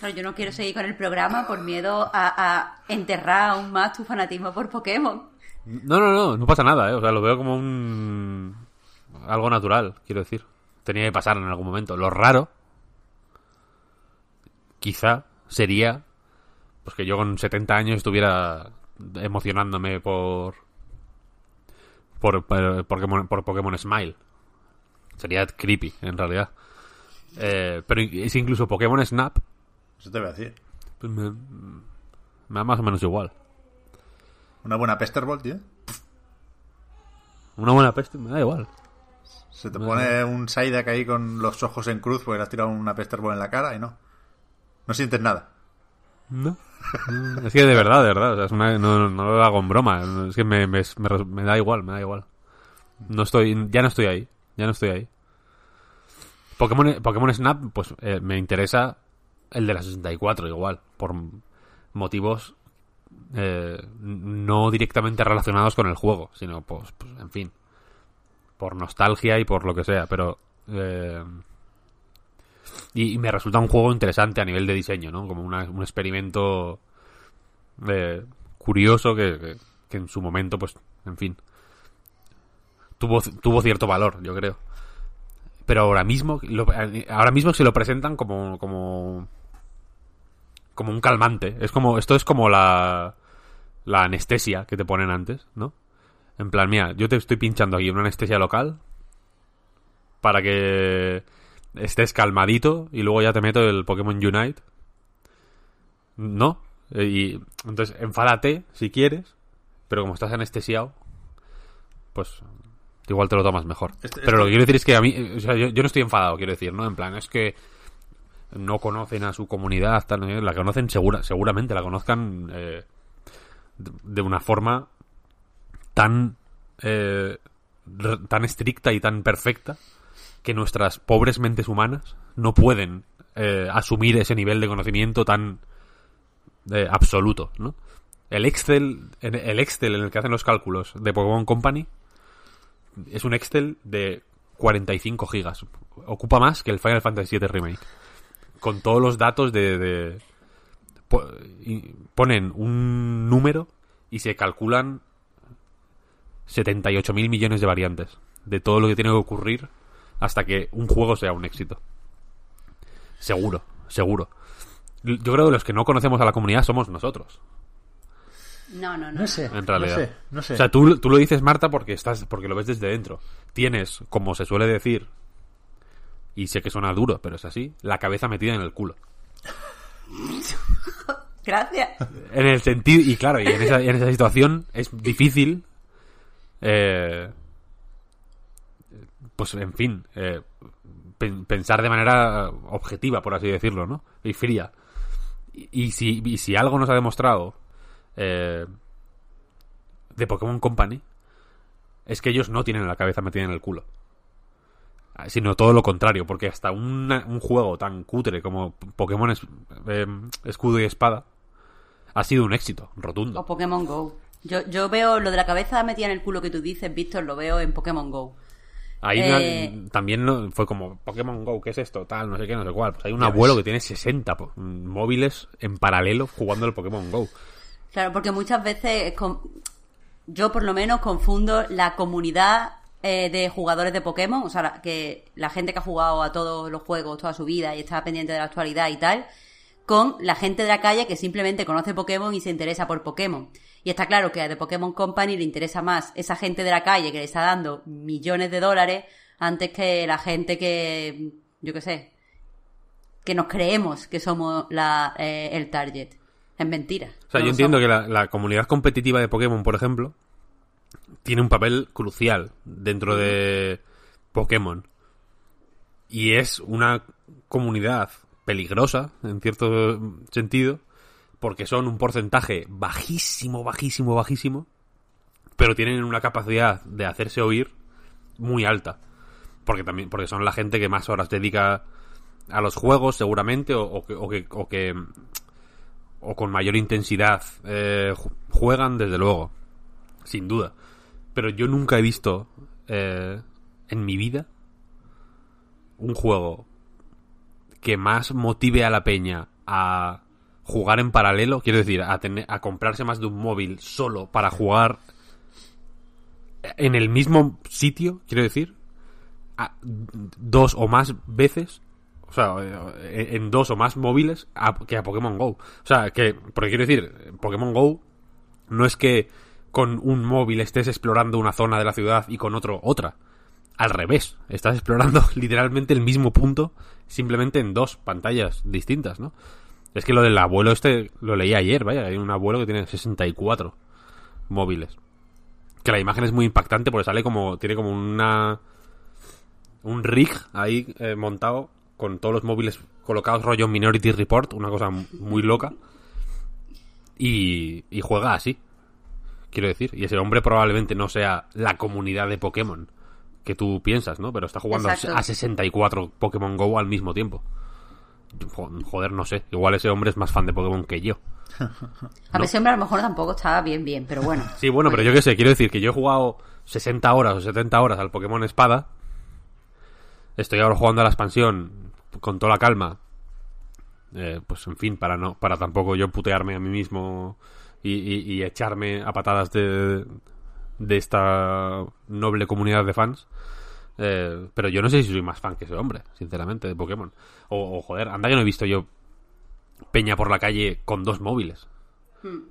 Claro, yo no quiero seguir con el programa por miedo a, a enterrar aún más tu fanatismo por Pokémon. No, no, no, no pasa nada, ¿eh? O sea, lo veo como un... Algo natural, quiero decir. Tenía que pasar en algún momento. Lo raro, quizá, sería pues que yo con 70 años estuviera emocionándome por... Por, por, Pokémon, por Pokémon Smile. Sería creepy, en realidad. Eh, pero es incluso Pokémon Snap, Eso te voy a decir. pues me, me da más o menos igual. Una buena Pesterball, tío. Una buena peste, me da igual. Se te pone un Psyduck ahí con los ojos en cruz porque le has tirado una Pesterball en la cara y no. No sientes nada. No. No, Es que de verdad, de verdad. o sea, es una- no, no lo hago en broma. Es que me, me- me da igual, me da igual. No estoy, ya no estoy ahí. Ya no estoy ahí. Pokémon, Pokémon Snap, pues eh, me interesa el de la 64 igual. Por motivos eh, no directamente relacionados con el juego, sino pues, pues, en fin. Por nostalgia y por lo que sea, pero... eh, y, me resulta un juego interesante a nivel de diseño, ¿no? Como una- un experimento eh, curioso que, que- en su momento, pues, en fin, tuvo, tuvo cierto valor, yo creo. Pero ahora mismo, ahora mismo se lo presentan como, como, como un calmante. Es como, esto es como la, la anestesia que te ponen antes, ¿no? En plan, mira, yo te estoy pinchando aquí una anestesia local para que estés calmadito y luego ya te meto el Pokémon Unite. No. Eh, Y entonces, enfádate si quieres, pero como estás anestesiado, pues igual te lo tomas mejor. Este- pero lo que este- quiero decir es que a mí, eh, o sea, yo, yo no estoy enfadado, quiero decir, ¿no? En plan, es que no conocen a su comunidad, tal, la conocen segura, seguramente, la conozcan eh, de, una forma tan eh, tan estricta y tan perfecta que nuestras pobres mentes humanas no pueden eh, asumir ese nivel de conocimiento tan eh, absoluto, ¿no? El Excel, el Excel en el que hacen los cálculos de Pokémon Company es un Excel de 45 gigas. Ocupa más que el Final Fantasy VII Remake. Con todos los datos de... de- po- y ponen un número y se calculan 78 mil millones de variantes de todo lo que tiene que ocurrir hasta que un juego sea un éxito. Seguro, seguro. Yo creo que los que no conocemos a la comunidad somos nosotros, No, no, no. No sé. en realidad. No sé, no sé. O sea, tú, tú lo dices, Marta, porque estás porque lo ves desde dentro. Tienes, como se suele decir, y sé que suena duro, pero es así, la cabeza metida en el culo. Gracias. En el sentido, y claro, y en esa, en esa situación es difícil, eh, pues en fin, eh, pen- pensar de manera objetiva, por así decirlo, ¿no? Y fría. Y, y si, y si algo nos ha demostrado eh, de Pokémon Company, es que ellos no tienen la cabeza metida en el culo. Ah, Sino todo lo contrario, porque hasta una- un juego tan cutre como Pokémon es- eh, Escudo y Espada ha sido un éxito rotundo. O Pokémon Go. Yo, yo veo lo de la cabeza metida en el culo que tú dices, Víctor, lo veo en Pokémon Go. Ahí Eh, también fue como Pokémon Go, ¿qué es esto? Tal, no sé qué, no sé cuál. Pues hay un abuelo ves. que tiene 60 po- móviles en paralelo jugando el Pokémon Go. Claro, porque muchas veces con- yo por lo menos confundo la comunidad eh, de jugadores de Pokémon, o sea, que la gente que ha jugado a todos los juegos toda su vida y está pendiente de la actualidad y tal, con la gente de la calle que simplemente conoce Pokémon y se interesa por Pokémon. Y está claro que a The Pokémon Company le interesa más esa gente de la calle que le está dando millones de dólares antes que la gente que, yo qué sé, que nos creemos que somos la, eh, el target. Es mentira. O sea, No yo entiendo somos. que la, la comunidad competitiva de Pokémon, por ejemplo, tiene un papel crucial dentro de Pokémon. Y es una comunidad peligrosa, en cierto sentido, porque son un porcentaje bajísimo, bajísimo, bajísimo, pero tienen una capacidad de hacerse oír muy alta. Porque también, porque son la gente que más horas dedica a los juegos, seguramente, o, que, o que- o con mayor intensidad eh, ju- juegan, desde luego, sin duda. Pero yo nunca he visto eh, en mi vida un juego que más motive a la peña a jugar en paralelo, quiero decir, a, tener, a comprarse más de un móvil solo para jugar en el mismo sitio, quiero decir, a- dos o más veces o sea, eh, en dos o más móviles que a Pokémon Go. O sea, que, porque quiero decir, Pokémon Go no es que con un móvil estés explorando una zona de la ciudad y con otro otra. Al revés, estás explorando literalmente el mismo punto, simplemente en dos pantallas distintas, ¿no? Es que lo del abuelo este lo leí ayer, vaya, hay un abuelo que tiene 64 móviles. Que la imagen es muy impactante porque sale como, tiene como una, un rig ahí eh, montado con todos los móviles colocados rollo Minority Report, una cosa muy loca. Y, y juega así, quiero decir. Y ese hombre probablemente no sea la comunidad de Pokémon que tú piensas, ¿no? Pero está jugando a Exacto. a 64 Pokémon Go al mismo tiempo. Jo- Joder, no sé. Igual ese hombre es más fan de Pokémon que yo. A ver, ese hombre a lo mejor tampoco estaba bien, bien, pero bueno. Sí, bueno, pero yo qué sé, quiero decir que yo he jugado 60 horas o 70 horas al Pokémon Espada. Estoy ahora jugando a la expansión con toda la calma. Eh, pues en fin, para no para tampoco yo putearme a mí mismo y, y- y echarme a patadas de, de esta noble comunidad de fans. Eh, pero yo no sé si soy más fan que ese hombre, sinceramente, de Pokémon. O, o, joder, anda que no he visto yo peña por la calle con dos móviles.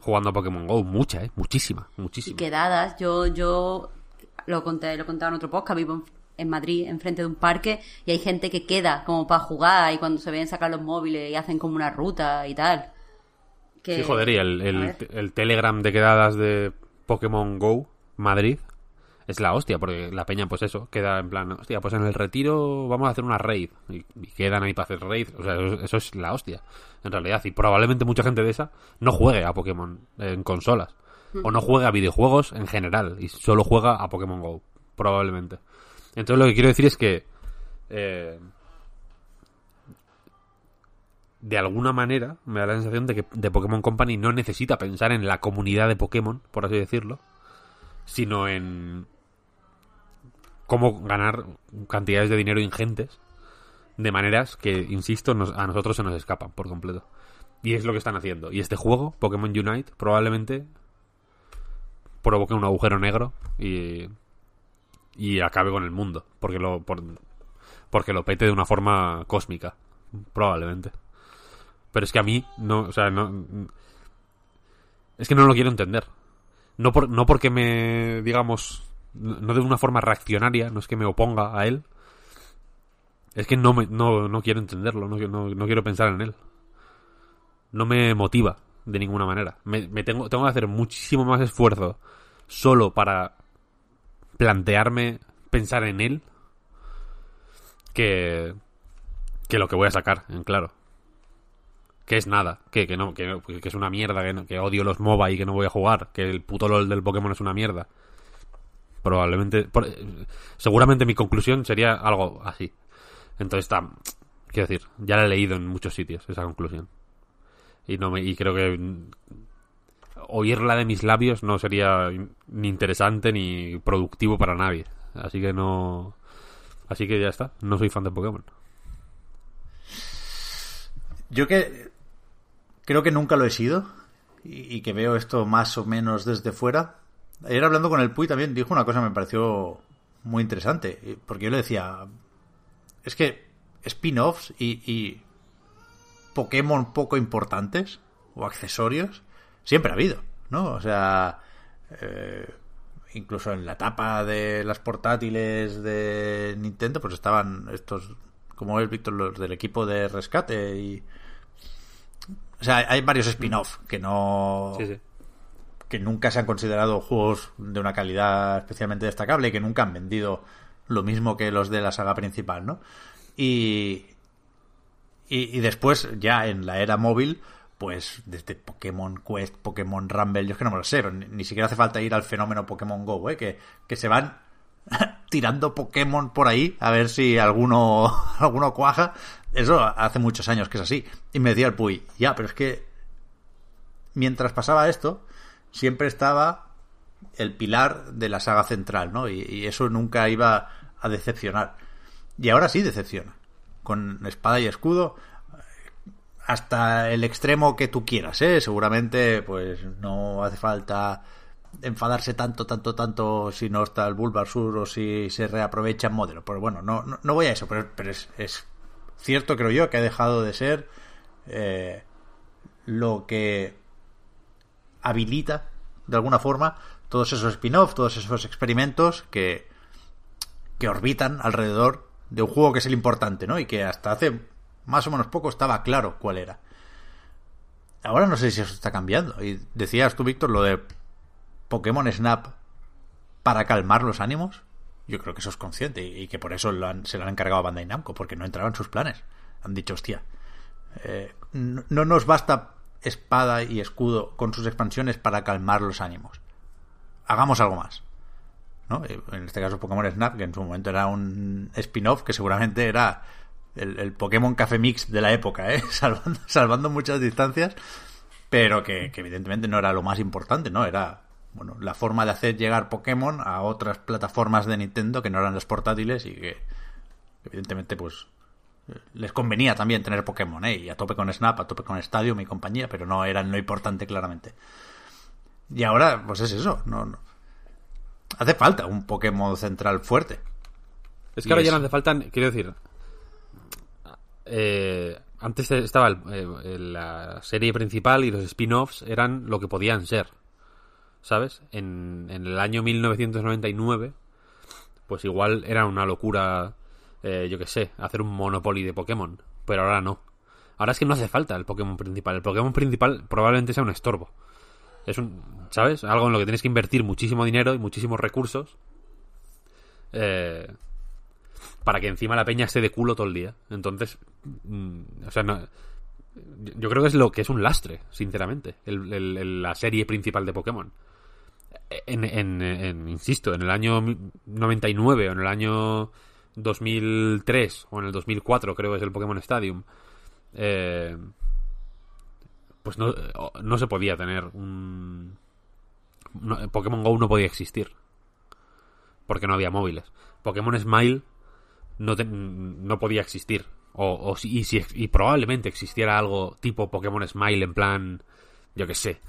Jugando a Pokémon Go, mucha, eh, muchísima, Y muchísima. quedadas, yo, yo lo conté, lo contaba en otro podcast, vivo en, en Madrid, enfrente de un parque, y hay gente que queda como para jugar, y cuando se ven sacar los móviles y hacen como una ruta y tal. Que, Sí, joder, y el, el, Telegram de quedadas de Pokémon Go Madrid es la hostia, porque la peña, pues eso, queda en plan, hostia, pues en el retiro vamos a hacer una raid. Y, y quedan ahí para hacer raid. O sea, eso, eso es la hostia, en realidad. Y probablemente mucha gente de esa no juegue a Pokémon en consolas. O no juegue a videojuegos en general. Y solo juega a Pokémon Go. Probablemente. Entonces lo que quiero decir es que... eh, de alguna manera me da la sensación de que de Pokémon Company no necesita pensar en la comunidad de Pokémon, por así decirlo, sino en cómo ganar cantidades de dinero ingentes de maneras que, insisto, nos- a nosotros se nos escapan por completo. Y es lo que están haciendo. Y este juego, Pokémon Unite, probablemente provoque un agujero negro y, y acabe con el mundo. Porque lo, por- porque lo pete de una forma cósmica. Probablemente. Pero es que a mí, no, o sea, no. Es que no lo quiero entender. No, por, no porque me, digamos, no de una forma reaccionaria, no es que me oponga a él. Es que no, me, no, no quiero entenderlo, no, no, no quiero pensar en él. No me motiva de ninguna manera. Me, me tengo, tengo que hacer muchísimo más esfuerzo solo para plantearme pensar en él que, que lo que voy a sacar, en claro. Que es nada, que, que no, que, no- que es una mierda, que, no- que odio los MOBA y que no voy a jugar, que el puto LOL del Pokémon es una mierda. Probablemente, eh, seguramente mi conclusión sería algo así. Entonces está, quiero decir, ya la he leído en muchos sitios esa conclusión. Y no me, y creo que oírla de mis labios no sería ni interesante ni productivo para nadie. Así que no, así que ya está, no soy fan de Pokémon. Yo que creo que nunca lo he sido y, que veo esto más o menos desde fuera. Ayer hablando con el Puy también dijo una cosa que me pareció muy interesante. Porque yo le decía, es que spin-offs y, Pokémon poco importantes o accesorios siempre ha habido, ¿no? O sea, eh, incluso en la etapa de las portátiles de Nintendo, pues estaban estos, como es Víctor, los del equipo de rescate y O sea, hay varios spin-off que no. Sí, sí. que nunca se han considerado juegos de una calidad especialmente destacable y que nunca han vendido lo mismo que los de la saga principal, ¿no? Y, y, y después, ya en la era móvil, pues desde Pokémon Quest, Pokémon Rumble, yo es que no me lo sé, pero ni, ni siquiera hace falta ir al fenómeno Pokémon Go, ¿eh? que, que se van tirando Pokémon por ahí a ver si alguno, alguno cuaja. Eso hace muchos años que es así. Y me decía el Puy, ya, pero es que mientras pasaba esto, siempre estaba el pilar de la saga central, ¿no? Y, y eso nunca iba a decepcionar. Y ahora sí decepciona. Con espada y escudo, hasta el extremo que tú quieras, ¿eh? Seguramente, pues no hace falta enfadarse tanto, tanto, tanto si no está el Bulbasaur o si se reaprovecha en modelo. Pero bueno, no, no, voy a eso, pero, pero es, es, cierto, creo yo, que ha dejado de ser eh, lo que habilita, de alguna forma, todos esos spin-off, todos esos experimentos que, que orbitan alrededor de un juego que es el importante, ¿no? Y que hasta hace más o menos poco estaba claro cuál era. Ahora no sé si eso está cambiando. Y decías tú, Víctor, lo de Pokémon Snap para calmar los ánimos. Yo creo que eso es consciente y que por eso se lo han encargado a Bandai Namco, porque no entraban sus planes. Han dicho, hostia, eh, no, no nos basta espada y escudo con sus expansiones para calmar los ánimos. Hagamos algo más. ¿no? En este caso Pokémon Snap, que en su momento era un spin-off que seguramente era el, Pokémon Café Mix de la época, ¿eh? salvando, muchas distancias, pero que, evidentemente no era lo más importante, ¿no? Era bueno la forma de hacer llegar Pokémon a otras plataformas de Nintendo que no eran las portátiles y que evidentemente pues les convenía también tener Pokémon, ¿eh? Y a tope con Snap, a tope con Stadium y compañía, pero no eran lo importante claramente. Y ahora, pues es eso, no, no. Hace falta un Pokémon central fuerte. Es que ahora ya no hace falta, quiero decir, eh, antes estaba el, eh, la serie principal y los spin-offs eran lo que podían ser. ¿Sabes? En, en, el año 1999, pues igual era una locura, eh, yo que sé, hacer un Monopoly de Pokémon. Pero ahora no. Ahora es que no hace falta el Pokémon principal. El Pokémon principal probablemente sea un estorbo. Es un, ¿sabes? Algo en lo que tienes que invertir muchísimo dinero y muchísimos recursos. Eh, para que encima la peña esté de culo todo el día. Entonces, mmm, o sea, yo creo que es lo que es un lastre, sinceramente, el, la serie principal de Pokémon. Insisto, en el año 99 o en el año 2003 o en el 2004 creo que es el Pokémon Stadium, eh, pues no, no se podía tener un... Pokémon GO no podía existir. Porque no había móviles. Pokémon Smile no, te, no podía existir. O, y probablemente existiera algo tipo Pokémon Smile en plan, yo que sé,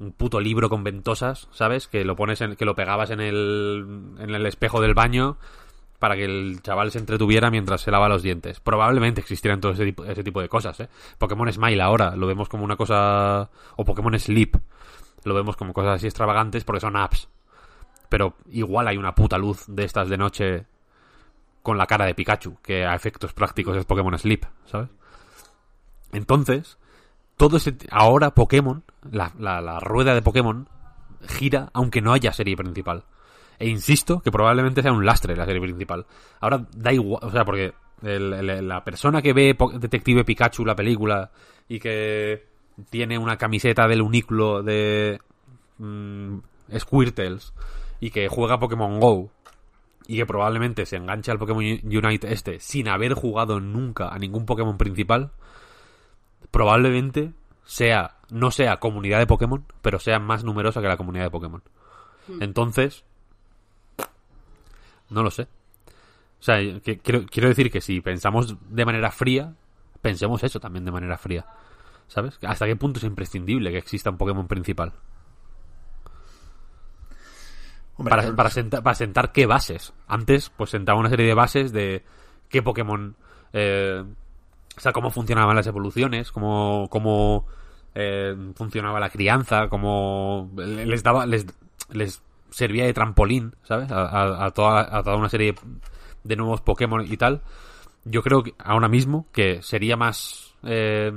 un puto libro con ventosas, ¿sabes? Que lo pones en, que lo pegabas en el, en el espejo del baño para que el chaval se entretuviera mientras se lava los dientes. Probablemente existieran todo ese tipo, ese tipo de cosas, ¿eh? Pokémon Smile ahora lo vemos como una cosa... o Pokémon Sleep lo vemos como cosas así extravagantes porque son apps. Pero igual hay una puta luz de estas de noche con la cara de Pikachu, que a efectos prácticos es Pokémon Sleep, ¿sabes? Entonces, todo ese... Ahora Pokémon, la, la, rueda de Pokémon, gira aunque no haya serie principal. E insisto que probablemente sea un lastre la serie principal. Ahora da igual, o sea, porque la persona que ve Detective Pikachu, la película, y que tiene una camiseta del unículo de mmm, Squirtles, y que juega Pokémon Go, y que probablemente se enganche al Pokémon Unite este sin haber jugado nunca a ningún Pokémon principal, probablemente sea, no sea comunidad de Pokémon, pero sea más numerosa que la comunidad de Pokémon. Hmm. Entonces, no lo sé. O sea, que, quiero, quiero decir que si pensamos de manera fría, pensemos eso también de manera fría. ¿Sabes? ¿Hasta qué punto es imprescindible que exista un Pokémon principal? Hombre, para, para, sentar, para, sentar, qué bases. Antes, pues sentaba una serie de bases de qué Pokémon. Eh, o sea, cómo funcionaban las evoluciones, cómo, cómo eh, funcionaba la crianza, cómo les daba. les, les servía de trampolín, ¿sabes? A, toda, a toda una serie de nuevos Pokémon y tal. Yo creo que ahora mismo que sería más. Eh,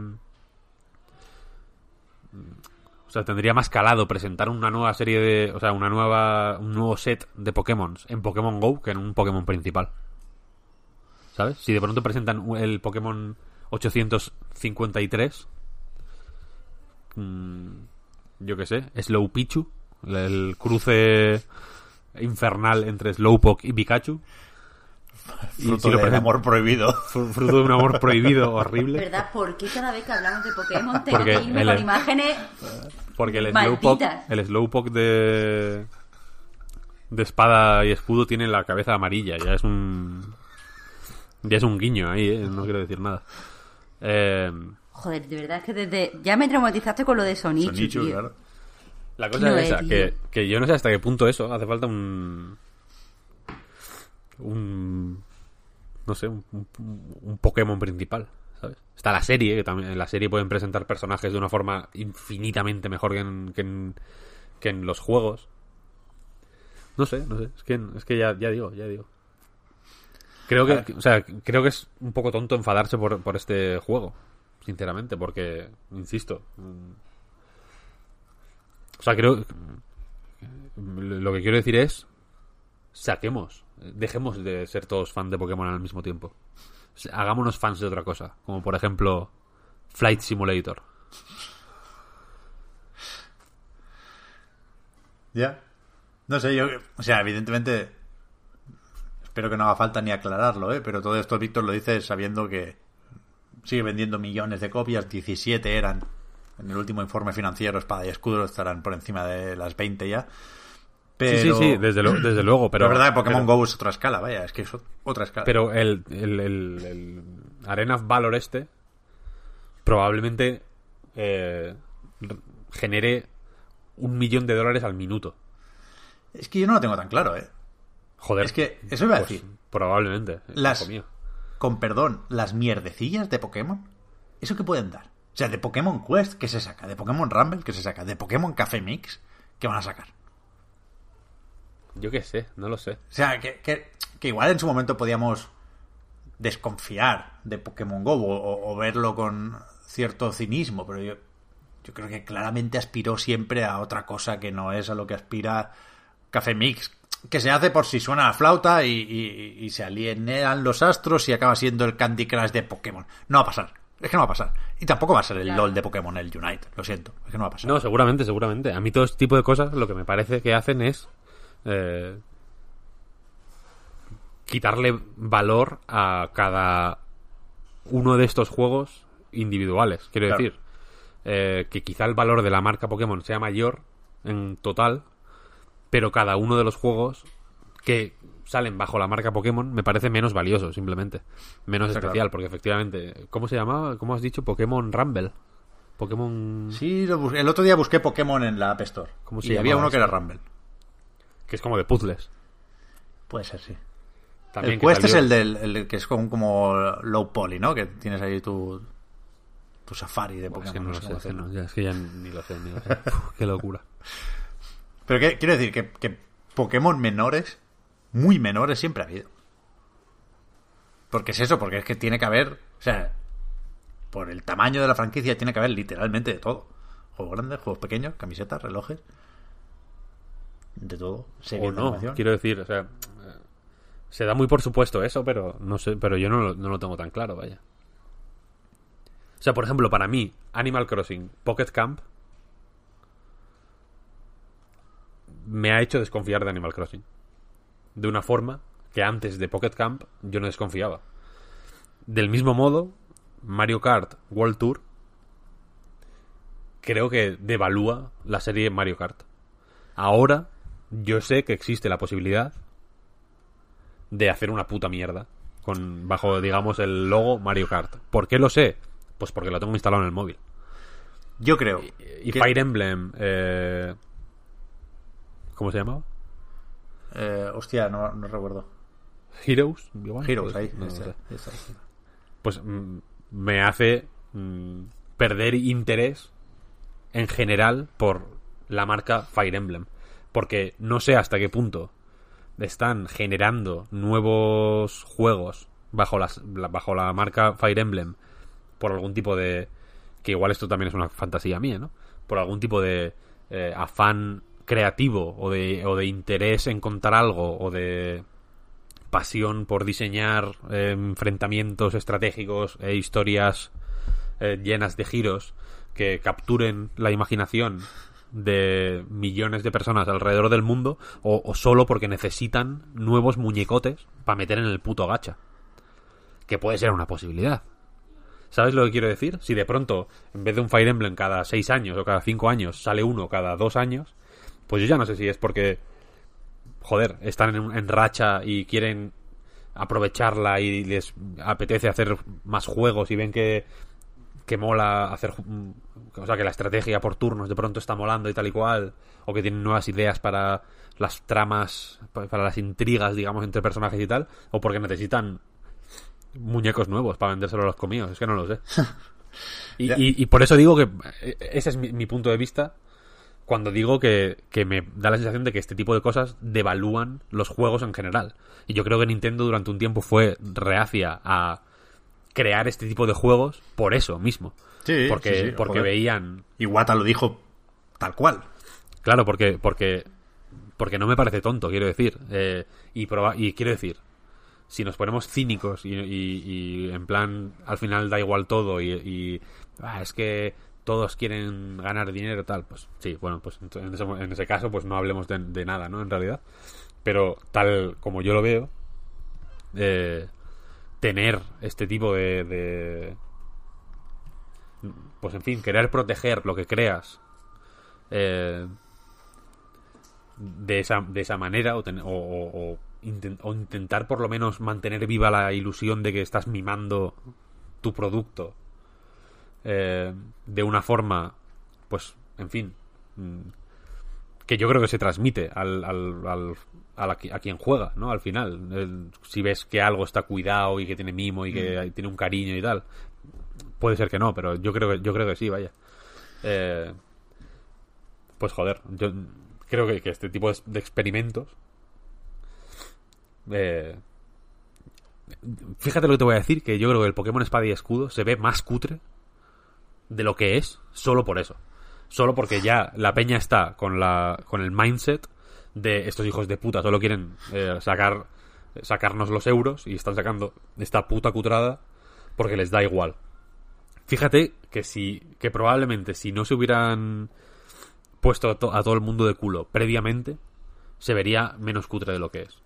sea, tendría más calado presentar una nueva serie de. O sea, una nueva. un nuevo set de Pokémon en Pokémon Go que en un Pokémon principal. ¿Sabes? Si de pronto presentan el Pokémon 853. mm, yo qué sé, Slow Pichu. El cruce infernal entre Slowpoke y Pikachu. Y Fruto lo del present- amor prohibido. fru- Fruto de un amor prohibido horrible. ¿Verdad? ¿Por qué cada vez que hablamos de Pokémon tengo Porque que irme el- con imágenes? Porque el. Slowpoke, el Slowpoke de de espada y escudo tiene la cabeza amarilla, ya es un ya es un guiño ahí, ¿eh? no quiero decir nada. Eh, Joder, de verdad es que desde... Ya me traumatizaste con lo de Sonichu, Sonichu, tío. claro. la cosa No, es esa, que, que yo no sé hasta qué punto eso, hace falta un un no sé, un, un- un Pokémon principal, ¿sabes? Está la serie, que también en la serie pueden presentar personajes de una forma infinitamente mejor que en, que en, que en los juegos. No sé, no sé, es que, es que ya, ya digo, ya digo. Creo que, o sea, creo que es un poco tonto enfadarse por, por este juego, sinceramente, porque, insisto, mm, o sea, creo, lo que quiero decir es, saquemos, dejemos de ser todos fans de Pokémon al mismo tiempo. Hagámonos fans de otra cosa, como por ejemplo Flight Simulator. Ya. No sé, yo. O sea, evidentemente. Espero que no haga falta ni aclararlo, ¿eh? Pero todo esto Víctor lo dice sabiendo que sigue vendiendo millones de copias. 17 eran. En el último informe financiero, Espada y Escudo estarán por encima de las 20 ya. Pero... Sí, sí, sí, desde, lo- desde luego, pero... Pero la verdad, Pokémon pero- Go es otra escala, vaya, es que es otra escala. Pero el, el, el- el Arena of Valor este probablemente eh, genere un millón de dólares al minuto. Es que yo no lo tengo tan claro, ¿eh? Joder. Es que eso iba a pues, decir. Probablemente. Las- hijo mío. Con perdón, las mierdecillas de Pokémon, ¿eso qué pueden dar? O sea, de Pokémon Quest, ¿qué se saca? De Pokémon Rumble, ¿qué se saca? De Pokémon Café Mix, ¿qué van a sacar? Yo qué sé, no lo sé. O sea, que, que- que igual en su momento podíamos desconfiar de Pokémon Go o, o- o verlo con cierto cinismo, pero yo, yo creo que claramente aspiró siempre a otra cosa que no es a lo que aspira Café Mix, que se hace por si suena la flauta y, y- y se alinean los astros y acaba siendo el Candy Crush de Pokémon. No va a pasar. Es que no va a pasar. Y tampoco va a ser el Claro. LOL de Pokémon, el Unite. Lo siento. Es que no va a pasar. No, seguramente, seguramente. A mí todo este tipo de cosas lo que me parece que hacen es eh, quitarle valor a cada uno de estos juegos individuales. Quiero Claro. decir, eh, que quizá el valor de la marca Pokémon sea mayor en total, pero cada uno de los juegos que salen bajo la marca Pokémon me parece menos valioso, simplemente. Menos Está especial, claro. porque efectivamente, ¿cómo se llamaba? ¿Cómo has dicho? Pokémon Rumble. Pokémon... Sí, lo el otro día busqué Pokémon en la App Store. ¿Cómo se y había uno que era? Rumble. Que es como de puzzles. Puede ser, sí. También el que Quest es salió- el, del, el que es como, como low poly, ¿no? Que tienes ahí tu, tu safari de Pokémon. es que no sé sé, cómo es que, hacerlo. no, ya, es que ya ni lo sé, ni lo sé. Uf, qué locura. Pero ¿qué- quiero decir que, que Pokémon menores, muy menores, siempre ha habido. Porque es eso, porque es que tiene que haber, o sea, por el tamaño de la franquicia tiene que haber literalmente de todo. Juegos grandes, juegos pequeños, camisetas, relojes. De todo. O no, quiero decir, o sea, eh, se da muy por supuesto eso, pero no sé, pero yo no lo, no lo tengo tan claro, vaya. O sea, por ejemplo, para mí, Animal Crossing Pocket Camp me ha hecho desconfiar de Animal Crossing. De una forma que antes de Pocket Camp yo no desconfiaba. Del mismo modo, Mario Kart World Tour creo que devalúa la serie Mario Kart. Ahora yo sé que existe la posibilidad de hacer una puta mierda con bajo digamos el logo Mario Kart. ¿Por qué lo sé? Pues porque lo tengo instalado en el móvil. Yo creo. Y que- Fire Emblem eh, ¿Cómo se llamaba? eh, hostia, no, no recuerdo. Heroes, igual, Heroes, pues, ahí. no. Pues mm, me hace mm, perder interés en general por la marca Fire Emblem. Porque no sé hasta qué punto están generando nuevos juegos bajo, las, la- bajo la marca Fire Emblem por algún tipo de... que igual esto también es una fantasía mía, ¿no? por algún tipo de eh, afán creativo o de, o de interés en contar algo o de pasión por diseñar eh, enfrentamientos estratégicos e historias eh, llenas de giros que capturen la imaginación de millones de personas alrededor del mundo o, o solo porque necesitan nuevos muñecotes para meter en el puto gacha. Que puede ser una posibilidad. ¿Sabes lo que quiero decir? Si de pronto, en vez de un Fire Emblem cada seis años o cada cinco años, sale uno cada dos años, pues yo ya no sé si es porque, joder, están en, en racha y quieren aprovecharla y les apetece hacer más juegos y ven que, que mola hacer... O sea, que la estrategia por turnos de pronto está molando y tal y cual, o que tienen nuevas ideas para las tramas, pa- para las intrigas, digamos, entre personajes y tal, o porque necesitan muñecos nuevos para vendérselo a los comidos, es que no lo sé. Y, Ya. y- y por eso digo que eh, ese es mi, mi punto de vista cuando digo que, que me da la sensación de que este tipo de cosas devalúan los juegos en general. Y yo creo que Nintendo durante un tiempo fue reacia a crear este tipo de juegos por eso mismo. Sí, porque sí, sí, porque joder. veían Iwata lo dijo tal cual. Claro, porque, porque, porque no me parece tonto, quiero decir. Eh, y, proba- y quiero decir, si nos ponemos cínicos y, y- y en plan, al final da igual todo y, y, ah, es que todos quieren ganar dinero tal, pues sí, bueno, pues en ese, en ese caso pues no hablemos de, nada, ¿no? En realidad. Pero tal como yo lo veo, eh, tener este tipo de. Pues en fin, querer proteger lo que creas eh, de, esa, de esa manera o, o intentar por lo menos mantener viva la ilusión de que estás mimando tu producto eh, de una forma, pues, en fin, mm, que yo creo que se transmite al, al, al- a, la- a quien juega, ¿no? Al final, El- si ves que algo está cuidado y que tiene mimo y que tiene un cariño y tal, puede ser que no, pero yo creo que yo creo que sí, vaya. Eh, pues joder, yo creo que, que este tipo de, de experimentos. eh, fíjate lo que te voy a decir, que yo creo que el Pokémon Espada y Escudo se ve más cutre de lo que es, solo por eso. Solo porque ya la peña está con la con el mindset de estos hijos de puta solo quieren eh, sacar sacarnos los euros y están sacando esta puta cutrada porque les da igual. Fíjate que si que probablemente si no se hubieran puesto a, a todo el mundo de culo previamente se vería menos cutre de lo que es.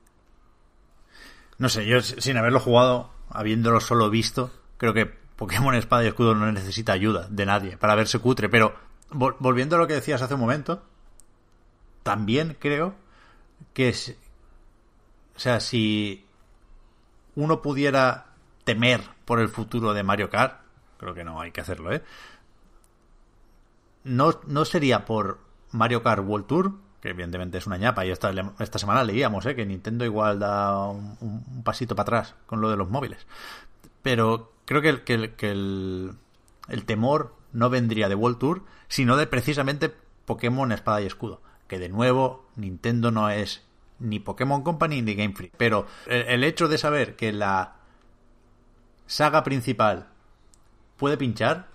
No sé, yo sin haberlo jugado, habiéndolo solo visto, creo que Pokémon Espada y Escudo no necesita ayuda de nadie para verse cutre. Pero vol- volviendo a lo que decías hace un momento, también creo que es. O sea, si uno pudiera temer por el futuro de Mario Kart, creo que no hay que hacerlo, ¿eh? No, no sería por Mario Kart World Tour, que evidentemente es una ñapa, y esta, esta semana leíamos ¿eh? que Nintendo igual da un, un pasito para atrás con lo de los móviles. Pero creo que, el, que, el, el, temor no vendría de World Tour, sino de precisamente Pokémon Espada y Escudo. Que de nuevo, Nintendo no es ni Pokémon Company ni Game Freak. Pero el, el hecho de saber que la saga principal puede pinchar,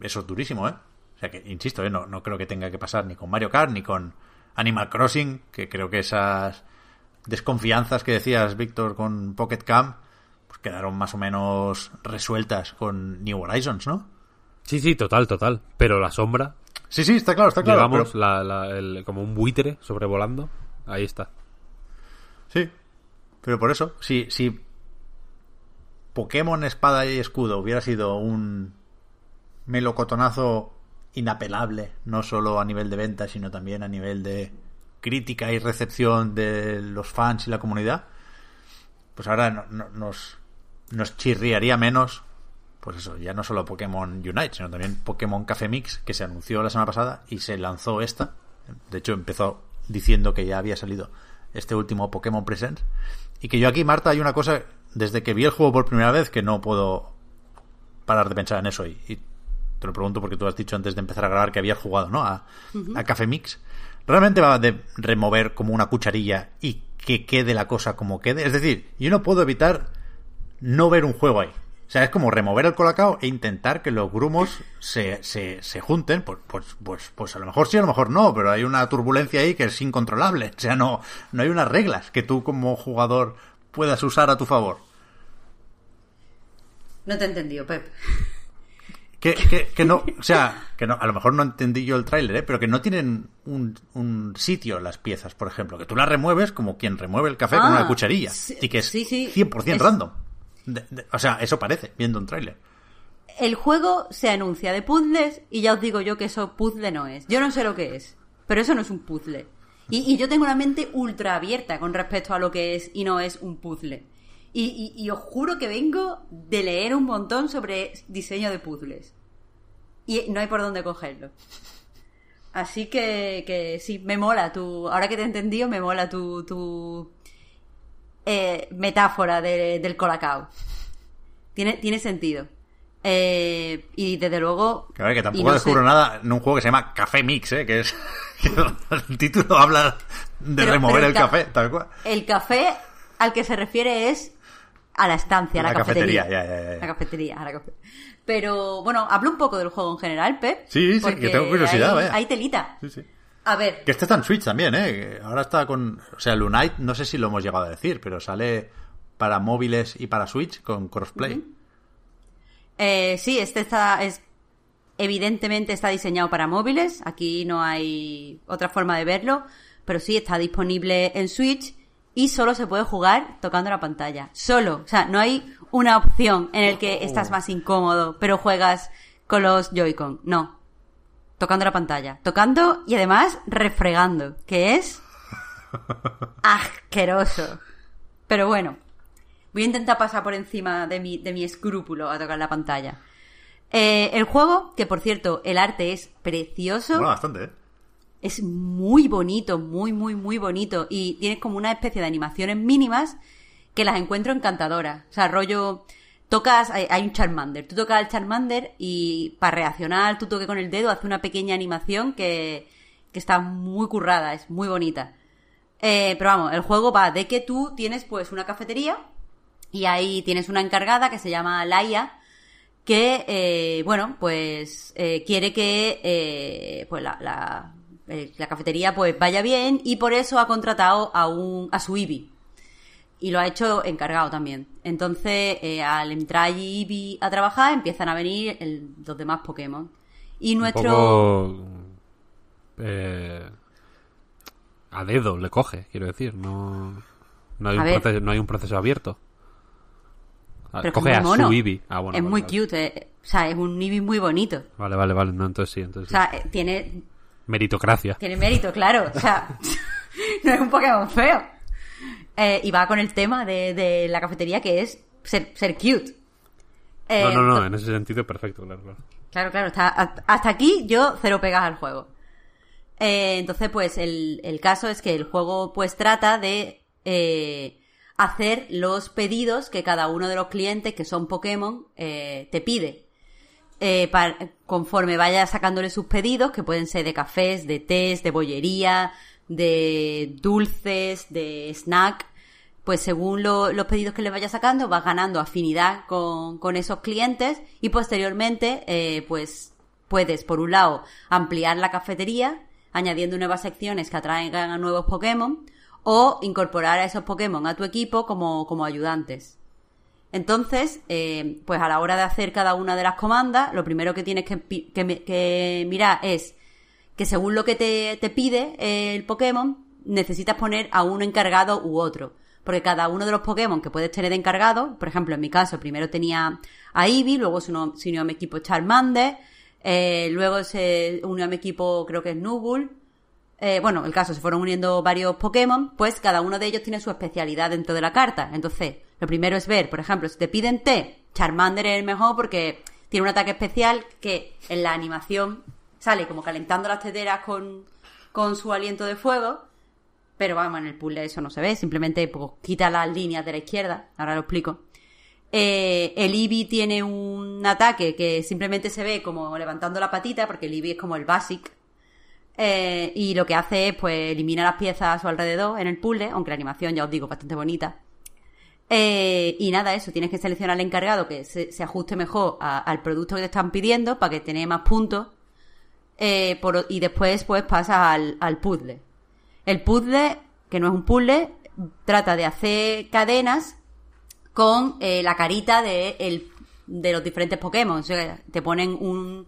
eso es durísimo, ¿eh? O sea que, insisto, ¿eh? no, no creo que tenga que pasar ni con Mario Kart ni con Animal Crossing, que creo que esas desconfianzas que decías, Víctor, con Pocket Camp, pues quedaron más o menos resueltas con New Horizons, ¿no? Sí, sí, total, total. Pero la sombra, Sí, sí, está claro, está claro. digamos, pero- la- la- el- como un buitre sobrevolando, ahí está. Sí. Pero por eso, si, si Pokémon Espada y Escudo hubiera sido un melocotonazo inapelable, no solo a nivel de venta, sino también a nivel de crítica y recepción de los fans y la comunidad, pues ahora no- no- nos, nos chirriaría menos, pues eso, ya no solo Pokémon Unite, sino también Pokémon Café Mix, que se anunció la semana pasada y se lanzó esta. De hecho, empezó diciendo que ya había salido este último Pokémon Presents. Y que yo aquí, Marta, hay una cosa, desde que vi el juego por primera vez, que no puedo parar de pensar en eso. Y, y te lo pregunto porque tú has dicho antes de empezar a grabar que habías jugado, ¿no? A, a Café Mix. Realmente va de remover como una cucharilla y que quede la cosa como quede. Es decir, yo no puedo evitar no ver un juego ahí. O sea, es como remover el colacao e intentar que los grumos se, se, se junten. Pues, pues, pues, pues a lo mejor sí, a lo mejor no, pero hay una turbulencia ahí que es incontrolable. O sea, no, no hay unas reglas que tú como jugador puedas usar a tu favor. No te he entendido, Pep. Que, que, que no, o sea, que no, a lo mejor no entendí yo el tráiler, ¿eh? pero que no tienen un, un sitio las piezas, por ejemplo, que tú las remueves como quien remueve el café con Ah, una cucharilla sí, y que es sí, sí. 100% Es- random. O sea, eso parece, viendo un tráiler. El juego se anuncia de puzzles y ya os digo yo que eso puzzle no es. Yo no sé lo que es, pero eso no es un puzzle. Y, yo tengo una mente ultra abierta con respecto a lo que es y no es un puzzle. Y os juro que vengo de leer un montón sobre diseño de puzzles. Y no hay por dónde cogerlo. Así que, que sí, me mola tu. Ahora que te he entendido, me mola tu, tu eh, metáfora de- del colacao. Tiene, tiene sentido. Eh, y desde luego. Que a ver, que tampoco no descubro sé- nada en un juego que se llama Café Mix, ¿eh? que es. que el título habla de Pero- remover pero el el ca- café, tal cual. El café al que se refiere es a la estancia, a la, La cafetería. cafetería, ya, ya, ya. La cafetería, a la cafe- Pero bueno, hablo un poco del juego en general, Pep. Sí, sí, que tengo curiosidad, hay, vaya. hay telita. Sí, sí. A ver, Que este está en Switch también, ¿eh? Ahora está con... O sea, Lunite, no sé si lo hemos llegado a decir, pero sale para móviles y para Switch con crossplay. eh, sí, este está. Es, evidentemente está diseñado para móviles. Aquí no hay otra forma de verlo. Pero sí está disponible en Switch. Y solo se puede jugar tocando la pantalla. Solo. O sea, no hay una opción en el que estás más incómodo, pero juegas con los Joy-Con. No. Tocando la pantalla. Tocando y además refregando. Que es asqueroso. Pero bueno. Voy a intentar pasar por encima de mi, de mi escrúpulo a tocar la pantalla. Eh, el juego, que por cierto, el arte es precioso. Bastante, ¿eh? Es muy bonito, muy, muy, muy bonito. Y tienes como una especie de animaciones mínimas que las encuentro encantadoras. O sea, rollo. Tocas, hay, un Charmander. Tú tocas al Charmander y para reaccionar, tú toque con el dedo, hace una pequeña animación que, que está muy currada, es muy bonita. Eh, pero vamos, el juego va de que tú tienes pues una cafetería y ahí tienes una encargada que se llama Laia que, eh, bueno, pues eh, quiere que eh, pues la, la cafetería pues vaya bien y por eso ha contratado a un a su IBI. Y lo ha hecho encargado también. Entonces, eh, al entrar allí IBI a trabajar, empiezan a venir el- los demás Pokémon. Y nuestro... Poco, eh, a dedo le coge, quiero decir. No, no, hay, A un ver. proceso, no hay un proceso abierto. Ah, Pero es que coge a su Eevee. Ah, bueno, es vale, muy vale. cute. eh. O sea, es un IBI muy bonito. Vale, vale, vale. No, entonces sí, O entonces sí. sea, eh, tiene, Meritocracia. Tiene mérito, claro. O sea, no es un Pokémon feo. Eh, y va con el tema de, de la cafetería que es ser, ser cute. Eh, No, no, no, to- en ese sentido perfecto, claro, claro. Claro, claro. está- hasta aquí yo cero pegas al juego. Eh, entonces, pues el, el caso es que el juego pues trata de eh, hacer los pedidos que cada uno de los clientes que son Pokémon eh, te pide. Eh, conforme vaya sacándole sus pedidos, que pueden ser de cafés, de tés, de bollería, de dulces, de snack, pues según lo- los pedidos que le vaya sacando, vas ganando afinidad con, con esos clientes y posteriormente, eh, pues puedes, por un lado, ampliar la cafetería, añadiendo nuevas secciones que atraigan a nuevos Pokémon, o incorporar a esos Pokémon a tu equipo como, como ayudantes. Entonces, eh, pues a la hora de hacer cada una de las comandas, lo primero que tienes que, que que mirar es que según lo que te, te pide el Pokémon, necesitas poner a uno encargado u otro. Porque cada uno de los Pokémon que puedes tener encargado, por ejemplo, en mi caso, primero tenía a Eevee, luego se unió, a mi equipo Charmander, eh, luego se unió a mi equipo, creo que es Nubul, eh, bueno, el caso, se fueron uniendo varios Pokémon, pues cada uno de ellos tiene su especialidad dentro de la carta. Entonces, lo primero es ver, por ejemplo, si te piden té, Charmander es el mejor porque tiene un ataque especial que en la animación sale como calentando las teteras con, con su aliento de fuego. Pero vamos, en el puzzle eso no se ve, simplemente pues, quita las líneas de la izquierda, ahora lo explico. Eh, el Eevee tiene un ataque que simplemente se ve como levantando la patita, porque el Eevee es como el basic, eh, y lo que hace es, pues, elimina las piezas a su alrededor en el puzzle, aunque la animación, ya os digo, bastante bonita. Eh, y nada, eso, tienes que seleccionar al encargado que se, ajuste mejor al producto que te están pidiendo para que tenga más puntos. Eh, y después, pues, pasas al, al puzzle. El puzzle, que no es un puzzle, trata de hacer cadenas con eh, la carita de, el- de los diferentes Pokémon. O sea, te ponen un-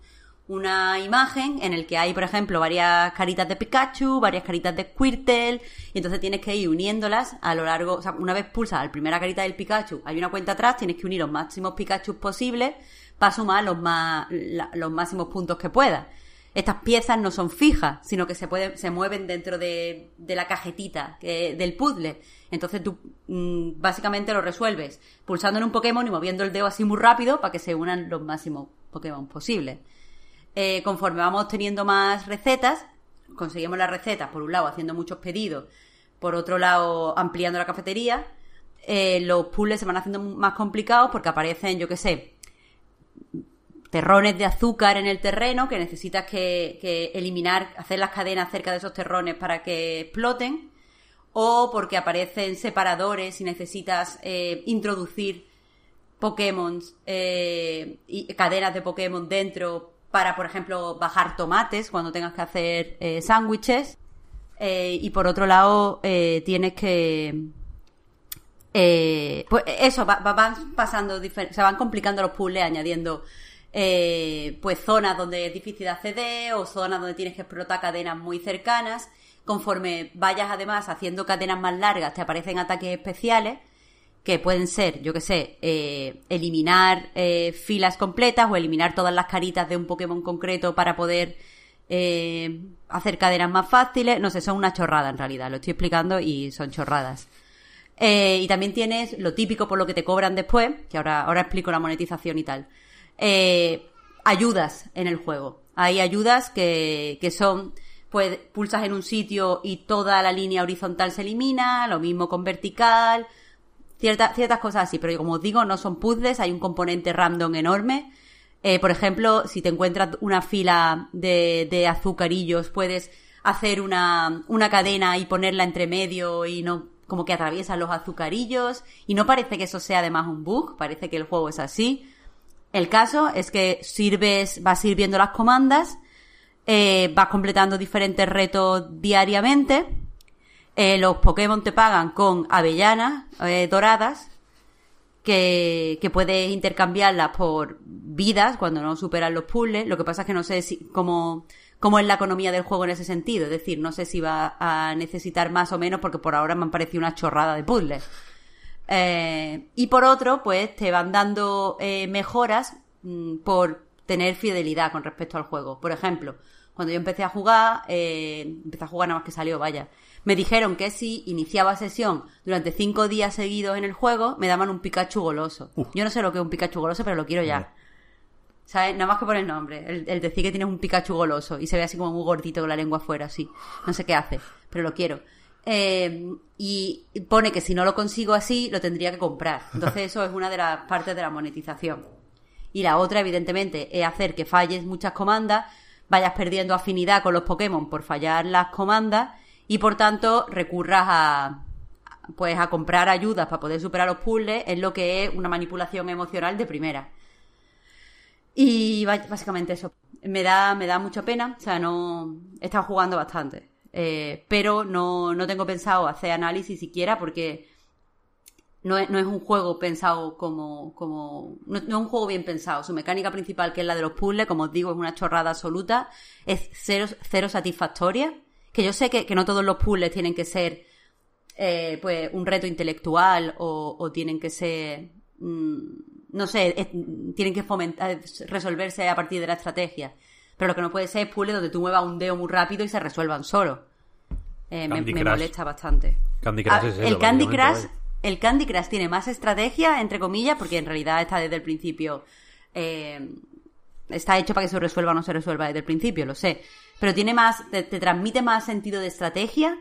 una imagen en el que hay, por ejemplo, varias caritas de Pikachu, varias caritas de Squirtle, y entonces tienes que ir uniéndolas a lo largo, o sea, una vez pulsas la primera carita del Pikachu, hay una cuenta atrás, tienes que unir los máximos Pikachu posibles para sumar los, más, la- los máximos puntos que puedas. Estas piezas no son fijas, sino que se pueden, se mueven dentro de, de la cajetita del puzzle. Entonces tú mm, básicamente lo resuelves pulsando en un Pokémon y moviendo el dedo así muy rápido para que se unan los máximos Pokémon posibles. Eh, conforme vamos teniendo más recetas, conseguimos las recetas, por un lado haciendo muchos pedidos, por otro lado ampliando la cafetería, eh, los puzzles se van haciendo más complicados porque aparecen, yo qué sé, terrones de azúcar en el terreno que necesitas que, que eliminar, hacer las cadenas cerca de esos terrones para que exploten, o porque aparecen separadores y necesitas eh, introducir Pokémon y cadenas de Pokémon dentro para, por ejemplo, bajar tomates cuando tengas que hacer eh, sándwiches. Eh, y por otro lado, eh, tienes que. eh, pues eso, va- va- van pasando, se van complicando los puzzles añadiendo eh, pues zonas donde es difícil de acceder o zonas donde tienes que explotar cadenas muy cercanas. Conforme vayas además haciendo cadenas más largas, te aparecen ataques especiales que pueden ser, yo que sé, eh, eliminar eh, filas completas o eliminar todas las caritas de un Pokémon concreto para poder eh, hacer cadenas más fáciles. No sé, son una chorrada en realidad, lo estoy explicando y son chorradas. Y también tienes lo típico por lo que te cobran después, que ahora, ahora explico la monetización y tal. Eh, ayudas en el juego. Hay ayudas que, que son, pues, pulsas en un sitio y toda la línea horizontal se elimina, lo mismo con vertical, cierta- ciertas cosas así, pero como os digo, no son puzzles, hay un componente random enorme. Eh, por ejemplo, si te encuentras una fila de, de azucarillos, puedes hacer una, una cadena y ponerla entre medio y no como que atraviesan los azucarillos y no parece que eso sea además un bug, parece que el juego es así. El caso es que sirves, vas sirviendo las comandas, eh, vas completando diferentes retos diariamente, eh, los Pokémon te pagan con avellanas eh, doradas, que, que puedes intercambiarlas por vidas cuando no superan los puzzles. Lo que pasa es que no sé si, cómo, cómo es la economía del juego en ese sentido. Es decir, no sé si va a necesitar más o menos porque por ahora me han parecido una chorrada de puzzles. Eh, y por otro, pues te van dando eh, mejoras mm, por tener fidelidad con respecto al juego. Por ejemplo, cuando yo empecé a jugar, eh, empecé a jugar nada más que salió, vaya. Me dijeron que si iniciaba sesión durante cinco días seguidos en el juego, me daban un Pikachu goloso. Yo no sé lo que es un Pikachu goloso, pero lo quiero ya. ¿Sabes? Nada más que por el nombre. El, el decir que tienes un Pikachu goloso y se ve así como muy gordito con la lengua afuera, así. No sé qué hace, pero lo quiero. Eh, y pone que si no lo consigo así, lo tendría que comprar. Entonces eso es una de las partes de la monetización. Y la otra, evidentemente, es hacer que falles muchas comandas, vayas perdiendo afinidad con los Pokémon por fallar las comandas y por tanto recurras a pues a comprar ayudas para poder superar los puzzles es lo que es una manipulación emocional de primera. Y básicamente eso. Me da, me da mucha pena. O sea, no. He estado jugando bastante. Eh, pero no, no tengo pensado hacer análisis siquiera porque no es, no es un juego pensado como. como no, es un juego bien pensado. Su mecánica principal, que es la de los puzzles, como os digo, es una chorrada absoluta. Es cero, cero satisfactoria. Que yo sé que, que no todos los puzzles tienen que ser eh, pues un reto intelectual o, tienen que ser mm, no sé tienen que fomentar resolverse a partir de la estrategia pero lo que no puede ser es puzzle donde tú muevas un dedo muy rápido y se resuelvan solo Eh, me, molesta bastante Candy Crush Ah, es eso, el Candy Crush básicamente, el Candy Crush tiene más estrategia entre comillas porque en realidad está desde el principio eh, está hecho para que se resuelva o no se resuelva desde el principio, lo sé. Pero tiene más, te, te transmite más sentido de estrategia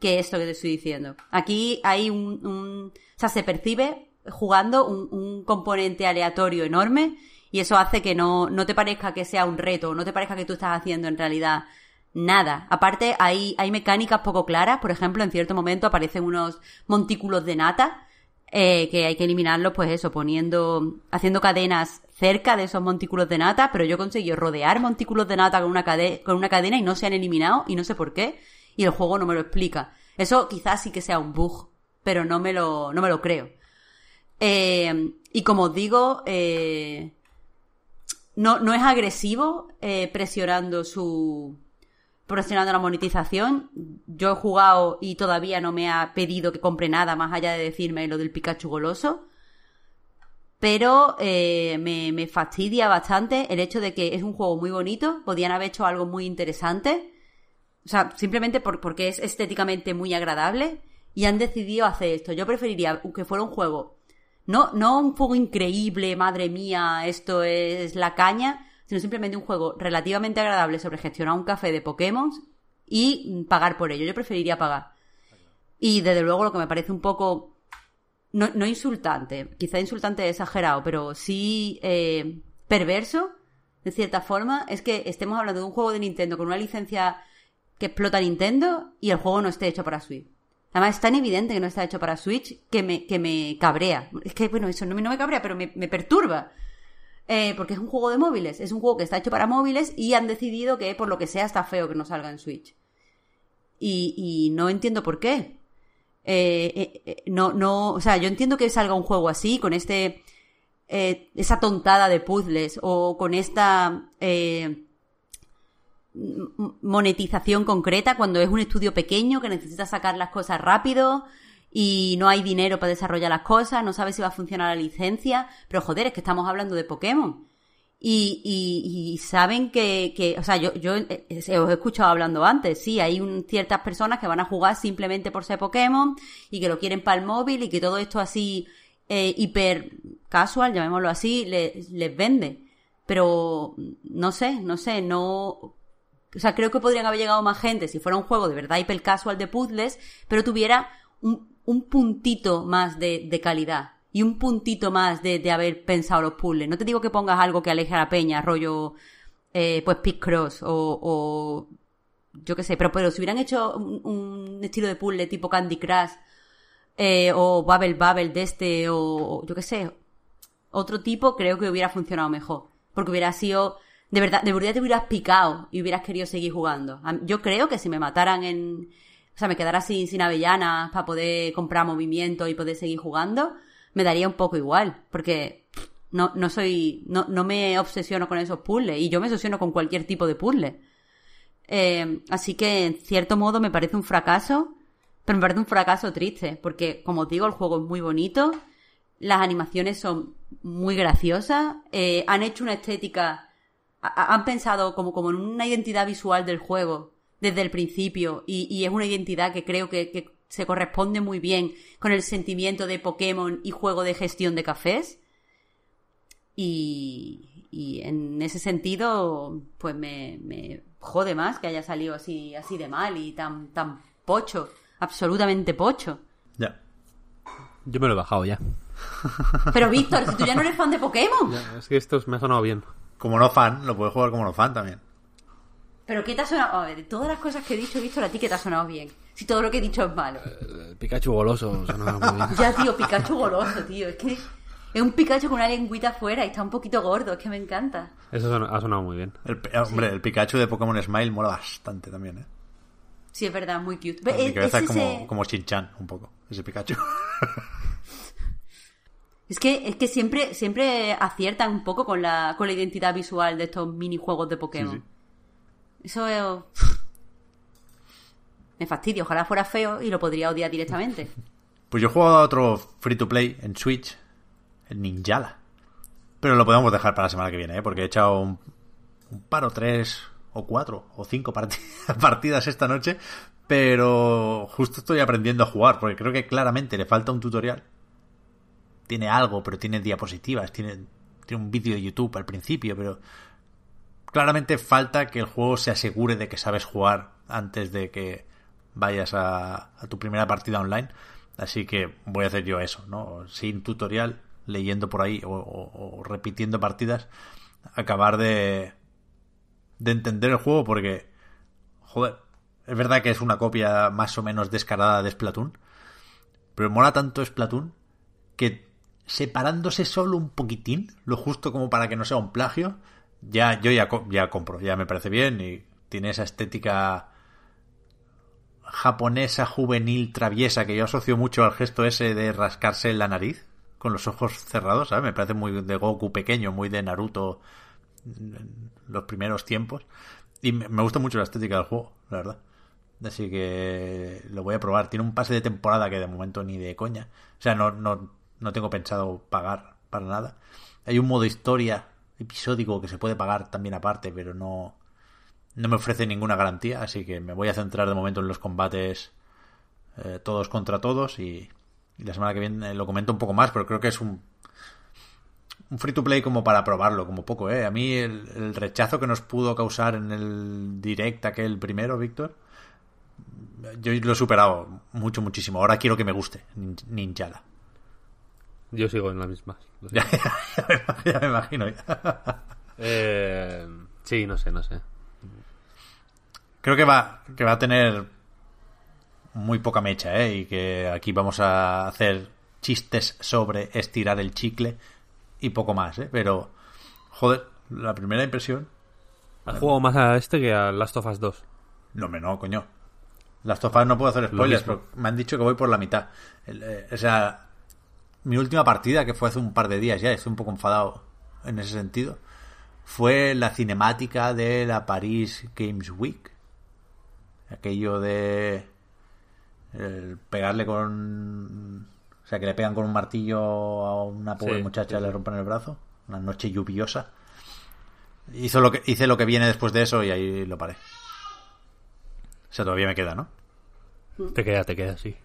que esto que te estoy diciendo. Aquí hay un, un- o sea, se percibe jugando un, un componente aleatorio enorme y eso hace que no, no te parezca que sea un reto, no te parezca que tú estás haciendo en realidad nada. Aparte, hay, hay mecánicas poco claras, por ejemplo, en cierto momento aparecen unos montículos de nata eh, que hay que eliminarlos, pues eso, poniendo, haciendo cadenas cerca de esos montículos de nata, pero yo he conseguido rodear montículos de nata con una, con una cadena y no se han eliminado y no sé por qué, y el juego no me lo explica. Eso quizás sí que sea un bug, pero no me lo, no me lo creo. Eh, y como os digo, eh, no, no es agresivo eh, presionando su, presionando la monetización. Yo he jugado y todavía no me ha pedido que compre nada más allá de decirme lo del Pikachu goloso. Pero eh, me, fastidia bastante el hecho de que es un juego muy bonito. Podían haber hecho algo muy interesante. O sea, simplemente porque es estéticamente muy agradable. Y han decidido hacer esto. Yo preferiría que fuera un juego. No, no un juego increíble, madre mía, esto es la caña sino simplemente un juego relativamente agradable sobre gestionar un café de Pokémon y pagar por ello. Yo preferiría pagar. Y desde luego lo que me parece un poco, no, no insultante, quizá insultante exagerado, pero sí eh, perverso, de cierta forma, es que estemos hablando de un juego de Nintendo con una licencia que explota Nintendo y el juego no esté hecho para Switch. Además, es tan evidente que no está hecho para Switch que me, que me cabrea. Es que, bueno, eso no, no me cabrea, pero me, me perturba. Eh, porque es un juego de móviles, es un juego que está hecho para móviles y han decidido que por lo que sea está feo que no salga en Switch. Y, no entiendo por qué. Eh, eh, no, no, o sea, yo entiendo que salga un juego así, con este, esa tontada de puzzles o con esta monetización concreta cuando es un estudio pequeño que necesita sacar las cosas rápido y no hay dinero para desarrollar las cosas, no sabe si va a funcionar la licencia, pero joder, es que estamos hablando de Pokémon. Y, saben que, o sea, yo, yo eh, eh, os he escuchado hablando antes, sí, hay ciertas personas que van a jugar simplemente por ser Pokémon y que lo quieren para el móvil y que todo esto así eh, hiper casual, llamémoslo así, les, les vende. Pero no sé, no sé, no, o sea, creo que podrían haber llegado más gente si fuera un juego de verdad hiper casual de puzzles, pero tuviera un, un puntito más de, calidad y un puntito más de, haber pensado los puzzles. No te digo que pongas algo que aleje a la peña, rollo, eh, pues Picross o, o yo qué sé, pero, pero si hubieran hecho un, estilo de puzzle tipo Candy Crush eh, o Bubble Bubble de este o, yo qué sé, otro tipo, creo que hubiera funcionado mejor. Porque hubiera sido, de verdad, de verdad te hubieras picado y hubieras querido seguir jugando. Yo creo que si me mataran en, o sea, me quedara sin, sin avellanas para poder comprar movimiento y poder seguir jugando, me daría un poco igual, porque no, no soy, no, no me obsesiono con esos puzzles y yo me obsesiono con cualquier tipo de puzzle. Eh, así que en cierto modo me parece un fracaso, pero me parece un fracaso triste, porque como os digo, el juego es muy bonito, las animaciones son muy graciosas, eh, han hecho una estética, han pensado como, como en una identidad visual del juego desde el principio y, es una identidad que creo que, se corresponde muy bien con el sentimiento de Pokémon y juego de gestión de cafés. Y, y en ese sentido, pues me, me, jode más que haya salido así, así de mal y tan, tan pocho, absolutamente pocho. Ya. Yo me lo he bajado ya. Pero Víctor, si tú ya no eres fan de Pokémon. es que esto me ha sonado bien. Como no fan, lo puedes jugar como no fan también. Pero ¿qué te ha sonado? A ver, de todas las cosas que he dicho, he visto a ti que te ha sonado bien. Si todo lo que he dicho es malo. Eh, Pikachu goloso sonaba muy bien. ya, tío, Pikachu goloso, tío. Es que es un Pikachu con una lengüita afuera y está un poquito gordo. Es que me encanta. Eso ha sonado muy bien. El, hombre, el Pikachu de Pokémon Smile mola bastante también, ¿eh? Sí, es verdad, muy cute. Mi cabeza es, como, como Shin-Chan, un poco, ese Pikachu. Es que, es que siempre, siempre aciertan un poco con la, con la identidad visual de estos minijuegos de Pokémon. Eso es... me fastidia. Ojalá fuera feo y lo podría odiar directamente. Pues yo he jugado a otro free to play en Switch, el Ninjala. Pero lo podemos dejar para la semana que viene, ¿eh? porque he echado un, un par o tres o cuatro o cinco partidas esta noche. Pero justo estoy aprendiendo a jugar, porque creo que claramente le falta un tutorial. Tiene algo, pero tiene diapositivas, tiene, tiene un vídeo de YouTube al principio, pero claramente falta que el juego se asegure de que sabes jugar antes de que vayas a, tu primera partida online. Así que voy a hacer yo eso, ¿no? Sin tutorial, leyendo por ahí o, repitiendo partidas, acabar de, de entender el juego porque, joder, es verdad que es una copia más o menos descarada de Splatoon, pero mola tanto Splatoon que separándose solo un poquitín, lo justo como para que no sea un plagio, ya yo ya, ya compro, ya me parece bien y tiene esa estética japonesa juvenil traviesa que yo asocio mucho al gesto ese de rascarse la nariz con los ojos cerrados, ¿sabes? Me parece muy de Goku pequeño, muy de Naruto en los primeros tiempos y me gusta mucho la estética del juego, la verdad. Así que lo voy a probar. Tiene un pase de temporada que de momento ni de coña. O sea, no, no, no tengo pensado pagar para nada. Hay un modo historia episódico que se puede pagar también aparte, pero no, no me ofrece ninguna garantía. Así que me voy a centrar de momento en los combates eh, todos contra todos y, y la semana que viene lo comento un poco más, pero creo que es un, un free to play como para probarlo, como poco, ¿eh? A mí el, rechazo que nos pudo causar en el direct aquel primero, Víctor, yo lo he superado mucho, muchísimo. Ahora quiero que me guste Nin- Ninjala. Yo sigo en la misma. lo sigo. Ya, ya me imagino. ya. Eh, sí, no sé, no sé. Creo que va, que va a tener muy poca mecha, ¿eh? Y que aquí vamos a hacer chistes sobre estirar el chicle y poco más, ¿eh? Pero, joder, la primera impresión... Has jugado más a este que a Last of Us 2. No, me no, coño. Las tofas no puedo hacer spoilers, pero me han dicho que voy por la mitad. Eh, o sea, mi última partida, que fue hace un par de días ya, estoy un poco enfadado en ese sentido, fue la cinemática de la Paris Games Week. Aquello de el pegarle con... O sea, que le pegan con un martillo a una pobre Sí, muchacha sí, y le rompen el brazo. Una noche lluviosa. Hizo lo que, hice lo que viene después de eso y ahí lo paré. O sea, todavía me queda, ¿no? Te queda, te queda, sí.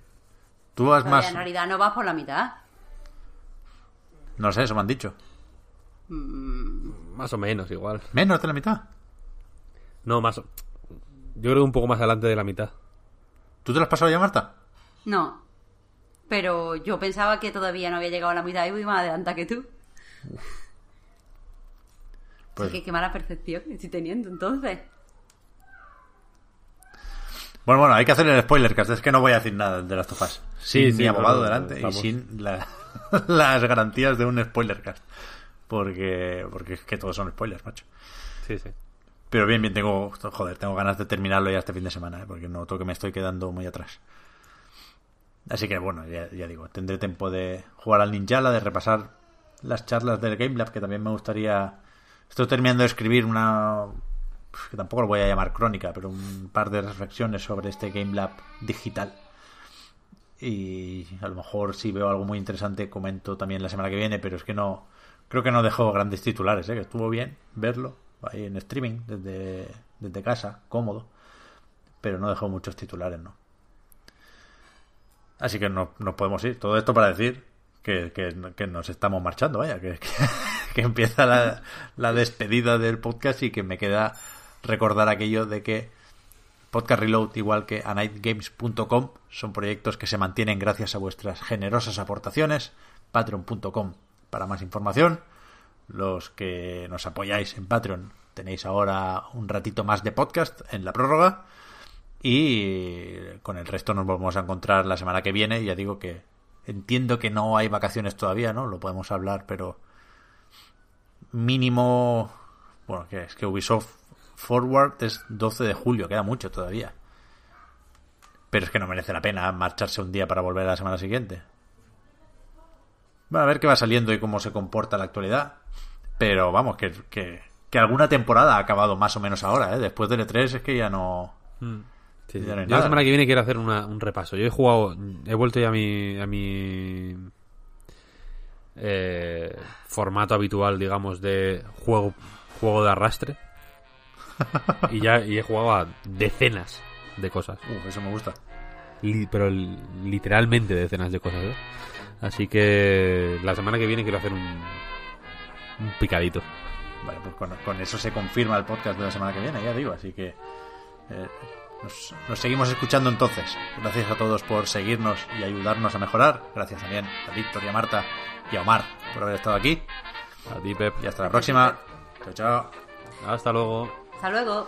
Tú vas más... En realidad no vas por la mitad. No sé, eso me han dicho. Más o menos, igual. ¿Menos de la mitad? No, más. o- Yo creo que un poco más adelante de la mitad. ¿Tú te lo has pasado ya, Marta? No. Pero yo pensaba que todavía no había llegado a la mitad y voy más adelanta que tú. Pues- Así que qué mala percepción estoy teniendo entonces. Bueno, bueno, hay que hacer el spoiler, que es que no voy a decir nada de las tofas. Sí, Sin sí, mi abogado delante y sin la- las garantías de un spoilercast. Porque, porque es que todos son spoilers, macho. Sí, sí. Pero bien, bien, tengo, joder, tengo ganas de terminarlo ya este fin de semana, ¿eh? porque noto que me estoy quedando muy atrás. Así que bueno, ya, ya digo, tendré tiempo de jugar al Ninjala, de repasar las charlas del Game Lab, que también me gustaría... Estoy terminando de escribir una... que tampoco lo voy a llamar crónica, pero un par de reflexiones sobre este Game Lab digital. Y a lo mejor si veo algo muy interesante comento también la semana que viene, pero es que no... Creo que no dejo grandes titulares, ¿eh? que estuvo bien verlo ahí en streaming desde, desde casa, cómodo, pero no dejó muchos titulares, ¿no? Así que no- nos podemos ir. Todo esto para decir que, que- que nos estamos marchando, vaya, que, que, que empieza la, la despedida del podcast y que me queda recordar aquello de que Podcast Reload, igual que anightgames.com, son proyectos que se mantienen gracias a vuestras generosas aportaciones. Patreon.com para más información. Los que nos apoyáis en Patreon tenéis ahora un ratito más de podcast en la prórroga. Y con el resto nos volvemos a encontrar la semana que viene. Ya digo que entiendo que no hay vacaciones todavía, ¿no? Lo podemos hablar, pero mínimo... Bueno, que es que Ubisoft Forward es 12 de julio, queda mucho todavía. Pero es que no merece la pena marcharse un día para volver a la semana siguiente. Bueno, a ver qué va saliendo y cómo se comporta la actualidad. Pero vamos, que, que, que alguna temporada ha acabado más o menos ahora, ¿eh? Después del E3 es que ya no... Sí, sí. Ya no hay Yo nada. la semana que viene quiero hacer una- un repaso. Yo he jugado, he vuelto ya a mi, a mi eh, formato habitual, digamos, de juego, juego de arrastre. y ya y he jugado a decenas de cosas. Uf, eso me gusta. Li- pero li- literalmente decenas de cosas. ¿eh? Así que la semana que viene quiero hacer un, un picadito. Vale, pues con, con eso se confirma el podcast de la semana que viene, ya digo. Así que eh, nos, nos seguimos escuchando entonces. Gracias a todos por seguirnos y ayudarnos a mejorar. Gracias también a Víctor y a Marta y a Omar por haber estado aquí. A ti, Pep. Y hasta la próxima. Chao, chao. Hasta luego. Hasta luego.